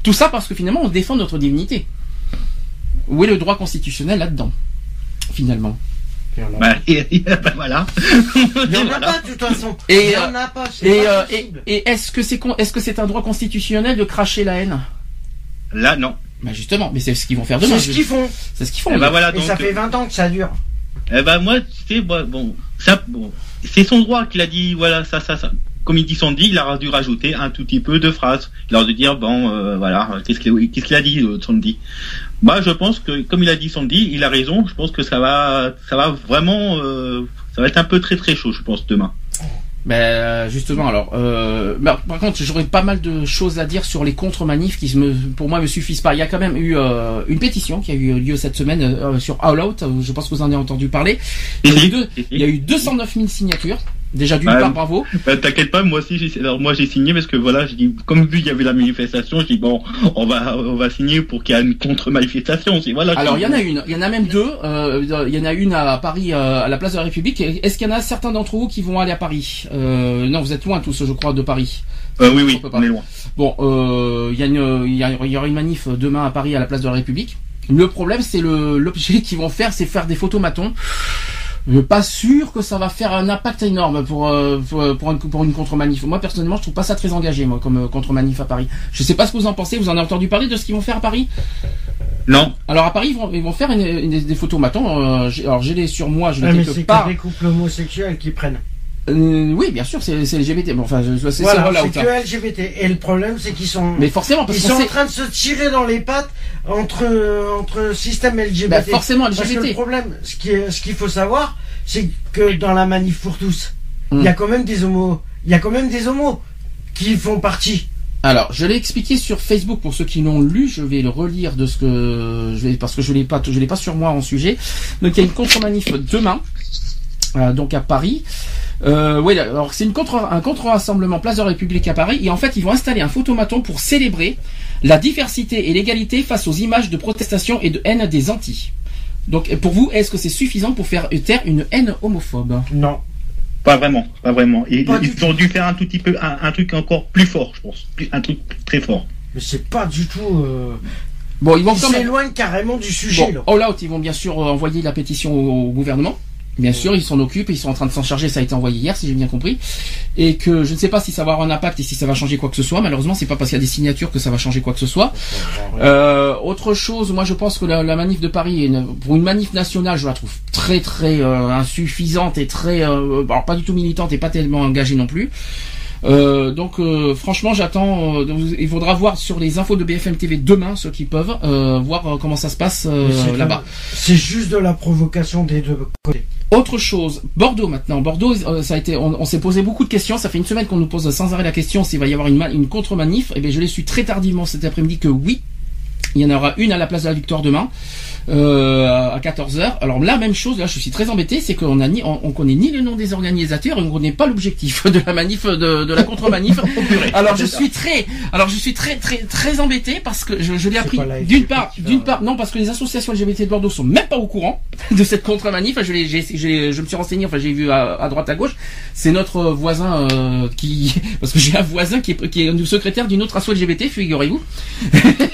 Speaker 2: Tout ça parce que finalement on défend notre dignité. Où est le droit constitutionnel là-dedans Finalement?
Speaker 5: Bah, et- et- bah, voilà.
Speaker 3: Il n'y en a
Speaker 5: Voilà.
Speaker 3: pas de toute façon.
Speaker 2: Et,
Speaker 3: Il n'y
Speaker 2: euh,
Speaker 3: en a pas. c'est
Speaker 2: Et,
Speaker 3: pas
Speaker 2: euh, et,
Speaker 3: possible.
Speaker 2: et est-ce que c'est con- est-ce que c'est un droit constitutionnel de cracher la haine?
Speaker 5: Là, non.
Speaker 2: Bah justement, mais c'est ce qu'ils vont faire demain.
Speaker 3: C'est ce qu'ils font.
Speaker 2: C'est ce qu'ils font.
Speaker 5: Eh bah, voilà,
Speaker 3: Et ça fait 20 ans que ça dure.
Speaker 5: Eh ben moi, tu sais, moi, bon, ça, bon, c'est son droit qu'il a dit, voilà, ça, ça, ça. Comme il dit son dit, il a dû rajouter un tout petit peu de phrases. Il a dû dire, bon, euh, voilà, qu'est-ce qu'il a dit, euh, son dit. Moi, je pense que, comme il a dit son dit, il a raison. Je pense que ça va, ça va vraiment, euh, ça va être un peu très très chaud, je pense, demain.
Speaker 2: Ben justement, alors, euh, bah, par contre, j'aurais pas mal de choses à dire sur les contre-manifs qui, me, pour moi, me suffisent pas. Il y a quand même eu euh, une pétition qui a eu lieu cette semaine euh, sur All Out. Je pense que vous en avez entendu parler. Il y a eu, deux- il y a eu 209 000 signatures. Déjà d'une
Speaker 5: Ouais.
Speaker 2: part, bravo.
Speaker 5: Bah, T'inquiète pas, moi aussi, j'ai, alors moi j'ai signé parce que voilà, j'ai dit, comme vu qu'il y avait la manifestation, j'ai dit bon, on va, on va signer pour qu'il y ait une contre-manifestation. Voilà.
Speaker 2: Alors il y en a une, il y en a même deux. Euh, il y en a une à Paris, euh, à la place de la République. Est-ce qu'il y en a certains d'entre vous qui vont aller à Paris? Euh, Non, vous êtes loin tous, je crois, de Paris.
Speaker 5: Euh, oui, oui,
Speaker 2: On
Speaker 5: est loin.
Speaker 2: Bon, euh, il y, a une- il y, a- il y aura une manif demain à Paris à la place de la République. Le problème, c'est le l'objet *laughs* qu'ils vont faire, c'est faire des photomatons. Je suis pas sûr que ça va faire un impact énorme pour euh, pour, pour une, pour une contre-manif. Moi personnellement, je trouve pas ça très engagé, moi, comme euh, contre-manif à Paris. Je sais pas ce que vous en pensez. Vous en avez entendu parler de ce qu'ils vont faire à Paris?
Speaker 5: Non.
Speaker 2: Alors à Paris, ils vont, ils vont faire une- une- des photomatons. Euh, j'ai- alors j'ai les sur moi, je
Speaker 3: Ouais,
Speaker 2: les
Speaker 3: mais c'est que
Speaker 2: part.
Speaker 3: des couples homosexuels qui prennent.
Speaker 2: Euh, oui, bien sûr, c'est LGBT. Bon, enfin, c'est
Speaker 3: Voilà,
Speaker 2: voilà,
Speaker 3: que LGBT. Et le problème, c'est qu'ils sont.
Speaker 2: Mais forcément, parce
Speaker 3: ils sont en train de se tirer dans les pattes entre entre système LGBT.
Speaker 2: Bah, forcément,
Speaker 3: Parce que
Speaker 2: LGBT.
Speaker 3: le problème, ce qui est- ce qu'il faut savoir, c'est que dans la manif pour tous, il y a quand même des homos, Il y a quand même des homos qui font partie.
Speaker 2: Alors, je l'ai expliqué sur Facebook pour ceux qui l'ont lu. Je vais le relire de ce que je vais parce que je l'ai pas, je l'ai pas sur moi en sujet. Donc, il y a une contre-manif demain, euh, donc à Paris. Euh, oui, alors c'est contre, un contre-rassemblement Place de la République à Paris. Et en fait, ils vont installer un photomaton pour célébrer la diversité et l'égalité face aux images de protestation et de haine des anti. Donc, pour vous, est-ce que c'est suffisant pour faire taire une haine homophobe?
Speaker 3: Non.
Speaker 5: Pas vraiment, pas vraiment. Et,
Speaker 3: Pas
Speaker 5: ils ont dû faire un tout petit peu, un, un truc encore plus fort, je pense. Un truc très fort.
Speaker 3: Mais c'est pas du tout. Euh...
Speaker 2: Bon, ils vont
Speaker 3: Ils
Speaker 2: quand même.
Speaker 3: s'éloignent carrément du sujet,
Speaker 2: Bon,
Speaker 3: là.
Speaker 2: All Out, ils vont bien sûr envoyer la pétition au, au gouvernement. Bien sûr, ils s'en occupent, ils sont en train de s'en charger, ça a été envoyé hier, si j'ai bien compris. Et que je ne sais pas si ça va avoir un impact et si ça va changer quoi que ce soit. Malheureusement, c'est pas parce qu'il y a des signatures que ça va changer quoi que ce soit. Euh, autre chose, moi je pense que la, la manif de Paris, est une- pour une manif nationale, je la trouve très très euh, insuffisante et très, euh, alors pas du tout militante et pas tellement engagée non plus. Euh, donc euh, franchement j'attends, euh, il faudra voir sur les infos de BFM TV demain ceux qui peuvent euh, voir euh, comment ça se passe euh, là-bas.
Speaker 3: C'est juste de la provocation des deux côtés.
Speaker 2: Autre chose, Bordeaux maintenant. Bordeaux, euh, ça a été, on, s'est posé beaucoup de questions. Ça fait une semaine qu'on nous pose sans arrêt la question s'il va y avoir une, une contre-manif. Et bien, je l'ai su très tardivement cet après-midi que oui, il y en aura une à la place de la Victoire demain euh, à 14h. Alors la même chose, là je suis très embêté, c'est qu'on a ni, on, on connaît ni le nom des organisateurs et on connaît pas l'objectif *laughs* de la manif, de, de la contre-manif. *laughs* alors je suis très, alors je suis très très très embêté parce que je, je l'ai appris d'une part, d'une part, non parce que les associations LGBT de Bordeaux sont même pas au courant *laughs* de cette contre-manif. Enfin, je, j'ai- je me suis renseigné, enfin j'ai vu à, à droite à gauche. C'est notre voisin euh, qui, parce que j'ai un voisin qui est, qui est secrétaire d'une autre asso LGBT, figurez-vous.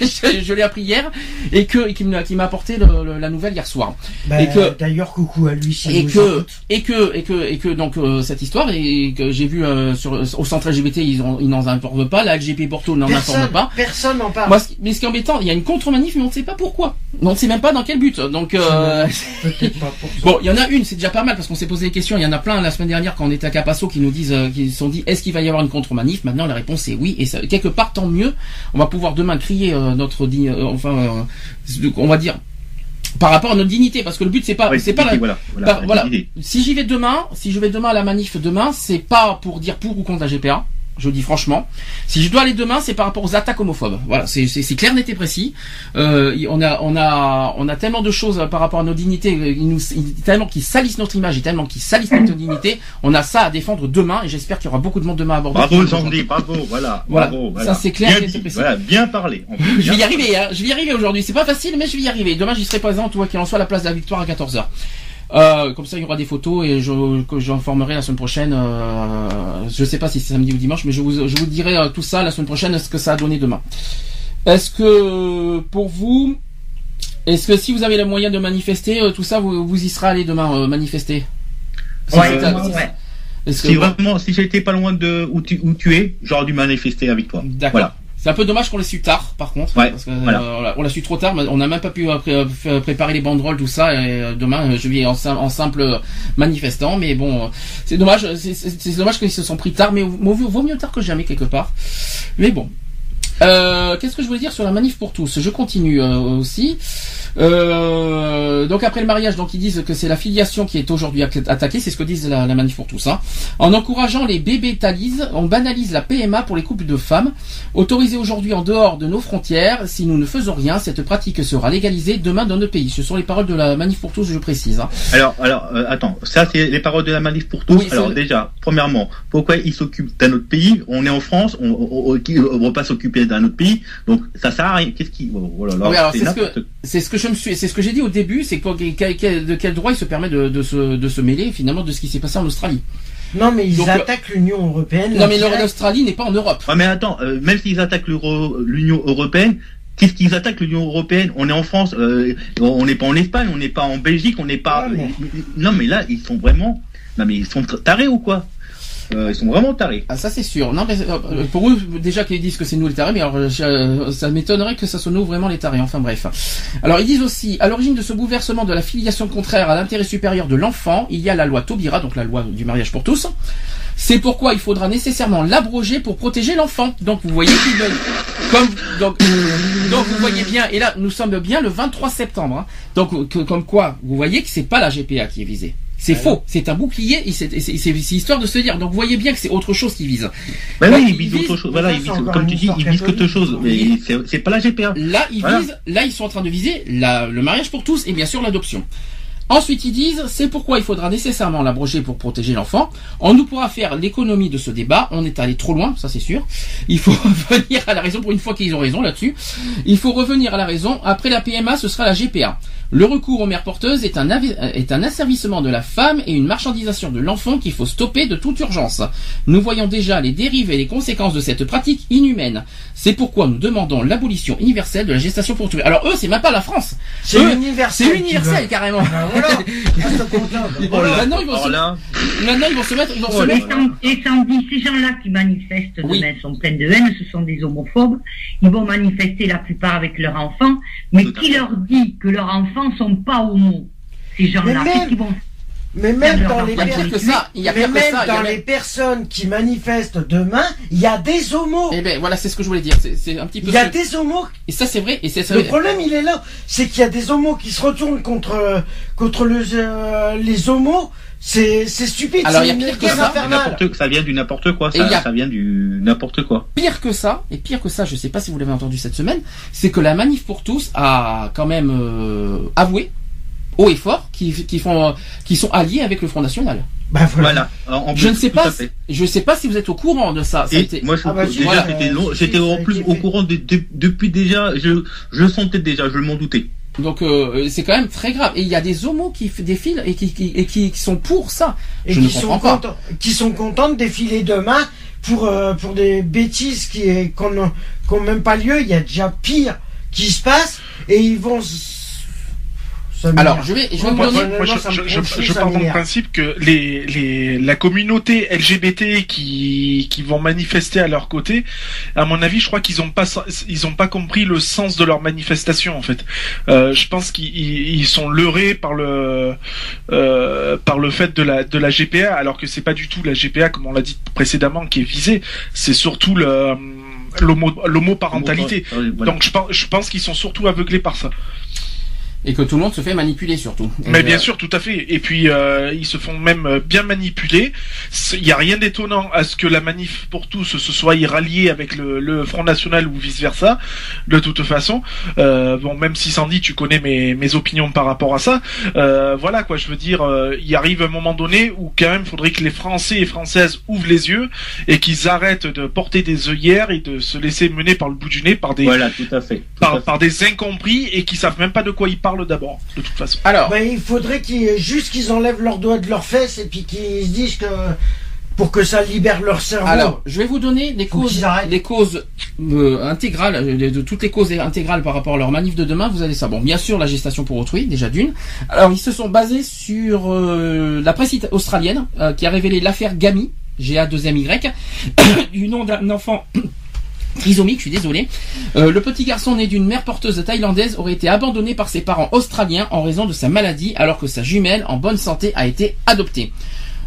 Speaker 2: je je l'ai appris hier et que et qui m'a qui m'a apporté le- le- la nouvelle hier soir.
Speaker 3: Bah,
Speaker 2: Et que-
Speaker 3: D'ailleurs, coucou à lui si
Speaker 2: et que et que et que et que donc euh, cette histoire et que j'ai vu euh, sur au centre LGBT ils ont ils n'en informent pas, la LGP Porto n'en informe pas.
Speaker 3: personne n'en parle.
Speaker 2: Moi, ce qui- mais ce qui est embêtant, il y a une contre-manif, mais on ne sait pas pourquoi. On ne sait même pas dans quel but. Donc, euh,
Speaker 3: pas pour *laughs*
Speaker 2: bon, il y en a une, c'est déjà pas mal parce qu'on s'est posé des questions. Il y en a plein la semaine dernière quand on était à Capasso qui nous disent, euh, qui se sont dit, est-ce qu'il va y avoir une contre-manif? Maintenant, la réponse est oui. Et ça, quelque part, tant mieux. On va pouvoir demain crier euh, notre, euh, enfin, euh, on va dire par rapport à notre dignité, parce que le but c'est pas, c'est pas la,
Speaker 5: voilà, voilà, dignité.
Speaker 2: Si j'y vais demain, si je vais demain à la manif demain, c'est pas pour dire pour ou contre la GPA. Je le dis franchement. Si je dois aller demain, c'est par rapport aux attaques homophobes. Voilà, c'est clair, net et précis. Euh, on a on a on a tellement de choses euh, par rapport à nos dignités, euh, ils nous, tellement qu'ils salissent notre image et tellement qu'ils salissent notre dignité. On a ça à défendre demain et j'espère qu'il y aura beaucoup de monde demain à Bordeaux.
Speaker 5: Bravo Sandy, bravo, voilà,
Speaker 2: Voilà,
Speaker 5: bravo,
Speaker 2: ça,
Speaker 5: voilà.
Speaker 2: c'est clair,
Speaker 5: Bien
Speaker 2: net et
Speaker 5: dit,
Speaker 2: précis.
Speaker 5: voilà, bien parlé.
Speaker 2: Je vais y arriver, hein. je vais y arriver aujourd'hui. C'est pas facile, mais je vais y arriver. Demain, j'y serai présent, toi qu'il en soit à la place de la victoire à 14h. Euh, comme ça, il y aura des photos et je j'informerai la semaine prochaine. Euh, je sais pas si c'est samedi ou dimanche, mais je vous je vous dirai euh, tout ça la semaine prochaine. Ce que ça a donné demain. Est-ce que pour vous, est-ce que si vous avez les moyens de manifester, tout ça, vous, vous y serez allé demain manifester?
Speaker 7: Ouais,
Speaker 2: Si
Speaker 5: vraiment, si j'étais pas loin de où tu, où tu es, j'aurais dû manifester avec toi.
Speaker 2: D'accord.
Speaker 5: Voilà.
Speaker 2: C'est un peu dommage qu'on l'ait su tard, par contre,
Speaker 5: Ouais,
Speaker 2: parce que
Speaker 5: voilà.
Speaker 2: euh, on l'a- su trop tard. mais On n'a même pas pu euh, pré- euh, préparer les banderoles, tout ça. Et demain, je vais en, en simple manifestant, mais bon, c'est dommage. C'est dommage qu'ils se sont pris tard, mais vaut, vaut mieux tard que jamais quelque part. Mais bon. Euh, Qu'est-ce que je voulais dire sur la manif pour tous? Je continue euh, aussi. Euh, donc après le mariage, donc ils disent que c'est la filiation qui est aujourd'hui atta- attaquée, c'est ce que disent la, la manif pour tous. Hein. En encourageant les bébés talises, on banalise la PMA pour les couples de femmes. Autorisée aujourd'hui en dehors de nos frontières, si nous ne faisons rien, cette pratique sera légalisée demain dans notre pays. Ce sont les paroles de la manif pour tous, je précise. Hein.
Speaker 5: Alors, alors, euh, attends, ça c'est les paroles de la manif pour tous?
Speaker 2: Oui,
Speaker 5: alors déjà, premièrement, pourquoi ils s'occupent d'un autre pays? On est en France, on, on va pas s'occuper d'un autre pays, donc ça sert à rien. Qu'est-ce qui oh, oh là là,
Speaker 2: Oui,
Speaker 5: c'est
Speaker 2: ce que c'est ce que je me suis, c'est ce que j'ai dit au début, c'est de quel droit il se permet de, de se de se mêler finalement de ce qui s'est passé en Australie.
Speaker 3: Non, mais ils
Speaker 2: Donc, euh,
Speaker 3: attaquent l'Union Européenne.
Speaker 2: Non mais l'Australie n'est pas en Europe.
Speaker 5: Ouais, mais attends, euh, même s'ils attaquent l'Union européenne, qu'est-ce qu'ils attaquent l'Union européenne? On est en France, euh, on n'est pas en Espagne, on n'est pas en Belgique, on n'est pas.
Speaker 3: Ouais,
Speaker 5: Non, mais là, ils sont vraiment. Non, mais ils sont tarés ou quoi? Euh, Ils sont vraiment tarés.
Speaker 2: Ah, ça c'est sûr. Non, mais euh, pour eux, déjà qu'ils disent que c'est nous les tarés, mais alors euh, ça m'étonnerait que ça soit nous vraiment les tarés. Enfin bref. Alors ils disent aussi, à l'origine de ce bouleversement de la filiation contraire à l'intérêt supérieur de l'enfant, il y a la loi Taubira, donc la loi du mariage pour tous. C'est pourquoi il faudra nécessairement l'abroger pour protéger l'enfant. Donc vous voyez comme donc, donc vous voyez bien, et là nous sommes bien le 23 septembre. hein. Donc comme quoi, vous voyez que c'est pas la GPA qui est visée. C'est faux, c'est un bouclier, c'est histoire de se dire. Donc vous voyez bien que c'est autre chose qu'ils visent.
Speaker 5: Ben
Speaker 2: Là,
Speaker 5: oui, visent
Speaker 2: visent-
Speaker 5: autre chose. Voilà, visent,
Speaker 3: encore
Speaker 5: comme tu dis, visent
Speaker 3: catholique.
Speaker 5: quelque chose. Mais c'est c'est pas la GPA.
Speaker 2: Là, ils
Speaker 5: Voilà.
Speaker 2: visent, là, ils sont en train de viser la- le mariage pour tous et bien sûr l'adoption. Ensuite, ils disent, c'est pourquoi il faudra nécessairement l'abroger pour protéger l'enfant. On nous pourra faire l'économie de ce débat. On est allé trop loin, ça c'est sûr. Il faut *laughs* revenir à la raison pour une fois qu'ils ont raison là-dessus. Il faut revenir à la raison. Après la PMA, ce sera la GPA. Le recours aux mères porteuses est un, avi- est un asservissement de la femme et une marchandisation de l'enfant qu'il faut stopper de toute urgence. Nous voyons déjà les dérives et les conséquences de cette pratique inhumaine. C'est pourquoi nous demandons l'abolition universelle de la gestation pour tuer. Alors eux, c'est même pas la France.
Speaker 3: C'est universel.
Speaker 2: C'est universel carrément.
Speaker 3: Ben *laughs* voilà.
Speaker 2: Maintenant, ils vont
Speaker 5: alors
Speaker 2: se-
Speaker 5: là,
Speaker 2: Maintenant, ils vont se mettre, ils vont se
Speaker 5: Oh,
Speaker 7: Et
Speaker 2: mettre.
Speaker 7: Et ces gens-là qui manifestent
Speaker 2: Oui.
Speaker 7: demain sont pleins de haine, ce sont des homophobes. Ils vont manifester la plupart avec leurs enfants, mais
Speaker 5: Tout
Speaker 7: qui leur dit que leurs enfants sont pas homo Ces gens-là, qu'est-ce qu'ils vont
Speaker 3: Mais même dans les personnes, qui manifestent demain, il y a des homos.
Speaker 2: Eh ben voilà, c'est ce que je voulais dire. C'est- un petit peu.
Speaker 3: Il y a
Speaker 2: ce-
Speaker 3: des homos.
Speaker 2: Et ça, c'est vrai. Et c'est.
Speaker 3: Le problème, il est là. C'est qu'il y a des homos qui se retournent contre, contre le, euh, les homos. C'est c'est stupide.
Speaker 2: Alors, il y a pire que ça.
Speaker 5: ça vient du n'importe quoi.
Speaker 2: Et il y
Speaker 5: Ça,
Speaker 2: a-
Speaker 5: ça vient du n'importe quoi.
Speaker 2: Pire que ça, et pire que ça, je sais pas si vous l'avez entendu cette semaine, c'est que la manif pour tous a quand même euh, avoué haut et fort qu'ils qui font, qu'ils sont alliés avec le Front National.
Speaker 3: Bah
Speaker 5: Voilà. En-
Speaker 2: Je ne sais pas, je sais pas si vous êtes au courant de ça. Été-
Speaker 5: moi, je,
Speaker 3: Ah bah
Speaker 5: déjà,
Speaker 3: voilà.
Speaker 5: j'étais long-
Speaker 3: Si,
Speaker 5: j'étais
Speaker 3: si,
Speaker 5: en plus au courant de- de- depuis déjà. Je, je le sentais déjà, je m'en doutais.
Speaker 2: Donc euh, c'est quand même très grave. Et il y a des homos qui défilent et qui, qui, et qui, qui sont pour ça.
Speaker 3: Et
Speaker 2: je
Speaker 3: qui
Speaker 2: ne
Speaker 3: sont,
Speaker 2: pas.
Speaker 3: contents, qui sont contents de défiler demain pour, euh, pour des bêtises qui n'ont même pas lieu. Il y a déjà pire qui se passe et ils vont.
Speaker 2: Alors je vais, je vais
Speaker 3: Moi,
Speaker 2: donner.
Speaker 4: moi, moi, je, je- je- je pars
Speaker 3: m'énerve.
Speaker 4: principe que les, les, la communauté LGBT qui, qui vont manifester à leur côté, à mon avis, je crois qu'ils ont pas, ils ont pas compris le sens de leur manifestation en fait. Euh, je pense qu'ils ils- ils sont leurrés par le, euh, par le fait de la, de la GPA, alors que c'est pas du tout la GPA comme on l'a dit précédemment qui est visée. C'est surtout le, l'homo- l'homoparentalité.
Speaker 5: Voilà.
Speaker 4: Donc je pense, je pense qu'ils sont surtout aveuglés par ça.
Speaker 2: Et que tout le monde se fait manipuler surtout. Et,
Speaker 4: Mais bien
Speaker 2: euh,
Speaker 4: sûr, tout à fait. Et puis euh, ils se font même euh, bien manipuler. Il n'y a rien d'étonnant à ce que la manif pour tous se soit ralliée avec le, le Front National ou vice versa. De toute façon, euh, bon, même si Sandy, tu connais mes, mes opinions par rapport à ça. euh, voilà quoi, je veux dire, euh, il arrive un moment donné où quand même, faudrait que les Français et Françaises ouvrent les yeux et qu'ils arrêtent de porter des œillères et de se laisser mener par le bout du nez par des
Speaker 5: Voilà, tout à fait. Tout à
Speaker 4: par,
Speaker 5: fait.
Speaker 4: par des incompris et qui savent même pas de quoi ils parlent d'abord. De toute façon.
Speaker 2: Alors,
Speaker 3: Bah, il faudrait qu'ils juste qu'ils enlèvent leurs doigts de leurs fesses et puis qu'ils se disent que pour que ça libère leur cerveau.
Speaker 2: Alors, je vais vous donner les
Speaker 3: Faut
Speaker 2: causes, les causes euh, intégrales, euh, de, de toutes les causes intégrales par rapport à leur manif de demain. Vous allez ça. Bon, bien sûr, la gestation pour autrui, déjà d'une. Alors, ils se sont basés sur euh, la presse australienne euh, qui a révélé l'affaire Gami, GA2MY, du nom d'un enfant. Trisomique, je suis désolé. Euh, le petit garçon né d'une mère porteuse thaïlandaise aurait été abandonné par ses parents australiens en raison de sa maladie, alors que sa jumelle, en bonne santé, a été adoptée.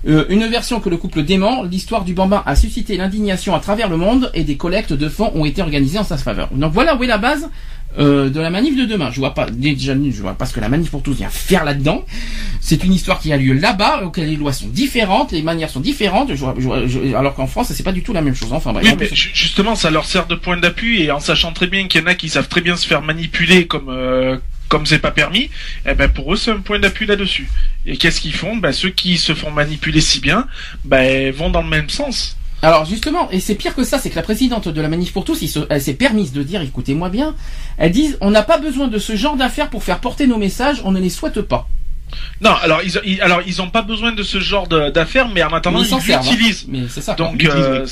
Speaker 2: Euh, une version que le couple dément, l'histoire du bambin a suscité l'indignation à travers le monde et des collectes de fonds ont été organisées en sa faveur. Donc voilà où est la base euh, de la manif de demain. Je vois pas déjà je vois pas ce que la manif pour tous vient faire là-dedans. C'est une histoire qui a lieu là-bas, auquel les lois sont différentes, les manières sont différentes, alors qu'en France c'est pas du tout la même chose. Enfin
Speaker 4: justement, ça leur sert de point d'appui et en sachant très bien qu'il y en a qui savent très bien se faire manipuler comme euh, comme c'est pas permis, eh ben pour eux c'est un point d'appui là-dessus. Et qu'est-ce qu'ils font? Ben ceux qui se font manipuler si bien, ben vont dans le même sens.
Speaker 2: Alors justement, et c'est pire que ça, c'est que la présidente de la Manif pour tous, elle s'est permise de dire, écoutez-moi bien, elle dit, on n'a pas besoin de ce genre d'affaires pour faire porter nos messages, on ne les souhaite pas.
Speaker 4: Non, alors ils, ils- alors ils ont pas besoin de ce genre d'affaires, mais en attendant
Speaker 2: Mais ils s'en
Speaker 4: ils
Speaker 2: servent, hein.
Speaker 4: l'utilisent.
Speaker 2: Mais c'est ça.
Speaker 4: Donc euh,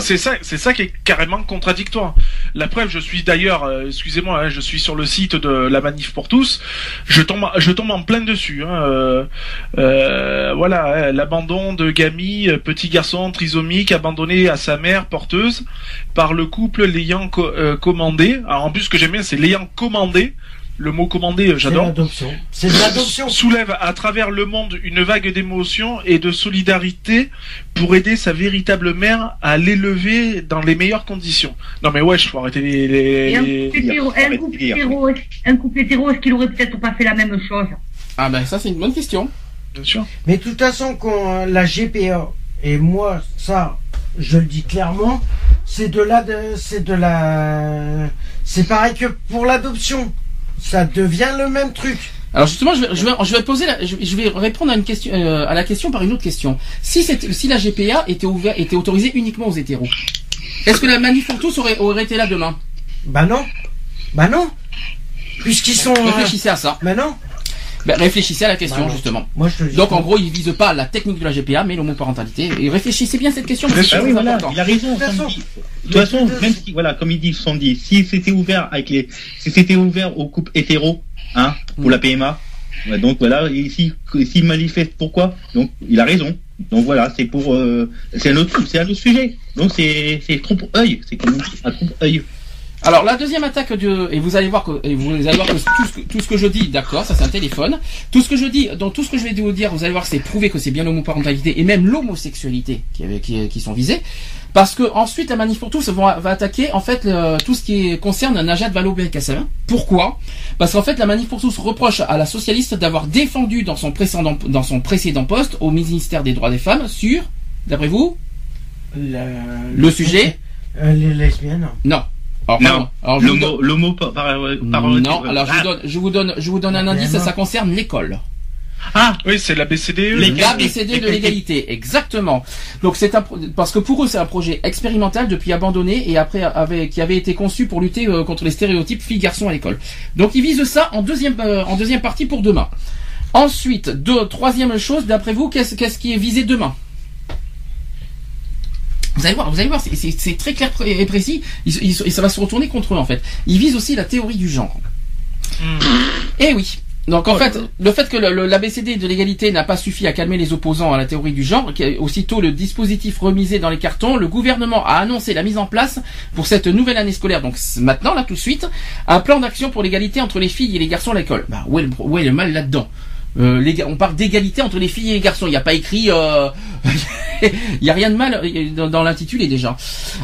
Speaker 4: c'est ça, c'est ça qui est carrément contradictoire. La preuve, je suis d'ailleurs, euh, excusez-moi, hein, je suis sur le site de la Manif pour tous. Je tombe, je tombe en plein dessus. Hein, euh, euh, voilà, hein, l'abandon de Gami, euh, petit garçon trisomique abandonné à sa mère porteuse par le couple l'ayant co- euh, commandé. Alors en plus, ce que j'aime bien, c'est l'ayant commandé. Le mot commandé, euh,
Speaker 3: c'est
Speaker 4: j'adore
Speaker 3: l'adoption. C'est de l'adoption.
Speaker 4: soulève à travers le monde une vague d'émotion et de solidarité pour aider sa véritable mère à l'élever dans les meilleures conditions. Non mais wesh, faut arrêter les... les-
Speaker 7: Et
Speaker 4: les-
Speaker 7: hétéro, un couple hétéro, un couple hétéro, est-ce qu'il aurait peut-être pas fait la même chose?
Speaker 2: Ah ben ça c'est une bonne question.
Speaker 4: Bien sûr.
Speaker 3: Mais de toute façon, quand la GPA, et moi, ça, je le dis clairement, c'est de la, c'est de la, c'est pareil que pour l'adoption. Ça devient le même truc.
Speaker 2: Alors justement, je vais, je vais, je vais poser, la- je, je vais répondre à une question, euh, à la question par une autre question. Si la GPA était ouvert, était autorisée uniquement aux hétéros, est-ce que la manif pour tous aurait, aurait été là demain?
Speaker 3: Bah non. Bah non. Puisqu'ils sont. euh,
Speaker 2: Réfléchissez à ça.
Speaker 3: Bah non.
Speaker 2: Ben, réfléchissez à la question
Speaker 3: Bah
Speaker 2: justement.
Speaker 3: Moi, je dis
Speaker 2: Donc en gros, ils visent pas la technique de la GPA, mais l'homoparentalité. Et réfléchissez bien à cette question. parce que
Speaker 5: Ah oui, voilà, il a raison.
Speaker 3: De toute façon,
Speaker 5: Sandy. De toute façon, même si, voilà, comme il dit, Sandy, si c'était ouvert avec les, si c'était ouvert aux couples hétéros, hein, pour
Speaker 2: Mm.
Speaker 5: la PMA, donc voilà, et si, s'il manifeste pourquoi, donc il a raison. Donc voilà, c'est pour, euh, c'est un autre, c'est un autre sujet. Donc c'est, c'est trompe-œil, c'est comme un trompe-œil.
Speaker 2: Alors la deuxième attaque de et vous allez voir que et vous allez voir que tout ce que, tout ce que je dis, d'accord, ça c'est un téléphone. Tout ce que je dis, dans tout ce que je vais vous dire, vous allez voir c'est prouvé que c'est bien l'homoparentalité et même l'homosexualité qui, qui, qui sont visés. Parce que ensuite la manif pour tous vont, va attaquer en fait le- tout ce qui concerne Najat Vallaud-Belkacem. Pourquoi? Parce qu'en fait la manif pour tous reproche à la socialiste d'avoir défendu dans son précédent dans son précédent poste au ministère des droits des femmes sur, d'après vous,
Speaker 3: Le,
Speaker 2: le sujet?
Speaker 3: Euh, les lesbiennes.
Speaker 2: Non. Alors,
Speaker 5: Non, l'homo, l'homo par, par, par-
Speaker 2: non, alors je vous
Speaker 5: Ah,
Speaker 2: donne, je vous donne, je vous donne un
Speaker 3: Ah,
Speaker 2: indice, ça concerne l'école.
Speaker 5: Ah,
Speaker 4: Oui, c'est la BCDE.
Speaker 5: Les-
Speaker 2: La BCD de l'égalité, exactement. Donc c'est un pro- parce que pour eux c'est un projet expérimental depuis abandonné et après avait, qui avait été conçu pour lutter euh, contre les stéréotypes filles-garçons à l'école. Donc ils visent ça en deuxième euh, en deuxième partie pour demain. Ensuite, deux, troisième chose, d'après vous, qu'est-ce qu'est-ce qui est visé demain? Vous allez voir, vous allez voir, c'est- très clair et précis, et ça va se retourner contre eux en fait. Ils visent aussi la théorie du genre. Eh oui. Donc en fait, le fait que l'ABCD de l'égalité n'a pas suffi à calmer les opposants à la théorie du genre, qui aussitôt le dispositif remisé dans les cartons, le gouvernement a annoncé la mise en place pour cette nouvelle année scolaire, donc maintenant là tout de suite, un plan d'action pour l'égalité entre les filles et les garçons à l'école. Bah où est le, où est le mal là-dedans? Euh, on parle d'égalité entre les filles et les garçons. Il n'y a pas écrit, euh, *laughs* il n'y a rien de mal euh, dans, l'intitulé déjà.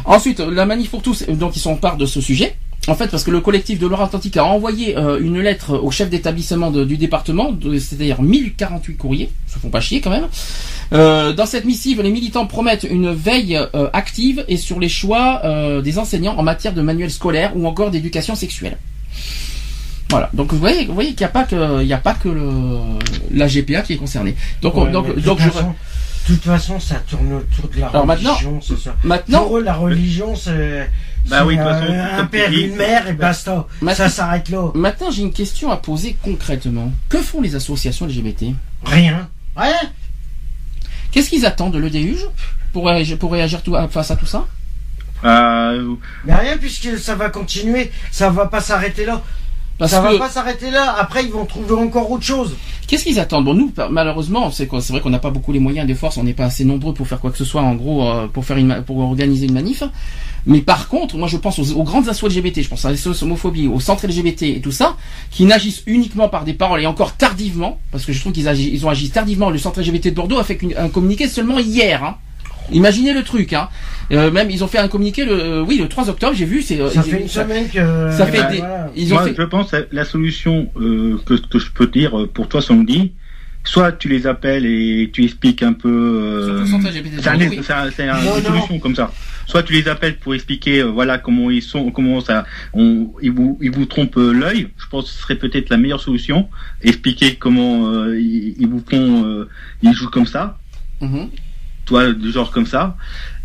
Speaker 2: Ensuite, la manif pour tous, donc ils sont part de ce sujet. En fait, parce que le collectif de Loire-Atlantique a envoyé euh, une lettre au chef d'établissement du département, c'est-à-dire 1048 courriers, se font pas chier quand même. Euh, dans cette missive, les militants promettent une veille euh, active et sur les choix euh, des enseignants en matière de manuels scolaires ou encore d'éducation sexuelle. Voilà. Donc vous voyez, vous voyez qu'il n'y a pas que, il n'y a pas que le, la GPA qui est concernée. Donc,
Speaker 3: Ouais,
Speaker 2: donc, donc
Speaker 3: toute
Speaker 2: je,
Speaker 3: façon, de toute façon, ça tourne autour de la
Speaker 2: Alors
Speaker 3: religion, c'est ça.
Speaker 2: maintenant,
Speaker 3: Pour eux, la religion, c'est
Speaker 5: Bah oui,
Speaker 3: un père, une mère et basta.
Speaker 2: Maintenant-
Speaker 3: Ça s'arrête là.
Speaker 2: maintenant j'ai une question à poser concrètement. Que font les associations LGBT
Speaker 3: Rien. Rien.
Speaker 2: Qu'est-ce qu'ils attendent de l'EDUG pour réagir, pour réagir tout- face à tout ça?
Speaker 5: Euh,
Speaker 3: Mais rien puisque ça va continuer. Ça va pas s'arrêter là.
Speaker 2: Parce
Speaker 3: ça
Speaker 2: que
Speaker 3: va pas s'arrêter là. Après, ils vont trouver encore autre chose.
Speaker 2: qu'est-ce qu'ils attendent? Bon, nous malheureusement, c'est vrai qu'on n'a pas beaucoup les moyens des forces, on n'est pas assez nombreux pour faire quoi que ce soit. En gros, euh, pour faire une, pour organiser une manif. Mais par contre, moi je pense aux, aux grandes assauts LGBT, je pense à la homophobie, aux centres LGBT et tout ça, qui n'agissent uniquement par des paroles et encore tardivement, parce que je trouve qu'ils ils ont agi tardivement. Le centre LGBT de Bordeaux a fait un communiqué seulement hier. Hein. Imaginez le truc. Hein. Euh, même ils ont fait un communiqué le, euh, oui, le 3 octobre, j'ai vu. C'est euh,
Speaker 3: Ça fait une semaine que.
Speaker 2: ça fait
Speaker 3: bah,
Speaker 2: des-
Speaker 3: voilà.
Speaker 2: Ils ont
Speaker 5: Moi,
Speaker 2: fait.
Speaker 5: je pense que la solution euh, que, que je peux te dire euh, pour toi, Sandy, soit tu les appelles et tu expliques un peu. euh, c'est un-
Speaker 2: oui.
Speaker 5: une solution comme ça. Soit tu les appelles pour expliquer, euh, voilà comment ils sont, comment ça, on, ils vous, ils vous trompent euh, l'œil. Je pense que ce serait peut-être la meilleure solution. Expliquer comment euh, ils, ils vous font, euh, ils jouent comme ça
Speaker 2: Mhm.
Speaker 5: Toi du genre comme ça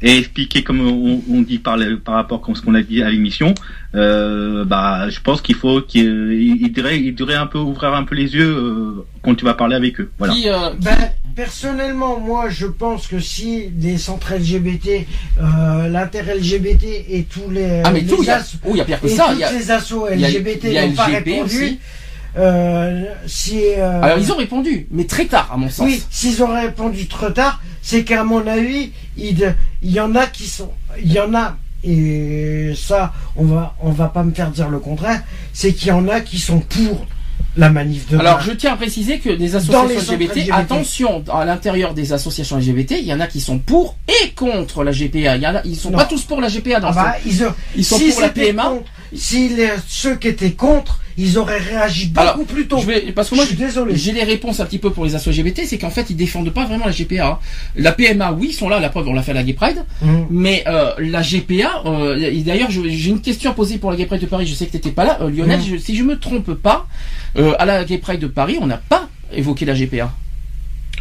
Speaker 5: et expliquer comme on, on dit par, le- par rapport à ce qu'on a dit à l'émission euh, bah je pense qu'il faut qu'il il devrait il devrait un peu ouvrir un peu les yeux euh, quand tu vas parler avec eux voilà
Speaker 2: Qui, euh,
Speaker 3: Ben, personnellement, moi, je pense que si les centres LGBT, euh, l'inter-LGBT et tous les,
Speaker 2: Ah mais
Speaker 3: les
Speaker 2: tout, il y a,
Speaker 3: as-
Speaker 2: oh, il y a pire que
Speaker 3: et
Speaker 2: ça.
Speaker 3: toutes
Speaker 2: il y a-
Speaker 3: les assos
Speaker 2: il y a-
Speaker 3: LGBT
Speaker 2: il y a
Speaker 3: n'ont pas répondu,
Speaker 2: aussi.
Speaker 3: euh, si, euh,
Speaker 2: Alors ils ont répondu, mais très tard à mon sens.
Speaker 3: oui, s'ils ont répondu trop tard, c'est qu'à mon avis, il, il y en a qui sont, il y en a, et ça, on va, on va pas me faire dire le contraire, c'est qu'il y en a qui sont pour la manif de
Speaker 2: Alors je tiens à préciser que des associations LGBT,
Speaker 3: LGBT.
Speaker 2: attention, à l'intérieur des associations LGBT, il y en a qui sont pour et contre la GPA. Il y en a, ils sont
Speaker 3: Non.
Speaker 2: pas tous pour la GPA dans
Speaker 3: Ah bah,
Speaker 2: ce-
Speaker 3: ils,
Speaker 2: Ils sont
Speaker 3: si
Speaker 2: pour la PMA.
Speaker 3: contre- si les- ceux qui étaient contre, ils auraient réagi beaucoup
Speaker 2: Alors,
Speaker 3: plus tôt.
Speaker 2: Je vais, parce que moi,
Speaker 3: Je suis désolé.
Speaker 2: J'ai les réponses un petit peu pour les assos LGBT, c'est qu'en fait, ils défendent pas vraiment la GPA. La PMA, oui, ils sont là, la preuve, on l'a fait à la Gay Pride.
Speaker 3: Mhm.
Speaker 2: Mais euh, la GPA, euh, d'ailleurs, j'ai une question à poser pour la Gay Pride de Paris. Je sais que t'étais pas là, euh, Lionel.
Speaker 3: Mhm.
Speaker 2: je- si je me trompe pas, euh, à la Gay Pride de Paris, on n'a pas évoqué la GPA.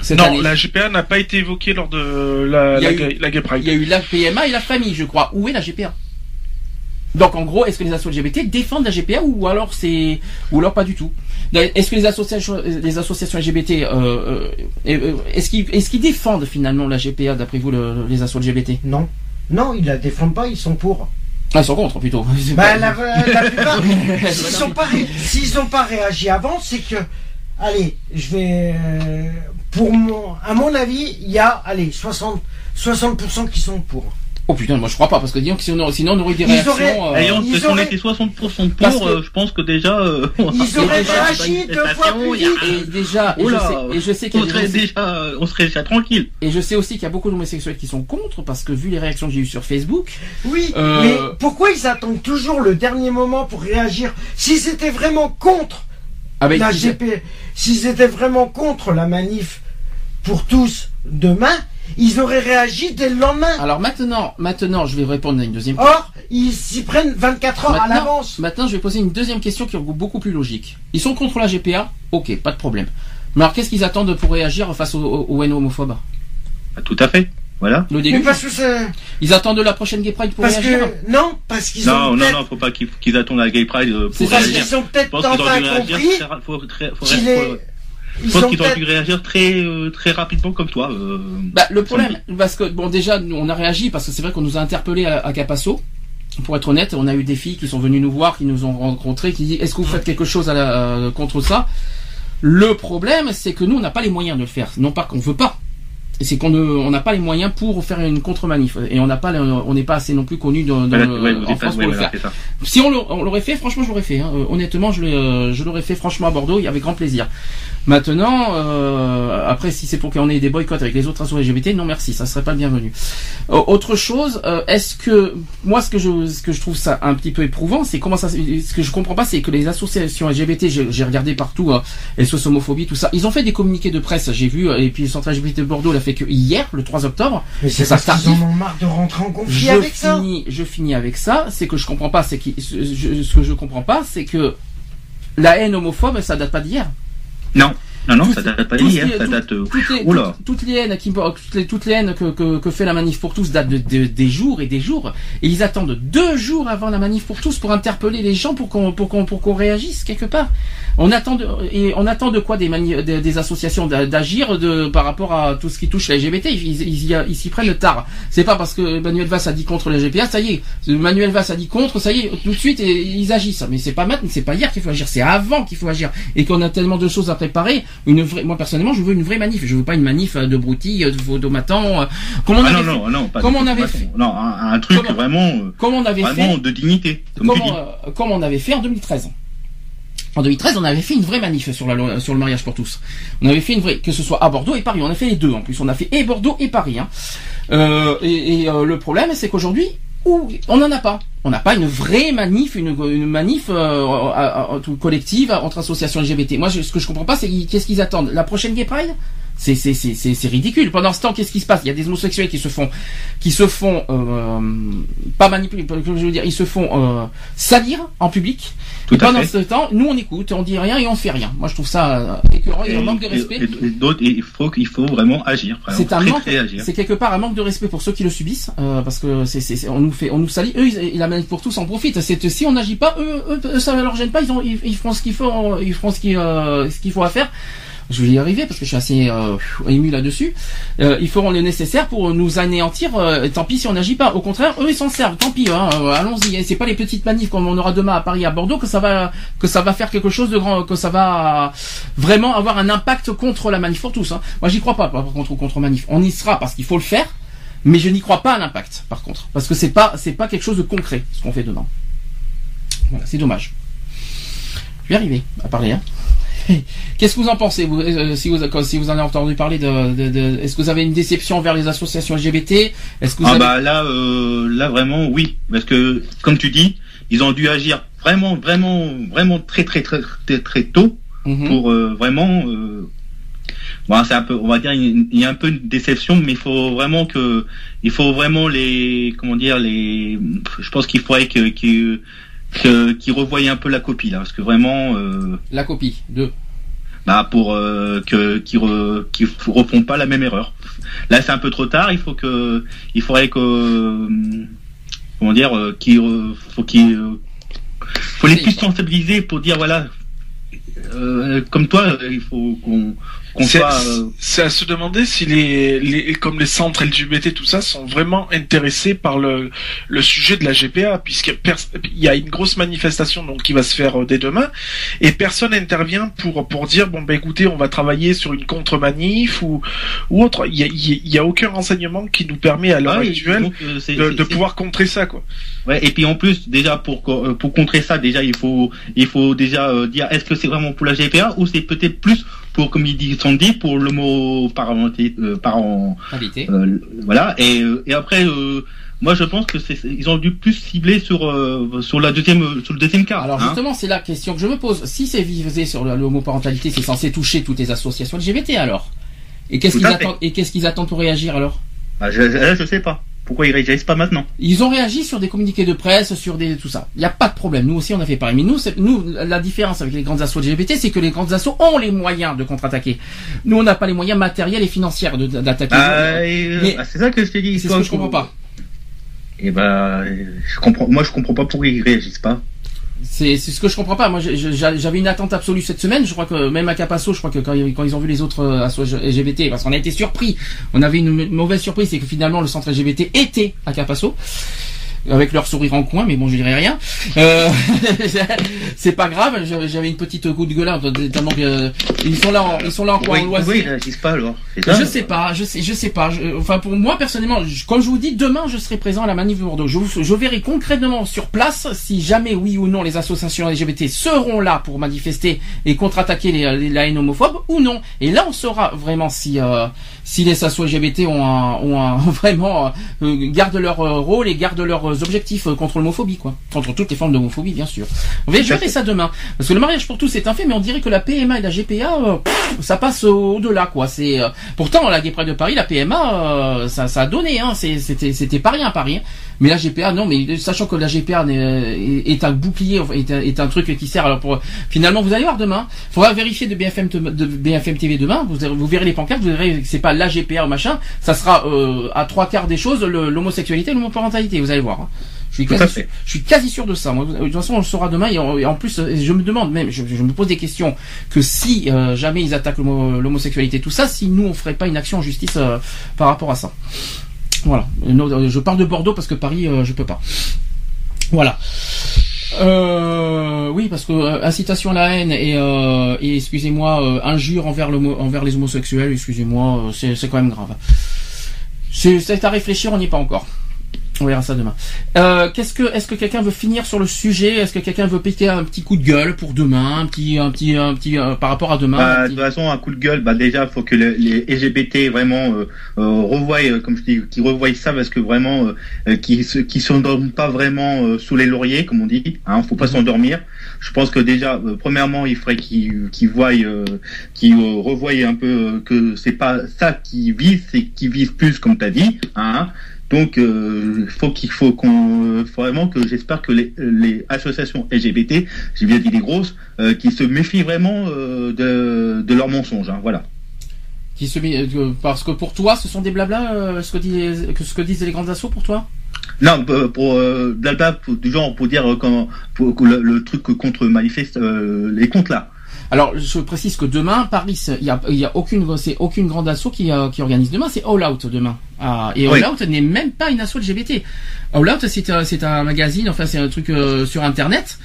Speaker 2: Cette
Speaker 4: non,
Speaker 2: année.
Speaker 4: la GPA n'a pas été évoquée lors de
Speaker 2: eu-
Speaker 4: la Gay Pride.
Speaker 2: Il y a eu la PMA et la famille, je crois. Où est la GPA Donc en gros, est-ce que les assos LGBT défendent la GPA ou alors c'est ou alors pas du tout? Est-ce que les associations les associations LGBT euh, euh, euh, est-ce qu'ils est-ce qu'ils défendent finalement la GPA d'après vous le- les assos LGBT
Speaker 3: Non. Non, ils la défendent pas, ils sont pour.
Speaker 2: Ah, ils sont contre plutôt. *laughs*
Speaker 3: Bah, la, la plupart, *laughs* s'ils sont pas, pas réagi avant, c'est que, allez, je vais, pour mon, à mon avis, il y a, allez, 60, 60% qui sont pour.
Speaker 2: Oh putain, moi je crois pas parce que disons que sinon, sinon on aurait eu des
Speaker 3: Ils
Speaker 2: réactions.
Speaker 3: auraient-
Speaker 2: euh,
Speaker 5: Ayant,
Speaker 3: ils auraient-
Speaker 5: était 60%
Speaker 2: Parce
Speaker 5: pour,
Speaker 2: que-
Speaker 5: euh, je pense que déjà, euh, *laughs* on
Speaker 3: Ils auraient
Speaker 5: déjà une
Speaker 3: deux fois plus vite.
Speaker 2: et déjà, et je sais, et je sais qu'il y
Speaker 5: on
Speaker 2: a des
Speaker 5: serait
Speaker 2: gens-
Speaker 5: déjà, on serait déjà tranquille.
Speaker 2: et je sais aussi qu'il y a beaucoup d'homosexuels qui sont contre parce que vu les réactions que j'ai eues sur Facebook,
Speaker 3: Oui,
Speaker 2: Euh,
Speaker 3: mais pourquoi ils attendent toujours le dernier moment pour réagir S'ils étaient vraiment contre
Speaker 2: avec
Speaker 3: la GP, s'ils étaient vraiment contre la manif pour tous demain, ils auraient réagi dès le lendemain.
Speaker 2: Alors maintenant, maintenant, je vais répondre à une deuxième question.
Speaker 3: Or, ils s'y prennent 24 heures à l'avance.
Speaker 2: Maintenant, je vais poser une deuxième question qui est beaucoup plus logique. Ils sont contre la GPA Ok, pas de problème. Mais alors, qu'est-ce qu'ils attendent pour réagir face aux, haines homophobes?
Speaker 5: Ah, Tout à fait. Voilà.
Speaker 2: Le
Speaker 3: Mais
Speaker 2: début
Speaker 3: parce que c'est.
Speaker 2: Ils attendent la prochaine Gay Pride pour
Speaker 3: Parce
Speaker 2: réagir?
Speaker 3: que. Non, parce qu'ils
Speaker 5: Non,
Speaker 3: ont.
Speaker 5: non,
Speaker 3: peut-être-
Speaker 5: non, faut pas qu'ils attendent la Gay Pride euh,
Speaker 2: C'est
Speaker 5: pour
Speaker 3: Parce
Speaker 5: réagir.
Speaker 3: qu'ils ont peut-être enfin
Speaker 5: réagir
Speaker 3: compris
Speaker 5: faut- Je
Speaker 3: Ils
Speaker 5: pense qu'ils auraient dû réagir très, euh, très rapidement comme toi. euh,
Speaker 2: Bah, le problème, parce que, bon, déjà, nous, on a réagi parce que c'est vrai qu'on nous a interpellés à, à Capasso. Pour être honnête, on a eu des filles qui sont venues nous voir, qui nous ont rencontrés, qui disent est-ce que vous faites quelque chose à la- euh, contre ça? Le problème, c'est que nous, on n'a pas les moyens de le faire. Non pas qu'on veut pas. C'est qu'on ne- on n'a pas les moyens pour faire une contre-manif. Et on n'a pas, on n'est pas assez non plus connu dans, dans
Speaker 5: ouais,
Speaker 2: en
Speaker 5: pas- ouais,
Speaker 2: pour le faire. Si on l'au- on l'aurait fait, franchement, je l'aurais fait. hein. Honnêtement, je l'aurais fait franchement à Bordeaux, avec grand plaisir. Maintenant, euh, après, si c'est pour qu'on ait des boycotts avec les autres associations LGBT, non merci, ça serait pas le bienvenu. Euh, autre chose, euh, est-ce que moi, ce que je, ce que je trouve ça un petit peu éprouvant, c'est comment ça, ce que je comprends pas, c'est que les associations LGBT, j'ai regardé partout, hein, SOS homophobie, tout ça, ils ont fait des communiqués de presse, j'ai vu, et puis le centre LGBT de Bordeaux l'a fait que hier, le 3 octobre.
Speaker 3: Mais c'est
Speaker 2: ça
Speaker 3: parce qu'ils en ont marre de rentrer en conflit
Speaker 2: Je
Speaker 3: avec ça.
Speaker 2: finis, je finis avec ça. C'est que je comprends pas. C'est que ce, je- ce que je comprends pas, c'est que la haine homophobe, ça date pas d'hier.
Speaker 5: Non, non, non, ça date pas d'hier, ça date. euh,
Speaker 2: Toutes les,
Speaker 5: Oula.
Speaker 2: toutes, les haines qui, toutes les, toutes les haines que, que, que fait la manif pour tous datent de, de- des jours et des jours. Et ils attendent deux jours avant la manif pour tous pour interpeller les gens pour qu'on pour qu'on pour qu'on réagisse quelque part. On attend de, et on attend de quoi des, mani- des, des associations d'a- d'agir de par rapport à tout ce qui touche la LGBT. Ils ils- ils s'y prennent tard. C'est pas parce que Manuel Valls a dit contre la GPA, ça y est. Manuel Valls a dit contre, ça y est, tout de suite et ils agissent. Mais c'est pas maintenant, c'est pas hier qu'il faut agir, c'est avant qu'il faut agir. Et qu'on a tellement de choses à préparer. Une vraie, moi personnellement, je veux une vraie manif. Je veux pas une manif euh, de broutilles, euh, de vaudomatans. euh, Comme on
Speaker 5: Ah non,
Speaker 2: avait fait-
Speaker 5: non, non, pas
Speaker 2: comme on avait fait-.
Speaker 5: Non, un, un truc vraiment,
Speaker 2: comme on avait
Speaker 5: vraiment
Speaker 2: fait,
Speaker 5: de dignité, comme
Speaker 2: on avait fait en 2013. En 2013, on avait fait une vraie manif sur, la, sur le mariage pour tous. On avait fait une vraie, que ce soit à Bordeaux et Paris. On a fait les deux en plus. On a fait et Bordeaux et Paris. Hein. Euh, et et, euh, le problème, c'est qu'aujourd'hui, ouh, on n'en a pas. On n'a pas une vraie manif, une, manif euh, à- à- à- collective entre associations LGBT. Moi, je- ce que je comprends pas, c'est qu'est-ce qu'ils attendent? La prochaine Gay Pride? C'est c'est c'est c'est ridicule. Pendant ce temps, qu'est-ce qui se passe? Il y a des homosexuels qui se font qui se font euh, pas manipuler, je veux dire, ils se font euh, salir en public.
Speaker 5: Tout
Speaker 2: et pendant
Speaker 5: fait.
Speaker 2: ce temps, nous on écoute, on dit rien et on fait rien. Moi je trouve ça euh, écœurant et un manque de
Speaker 5: Et-
Speaker 2: respect.
Speaker 5: et- et d'autres, et il faut qu'il faut vraiment agir.
Speaker 2: C'est un manque, c'est quelque part un manque de respect pour ceux qui le subissent, euh, parce que c'est, on nous fait, on nous salit. Eux, ils, la manif pour tous en profitent. C'est si on n'agit pas, eux, eux, ça leur gêne pas. Ils ont, ils, ils feront ce qu'il faut, ils feront ce qu'il, euh, ce qu'il faut à faire. Je vais y arriver parce que je suis assez euh, ému là-dessus. Euh, ils feront le nécessaire pour nous anéantir. euh, tant pis si on n'agit pas. Au contraire, eux ils s'en servent. Tant pis. Hein, euh, allons-y. C'est pas les petites manifs comme on aura demain à Paris, à Bordeaux que ça va que ça va faire quelque chose de grand, que ça va vraiment avoir un impact contre la manif pour tous. Hein. Moi j'y crois pas par contre contre manif. On y sera parce qu'il faut le faire. Mais je n'y crois pas à l'impact, par contre, parce que c'est pas c'est pas quelque chose de concret ce qu'on fait demain. Voilà, c'est dommage. Je vais arriver à parler. Hein. *laughs* Qu'est-ce que vous en pensez vous, euh, si, vous, si vous en avez entendu parler de, de, de- est-ce que vous avez une déception vers les associations LGBT Est-ce que vous
Speaker 5: Ah
Speaker 2: avez
Speaker 5: bah là, euh, là vraiment oui, parce que comme tu dis, ils ont dû agir vraiment, vraiment, vraiment très, très, très, très, très tôt
Speaker 2: Mhm.
Speaker 5: pour euh, vraiment. Bon, c'est un peu, on va dire, il y a un peu une déception, mais il faut vraiment que, il faut vraiment les, comment dire, les. Je pense qu'il faudrait que, que, que- qu'ils revoient un peu la copie là, parce que vraiment. Euh,
Speaker 2: La copie de.
Speaker 5: bah pour euh, que qu'ils re, f- refont pas la même erreur. Là c'est un peu trop tard, il faut que il faudrait que euh, comment dire re- faut qu'ils euh, faut les plus sensibiliser pour dire voilà euh, comme toi il faut qu'on
Speaker 4: C'est
Speaker 5: soit euh,
Speaker 4: c'est à se demander si les, les comme les centres LGBT tout ça sont vraiment intéressés par le le sujet de la GPA puisque pers- il y a une grosse manifestation donc qui va se faire euh, dès demain et personne n'intervient pour pour dire bon ben écoutez on va travailler sur une contre-manif ou ou autre il y a, il y a- il y a aucun renseignement qui nous permet à l'heure
Speaker 5: Ah
Speaker 4: actuelle
Speaker 5: donc, euh,
Speaker 4: de, de pouvoir contrer ça quoi.
Speaker 5: Ouais, et puis en plus, déjà pour euh, pour contrer ça, déjà il faut il faut déjà euh, dire est-ce que c'est vraiment pour la GPA ou c'est peut-être plus pour comme il dit Sandy pour l'homoparentalité euh, parent euh, voilà et euh, et après euh, moi je pense que c'est ils ont dû plus cibler sur euh, sur la deuxième sur le deuxième cas.
Speaker 2: Alors
Speaker 5: hein.
Speaker 2: justement, c'est la question que je me pose. Si c'est visé sur la- l'homoparentalité, c'est censé toucher toutes les associations LGBT alors? Et qu'est-ce qu'ils attendent Et qu'est-ce qu'ils attendent pour réagir alors?
Speaker 5: Ah, je, je, je sais pas pourquoi ils réagissent pas maintenant.
Speaker 2: Ils ont réagi sur des communiqués de presse, sur des tout ça. Il n'y a pas de problème. Nous aussi, on a fait pareil. Mais nous, la différence avec les grandes assos LGBT, c'est que les grandes assos ont les moyens de contre-attaquer. Nous, on n'a pas les moyens matériels et financiers de- d'attaquer.
Speaker 5: Ah, et, euh, ah, c'est ça que je t'ai dit.
Speaker 2: c'est ce que je comprends pas.
Speaker 5: Et ben je comprends moi je comprends pas pourquoi ils réagissent pas.
Speaker 2: C'est ce que je comprends pas. Moi, j'avais une attente absolue cette semaine. Je crois que même à Capasso, je crois que quand, quand ils ont vu les autres euh, LGBT, parce qu'on a été surpris. On avait une mauvaise surprise, c'est que finalement le centre LGBT était à Capasso. Avec leur sourire en coin, mais bon, je dirais rien. Euh, *laughs* c'est pas grave. J'avais une petite coup de gueule, hein, tellement que euh, ils sont là, en, ils sont là en coin
Speaker 5: Oui,
Speaker 2: en loisir.
Speaker 5: oui, ils réagissent pas alors. Ça
Speaker 2: Je sais pas, je sais, je sais pas. Je- enfin, pour moi personnellement, je- comme je vous dis, demain je serai présent à la manif de Bordeaux. Je, verrai concrètement sur place si jamais oui ou non les associations LGBT seront là pour manifester et contre-attaquer la haine homophobe ou non. Et là, on saura vraiment si euh, si les associations LGBT ont un, ont un *laughs* vraiment euh, gardent leur euh, rôle et gardent leurs objectifs euh, contre l'homophobie, quoi, contre toutes les formes d'homophobie, bien sûr. On je verrai ça demain, parce que le mariage pour tous c'est un fait, mais on dirait que la PMA et la GPA, euh, ça passe au-delà, quoi. C'est euh, pourtant la Gay de Paris, la PMA, euh, ça, ça a donné, hein. C'était c'était pas rien à Paris. hein. Mais la GPA, non, mais sachant que la GPA n'est- est, est un bouclier, est un, est un truc qui sert. Alors pour finalement, vous allez voir demain. Faudra vérifier de BFM, te- de BFM TV demain. Vous, vous verrez les pancartes, vous verrez que c'est pas la GPA ou machin. Ça sera euh, à trois quarts des choses l'homosexualité, et l'homoparentalité. Vous allez voir. hein. Je suis quasi,
Speaker 5: fait.
Speaker 2: je suis quasi sûr de ça. Moi, de toute façon, on le saura demain. Et en, plus, euh, je me demande même, je, je me pose des questions que si euh, jamais ils attaquent l'homo- l'homosexualité, tout ça, si nous on ferait pas une action en justice euh, par rapport à ça. Voilà. Euh, Je parle de Bordeaux parce que Paris, euh, je peux pas. Voilà. Euh, oui, parce que incitation à la haine et, excusez-moi, injure envers, envers les homosexuels, excusez-moi, c'est quand même grave. C'est à réfléchir, on n'y est pas encore. On verra ça demain. Euh, Qu'est-ce que, est-ce que quelqu'un veut finir sur le sujet? Est-ce que quelqu'un veut piquer un petit coup de gueule pour demain, un petit, un petit, un petit, euh, par rapport à demain
Speaker 5: Bah, de toute façon, un coup de gueule, bah déjà, faut que le- les LGBT vraiment euh, euh, revoient, comme je dis, qu'ils revoient ça parce que vraiment, qu'ils se, qu'ils s'endorment pas vraiment euh, sous les lauriers, comme on dit. Hein, faut pas
Speaker 2: Mhm.
Speaker 5: s'endormir. Je pense que déjà, premièrement, il faudrait qu'ils qu'ils voient, euh, qu'ils revoient un peu que c'est pas ça qui vise, c'est qu'ils visent plus, comme tu as dit. Hein, donc, euh, faut qu'il faut qu'on, euh, vraiment que j'espère que les, les associations LGBT, j'ai bien dit les grosses, euh, qui se méfient vraiment euh, de, de leurs mensonges. Hein, voilà.
Speaker 2: qui se euh, parce que pour toi, ce sont des blablas, euh, ce que disent, que ce que disent les grandes assos pour toi?
Speaker 5: Non, pour, euh, blabla, pour- du genre pour dire euh, quand, pour, le, le truc contre manifeste euh, les comptes là.
Speaker 2: Alors, je précise que demain, Paris, il y a, y a aucune, c'est aucune grande asso qui, euh, qui organise demain, c'est All Out demain. Ah, et All
Speaker 5: Oui.
Speaker 2: Out n'est même pas une asso LGBT. All Out, c'est un, c'est un magazine, enfin, c'est un truc euh, sur Internet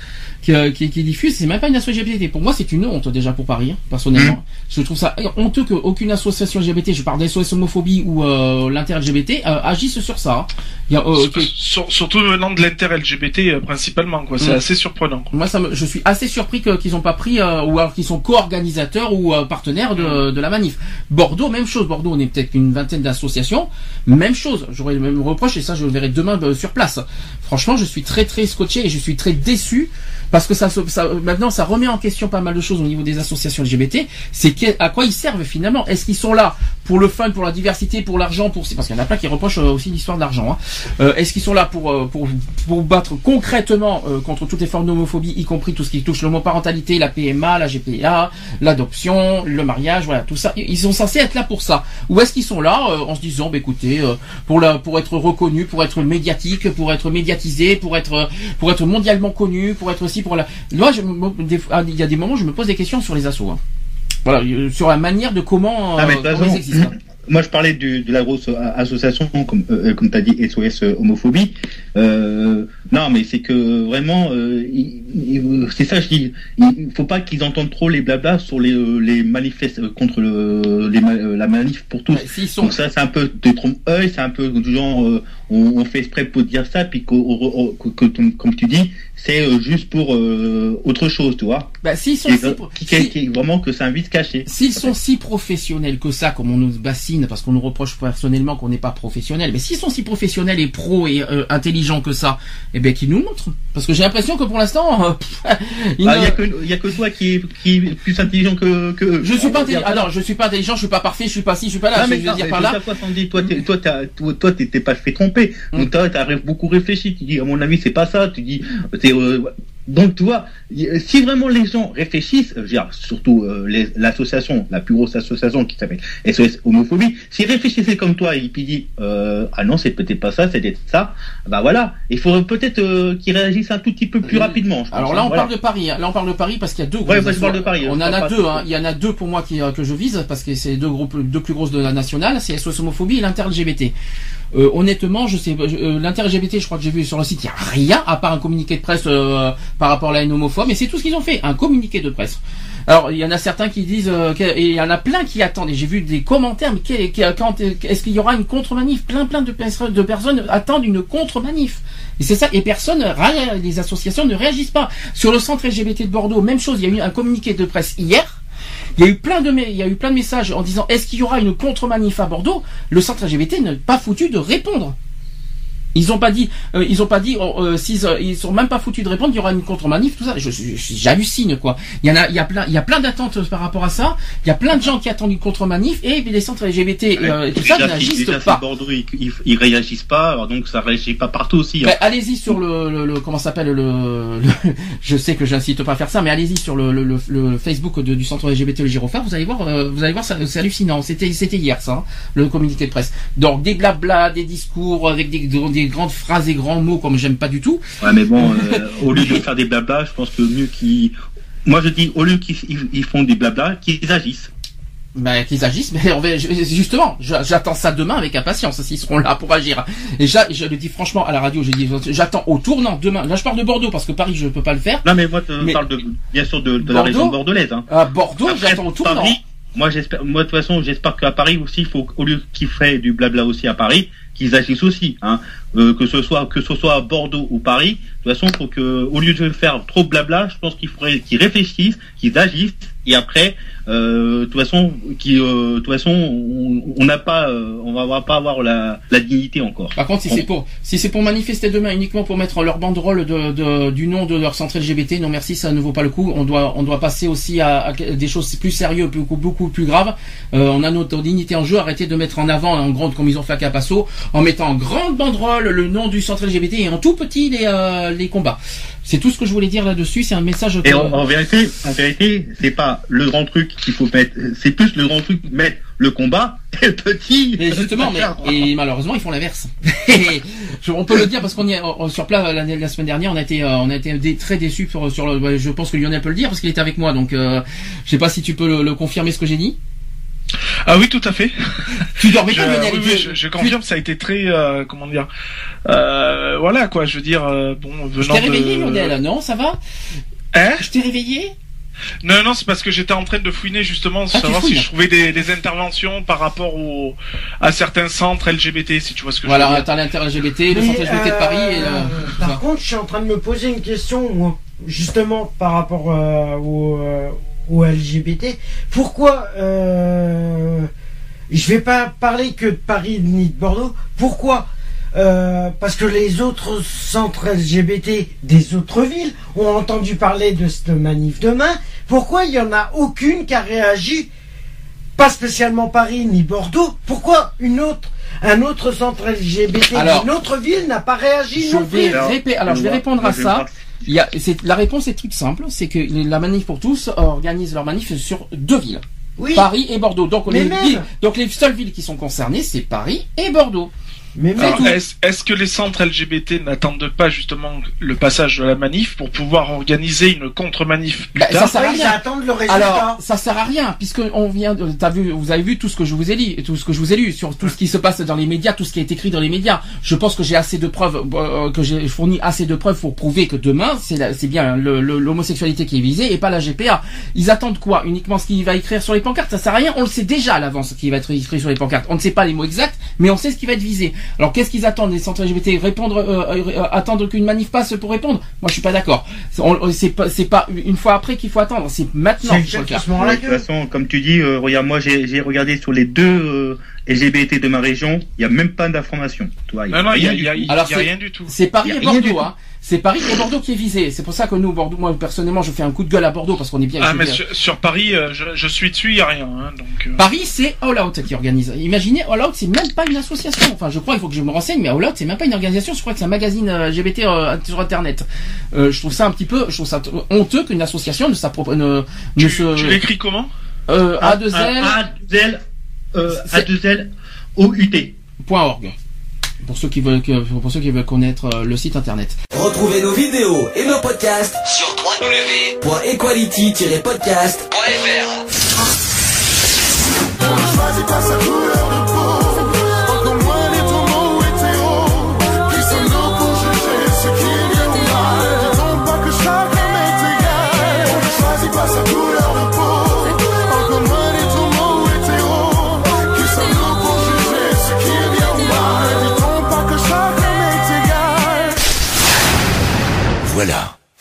Speaker 2: qui, euh, qui, qui diffuse, c'est même pas une association LGBT. Pour moi, c'est une honte déjà pour Paris, hein, personnellement. Je trouve ça honteux qu'aucune association LGBT, je parle d'SOS homophobie ou euh, l'inter-LGBT, euh, agisse sur ça. hein. Il y a, euh, que-
Speaker 4: Sur- surtout venant de l'inter-LGBT principalement, quoi. C'est
Speaker 2: Mm.
Speaker 4: assez surprenant. quoi.
Speaker 2: moi, ça me, je suis assez surpris qu'ils ont pas pris, ou alors qu'ils sont co-organisateurs ou partenaires de, de la manif. Bordeaux, même chose. Bordeaux, on est peut-être une vingtaine d'associations. Même chose. J'aurais le même reproche et ça, je le verrai demain sur place. Franchement, je suis très très scotché et je suis très déçu parce que ça, ça maintenant ça remet en question pas mal de choses au niveau des associations LGBT. C'est à quoi ils servent finalement? Est-ce qu'ils sont là pour le fun, pour la diversité, pour l'argent, pour parce qu'il y en a plein qui reprochent euh, aussi l'histoire de l'argent. hein. Euh, Est-ce qu'ils sont là pour euh, pour pour battre concrètement euh, contre toutes les formes d'homophobie, y compris tout ce qui touche l'homoparentalité, la PMA, la GPA, l'adoption, le mariage, voilà tout ça. Ils sont censés être là pour ça. Ou est-ce qu'ils sont là euh, en se disant, bah, écoutez, euh, pour la pour être reconnu, pour être médiatique, pour être médiatisé, pour être pour être mondialement connu, pour être aussi pour la. Moi, je il y a des moments, où je me pose des questions sur les assos. hein. Voilà, euh, sur la manière de comment,
Speaker 5: Ah, mais
Speaker 2: euh, comment ils existent.
Speaker 5: Moi, je parlais du, de la grosse association, comme, euh, euh, comme tu as dit, SOS euh, homophobie. Euh, non, mais c'est que vraiment, euh, c'est ça, je dis. Il faut pas qu'ils entendent trop les blablas sur les, les manifestes contre le, les, ma- la manif pour tous.
Speaker 2: Ouais, s'ils sont-
Speaker 5: Donc ça, c'est un peu des trompe-œil, c'est un peu du genre, on, on fait exprès pour dire ça, puis que, comme tu dis, c'est juste pour autre chose, tu vois.
Speaker 2: Bah, s'ils sont si-
Speaker 5: qui- qui- qui- vraiment que c'est un vice caché.
Speaker 2: S'ils sont si professionnels que ça, comme on nous bassine, parce qu'on nous reproche personnellement qu'on n'est pas professionnel, mais s'ils sont si professionnels et pros et euh, intelligents que ça, eh ben qu'ils nous montrent. Parce que j'ai l'impression que pour l'instant, euh, *laughs*
Speaker 5: Il
Speaker 2: ne-
Speaker 5: y a que a toi qui est, qui est plus intelligent que, que
Speaker 2: je suis pas intelligent. Ah non, je suis pas intelligent, je suis pas parfait, je suis pas ci, je suis pas là.
Speaker 5: Non,
Speaker 2: je
Speaker 5: mais
Speaker 2: veux dire
Speaker 5: mais
Speaker 2: par là.
Speaker 5: toi, t'es- toi, t'as- toi, toi, t'es pas fait tromper.
Speaker 2: Mm.
Speaker 5: Donc, toi, t'as beaucoup réfléchi. Tu dis, à mon avis, c'est pas ça. Tu dis, euh, donc, tu vois, y- si vraiment les gens réfléchissent, euh, je veux dire, surtout euh, l'association, la plus grosse association qui s'appelle SOS Homophobie, s'ils réfléchissaient comme toi et puis disent, euh, ah non, c'est peut-être pas ça, c'est peut-être ça, bah voilà. Il faudrait peut-être euh, qu'ils réagissent un tout petit peu plus
Speaker 2: Euh,
Speaker 5: rapidement. je pense,
Speaker 2: Alors
Speaker 5: hein,
Speaker 2: là, on parle de Paris. hein. Là, on parle de Paris parce qu'il y a deux
Speaker 5: Ouais, moi, je parle de. Paris,
Speaker 2: On
Speaker 5: je
Speaker 2: en a deux.
Speaker 5: de-
Speaker 2: Hein. Il y en a deux pour moi qui, euh, que je vise parce que c'est les deux groupes, deux plus grosses de la nationale. C'est SOS homophobie et l'inter-LGBT. Euh, honnêtement, je sais, euh, l'inter-LGBT, je crois que j'ai vu sur le site, il y a rien à part un communiqué de presse euh, par rapport à la haine homophobe, et c'est tout ce qu'ils ont fait, un communiqué de presse. Alors, il y en a certains qui disent, euh, et il y en a plein qui attendent, et j'ai vu des commentaires, mais est-ce qu'il y aura une contre-manif? Plein, plein de, personnes- de personnes attendent une contre-manif. Et c'est ça, et personne, les associations ne réagissent pas. Sur le centre LGBT de Bordeaux, même chose, il y a eu un communiqué de presse hier, il y a eu plein de messages en disant est-ce qu'il y aura une contre-manif à Bordeaux? Le centre LGBT n'a pas foutu de répondre. Ils ont pas dit, euh, ils ont pas dit, oh, euh, s'ils, euh, ils sont même pas foutus de répondre. Il y aura une contre-manif, tout ça. Je, j'hallucine quoi. Il y en a, il y a plein, il y a plein d'attentes par rapport à ça. Il y a plein de gens qui attendent une contre-manif et les centres LGBT euh, et tout ça n'agissent pas.
Speaker 5: Ils, ils, ils réagissent pas, alors donc ça réagit pas partout aussi. hein.
Speaker 2: Ben, allez-y sur le, le, le- comment s'appelle le, le- *laughs* je sais que j'incite pas à faire ça mais allez-y sur le, le, le- le Facebook de- du centre LGBT le Girophare vous allez voir euh, vous allez voir c'est hallucinant c'était c'était hier ça hein, le communiqué de presse donc des blabla des discours avec des, des grandes phrases et grands mots comme j'aime pas du tout
Speaker 5: Ouais, mais bon, euh, au lieu de faire des blabla, je pense que mieux qu'ils. Moi, je dis, au lieu qu'ils ils- ils font des blabla, qu'ils agissent.
Speaker 2: ben, qu'ils agissent, mais on va- je- justement, j'attends ça demain avec impatience, s'ils seront là pour agir. Et je le dis franchement à la radio, je dis, j'attends au tournant demain. Là, je parle de Bordeaux parce que Paris, je peux pas le faire.
Speaker 5: Non, mais moi, je parle de, bien sûr de, de la
Speaker 2: Bordeaux
Speaker 5: région bordelaise. Hein.
Speaker 2: À Bordeaux,
Speaker 5: Après,
Speaker 2: j'attends au tournant.
Speaker 5: Paris, moi, j'espère, moi, de toute façon, j'espère qu'à Paris aussi, il faut, au lieu qu'ils feraient du blabla aussi à Paris, qu'ils agissent aussi, hein. Euh, que ce soit, que ce soit à Bordeaux ou Paris. De toute façon, faut que, au lieu de faire trop blabla, je pense qu'il faudrait qu'ils réfléchissent, qu'ils agissent, et après, euh, de toute façon, qui, euh, de toute façon, on n'a pas, euh, on va pas avoir la, la dignité encore.
Speaker 2: Par contre, si c'est pour si c'est pour manifester demain uniquement pour mettre leur banderole de, de- du nom de leur centre LGBT, non merci, ça ne vaut pas le coup. On doit on doit passer aussi à, à des choses plus sérieuses, beaucoup beaucoup plus graves. Euh, on a notre dignité en jeu. Arrêtez de mettre en avant en grande comme ils ont fait à Capasso, en mettant en grande banderole le nom du centre LGBT et en tout petit les euh, les combats. C'est tout ce que je voulais dire là-dessus. C'est un message.
Speaker 5: Et en, en vérité, en vérité, c'est pas le grand truc qu'il faut mettre, c'est plus le grand truc mettre le combat et le petit.
Speaker 2: Mais justement, mais, *laughs* et malheureusement, ils font l'inverse. *laughs* Je- on peut le dire parce qu'on y est sur place la, la semaine dernière, on a été, euh, on a été dé- très déçus sur, sur le. Je pense que Lionel peut le dire parce qu'il était avec moi, donc euh, je sais pas si tu peux le, le confirmer ce que j'ai dit.
Speaker 4: Ah oui, tout à fait. *laughs*
Speaker 2: Tu dormais
Speaker 4: Je,
Speaker 2: pas, Lionel.
Speaker 4: oui,
Speaker 2: tu-
Speaker 4: oui, je, je
Speaker 2: tu-
Speaker 4: confirme, ça a été très, euh, comment dire, euh, voilà quoi, je veux dire, euh, bon,
Speaker 2: Je
Speaker 4: venant
Speaker 2: t'ai réveillé,
Speaker 4: de...
Speaker 2: Lionel. Non, ça va
Speaker 4: Hein
Speaker 2: Je t'ai réveillé
Speaker 4: Non, non, c'est parce que j'étais en train de fouiner justement,
Speaker 2: Ah,
Speaker 4: savoir si je trouvais des, des interventions par rapport au, à certains centres LGBT, si tu vois ce que je
Speaker 2: Voilà,
Speaker 4: veux dire.
Speaker 2: t'as l'inter-LGBT, le
Speaker 3: Mais,
Speaker 2: centre LGBT de Paris et...
Speaker 3: euh,
Speaker 2: euh,
Speaker 3: par
Speaker 2: ça.
Speaker 3: contre, je suis en train de me poser une question, moi, justement, par rapport euh, au, au LGBT. Pourquoi euh, je vais pas parler que de Paris ni de Bordeaux. Pourquoi Euh, parce que les autres centres LGBT des autres villes ont entendu parler de cette manif demain. Pourquoi il n'y en a aucune qui a réagi Pas spécialement Paris ni Bordeaux. Pourquoi une autre, un autre centre LGBT d'une autre ville n'a pas réagi
Speaker 2: Je
Speaker 3: non
Speaker 2: vais,
Speaker 3: plus
Speaker 2: alors, je vais répondre à ça. Il y a, c'est, la réponse est toute simple, c'est que la manif pour tous organise leur manif sur deux villes.
Speaker 3: Oui.
Speaker 2: Paris et Bordeaux. Donc les seules villes qui sont concernées, c'est Paris et Bordeaux.
Speaker 3: Mais
Speaker 4: est-ce que les centres LGBT n'attendent pas justement le passage de la manif pour pouvoir organiser une contre-manif plus
Speaker 2: Bah, ça
Speaker 4: tard
Speaker 2: sert à
Speaker 3: Oui,
Speaker 2: rien.
Speaker 3: j'attends le résultat.
Speaker 2: Alors, ça sert à rien puisque on vient. De, t'as vu, vous avez vu tout ce que je vous ai dit, tout ce que je vous ai lu sur tout ce qui se passe dans les médias, tout ce qui est écrit dans les médias. Je pense que j'ai assez de preuves, euh, que j'ai fourni assez de preuves pour prouver que demain, c'est la- c'est bien le- le- l'homosexualité qui est visée et pas la GPA. Ils attendent quoi Uniquement ce qu'il va écrire sur les pancartes? Ça sert à rien. On le sait déjà à l'avance ce qui va être écrit sur les pancartes. On ne sait pas les mots exacts, mais on sait ce qui va être visé. Alors, qu'est-ce qu'ils attendent les centres LGBT Répondre, euh, euh, euh, attendre qu'une manif passe pour répondre? Moi, je suis pas d'accord. C'est on- c'est pas, c'est pas une fois après qu'il faut attendre. C'est maintenant. Qu'il faut le faire.
Speaker 5: de toute façon, comme tu dis, euh, regarde, moi j'ai j'ai regardé sur les deux euh, LGBT de ma région, il n'y a même pas d'information. Tu vois, il y a
Speaker 4: Non, non, il y a,
Speaker 5: rien
Speaker 4: il y a-
Speaker 5: du tout.
Speaker 4: a
Speaker 2: c'est-
Speaker 4: rien du tout.
Speaker 2: C'est Paris et
Speaker 5: rien du
Speaker 2: Bordeaux,
Speaker 5: tout.
Speaker 2: hein. C'est Paris et Bordeaux qui est visé. C'est pour ça que nous, Bordeaux, moi personnellement, je fais un coup de gueule à Bordeaux parce qu'on est bien.
Speaker 4: Ah, mais sur, sur Paris, euh, je, je suis dessus, il y a rien. Hein, donc, euh,
Speaker 2: Paris, c'est All Out qui organise. Imaginez, All Out, c'est même pas une association. Enfin, je crois, il faut que je me renseigne, mais All Out, c'est même pas une organisation. Je crois que c'est un magazine euh, LGBT euh, sur Internet. Je trouve ça un petit peu, je trouve ça honteux qu'une association ne s'approprie, ne, ne
Speaker 4: tu,
Speaker 2: se,
Speaker 4: tu l'écris comment?
Speaker 2: Euh, A2L,
Speaker 5: A2L, euh,
Speaker 2: C'est-
Speaker 5: A2L, OUT.
Speaker 2: .org. Pour ceux qui veulent, que- pour ceux qui veulent connaître euh, le site internet.
Speaker 9: Retrouvez nos vidéos et nos podcasts sur www.equality-podcast.fr.